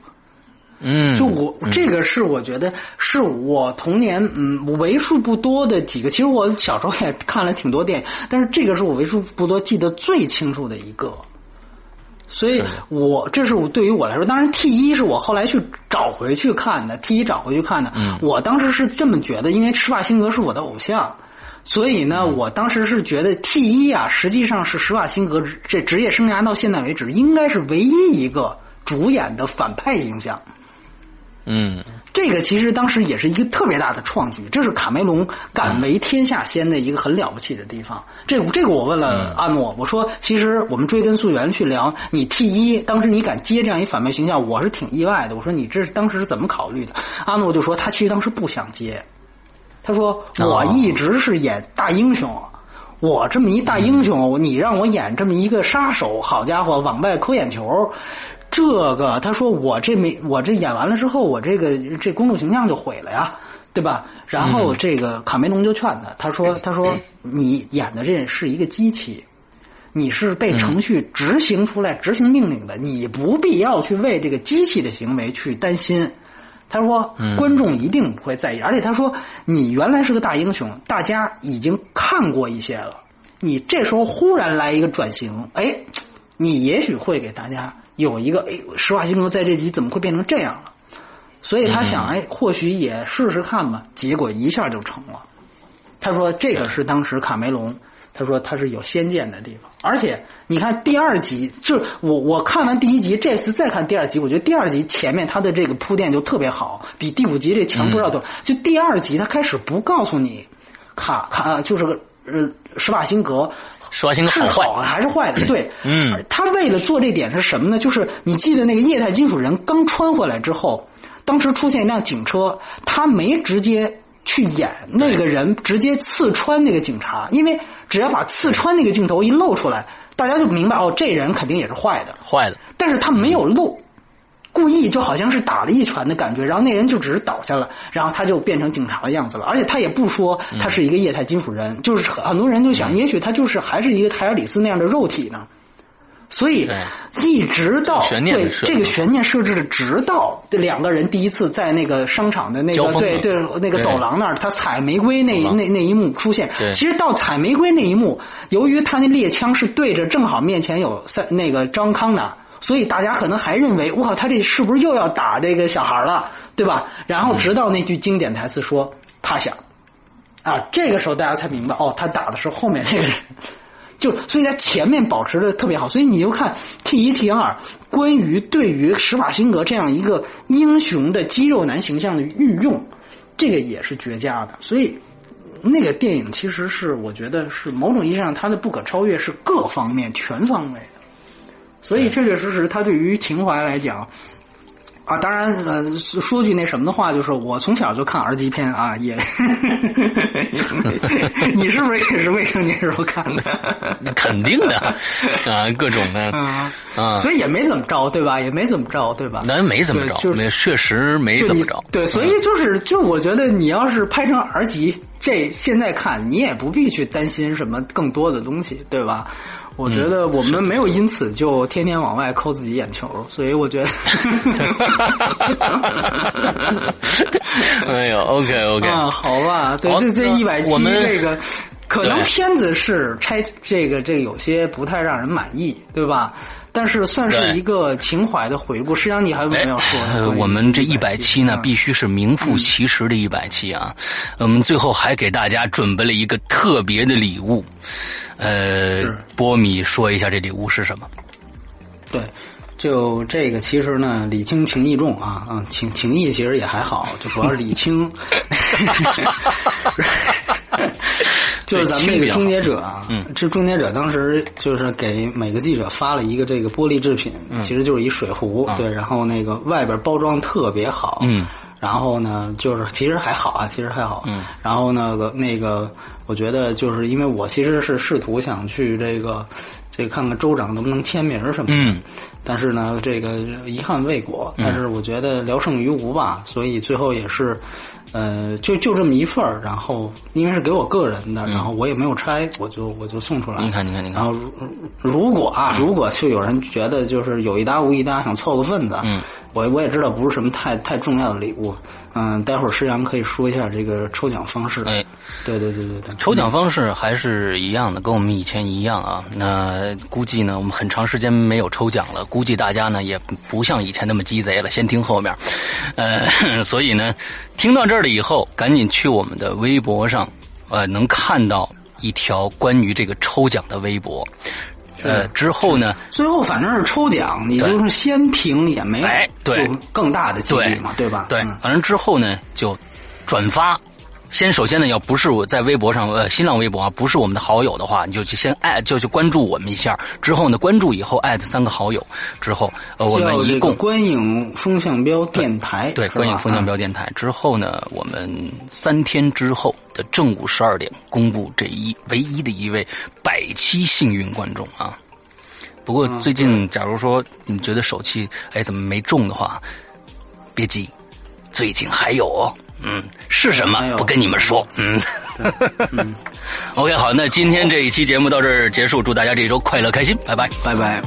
嗯，就我这个是我觉得是我童年嗯为数不多的几个，其实我小时候也看了挺多电影，但是这个是我为数不多记得最清楚的一个。所以我这是我对于我来说，当然 T 一是我后来去找回去看的，T 一找回去看的。嗯我当时是这么觉得，因为施瓦辛格是我的偶像，所以呢，我当时是觉得 T 一啊，实际上是施瓦辛格这职业生涯到现在为止，应该是唯一一个主演的反派形象。嗯这个其实当时也是一个特别大的创举，这是卡梅隆敢为天下先的一个很了不起的地方。这个这个我问了阿诺，我说其实我们追根溯源去聊，你 T 一当时你敢接这样一反派形象，我是挺意外的。我说你这是当时是怎么考虑的？阿诺就说他其实当时不想接，他说我一直是演大英雄。我这么一大英雄，你让我演这么一个杀手，好家伙，往外抠眼球，这个他说我这没我这演完了之后，我这个这公众形象就毁了呀，对吧？然后这个卡梅隆就劝他，他说他说你演的这是一个机器，你是被程序执行出来执行命令的，你不必要去为这个机器的行为去担心。他说：“观众一定不会在意，而且他说你原来是个大英雄，大家已经看过一些了，你这时候忽然来一个转型，哎，你也许会给大家有一个哎，施瓦辛格在这集怎么会变成这样了？所以他想，哎，或许也试试看吧。结果一下就成了。他说这个是当时卡梅隆，他说他是有先见的地方。而且你看第二集，就是我我看完第一集，这次再看第二集，我觉得第二集前面他的这个铺垫就特别好，比第五集这强不知道多少。就第二集他开始不告诉你卡卡就是个呃施瓦辛格。施瓦辛格是好好还是坏的？对，嗯，他为了做这点是什么呢？就是你记得那个液态金属人刚穿回来之后，当时出现一辆警车，他没直接去演那个人直接刺穿那个警察，因为只要把刺穿那个镜头一露出来，大家就明白哦，这人肯定也是坏的。坏的，但是他没有露。故意就好像是打了一拳的感觉，然后那人就只是倒下了，然后他就变成警察的样子了，而且他也不说他是一个液态金属人，就是很多人就想，也许他就是还是一个泰尔里斯那样的肉体呢。所以一直到对这个悬念设置的，直到这两个人第一次在那个商场的那个对对那个走廊那儿，他采玫瑰那那那一幕出现。其实到采玫瑰那一幕，由于他那猎枪是对着正好面前有三那个张康的。所以大家可能还认为，哇，他这是不是又要打这个小孩了，对吧？然后直到那句经典台词说“趴下”，啊，这个时候大家才明白，哦，他打的是后面那个人。(laughs) 就所以他前面保持的特别好，所以你就看 T 一 T 二关于对于施瓦辛格这样一个英雄的肌肉男形象的运用，这个也是绝佳的。所以那个电影其实是我觉得是某种意义上它的不可超越，是各方面全方位的。所以确确实实，他对于情怀来讲，啊，当然呃，说句那什么的话，就是我从小就看 R 级片啊，也 (laughs) (laughs) 你是不是也是未成年时候看的？那 (laughs) 肯定的啊，各种的啊啊，所以也没怎么着，对吧？也没怎么着，对吧？那没怎么着，就确实没怎么着。对，所以就是就我觉得，你要是拍成 R 级，这现在看你也不必去担心什么更多的东西，对吧？我觉得我们没有因此就天天往外抠自己眼球，所以我觉得，(laughs) 哎呦，OK OK，(laughs) 啊，好吧，对，这这一百集这个，可能片子是拆这个这个有些不太让人满意，对吧？但是算是一个情怀的回顾。实际上，你还有没有说？我们这一百期呢，必须是名副其实的一百期啊！我们最后还给大家准备了一个特别的礼物。呃，波米说一下这礼物是什么？对，就这个其实呢，礼轻情意重啊啊，情情意其实也还好，就主要是礼轻。(laughs) 就是咱们那个终结者啊，这终结者当时就是给每个记者发了一个这个玻璃制品，其实就是一水壶，对，然后那个外边包装特别好，嗯，然后呢，就是其实还好啊，其实还好，嗯，然后那个那个。我觉得就是因为我其实是试图想去这个，这看看州长能不能签名什么的，但是呢，这个遗憾未果。但是我觉得聊胜于无吧，所以最后也是，呃，就就这么一份儿。然后因为是给我个人的，然后我也没有拆，我就我就送出来。你看，你看，你看。然后如果啊，如果就有人觉得就是有一搭无一搭，想凑个份子，嗯，我我也知道不是什么太太重要的礼物。嗯，待会儿施阳可以说一下这个抽奖方式。哎，对对对对对，抽奖方式还是一样的，跟我们以前一样啊。那估计呢，我们很长时间没有抽奖了，估计大家呢也不像以前那么鸡贼了。先听后面，呃，(laughs) 所以呢，听到这儿了以后，赶紧去我们的微博上，呃，能看到一条关于这个抽奖的微博。呃，之后呢？最后反正是抽奖，你就是先评也没哎，对，更大的几率嘛，对吧？对，反正之后呢就转发。先首先呢，要不是我在微博上呃新浪微博啊，不是我们的好友的话，你就去先艾就去关注我们一下。之后呢，关注以后艾特三个好友之后，呃，我们一共观影风向标电台对观影风向标电台之后呢，我们三天之后的正午十二点公布这一唯一的一位百期幸运观众啊。不过最近假如说你觉得手气哎怎么没中的话，别急，最近还有哦。嗯，是什么？不跟你们说。嗯，(laughs) OK，好，那今天这一期节目到这儿结束，祝大家这一周快乐开心，拜拜，拜拜。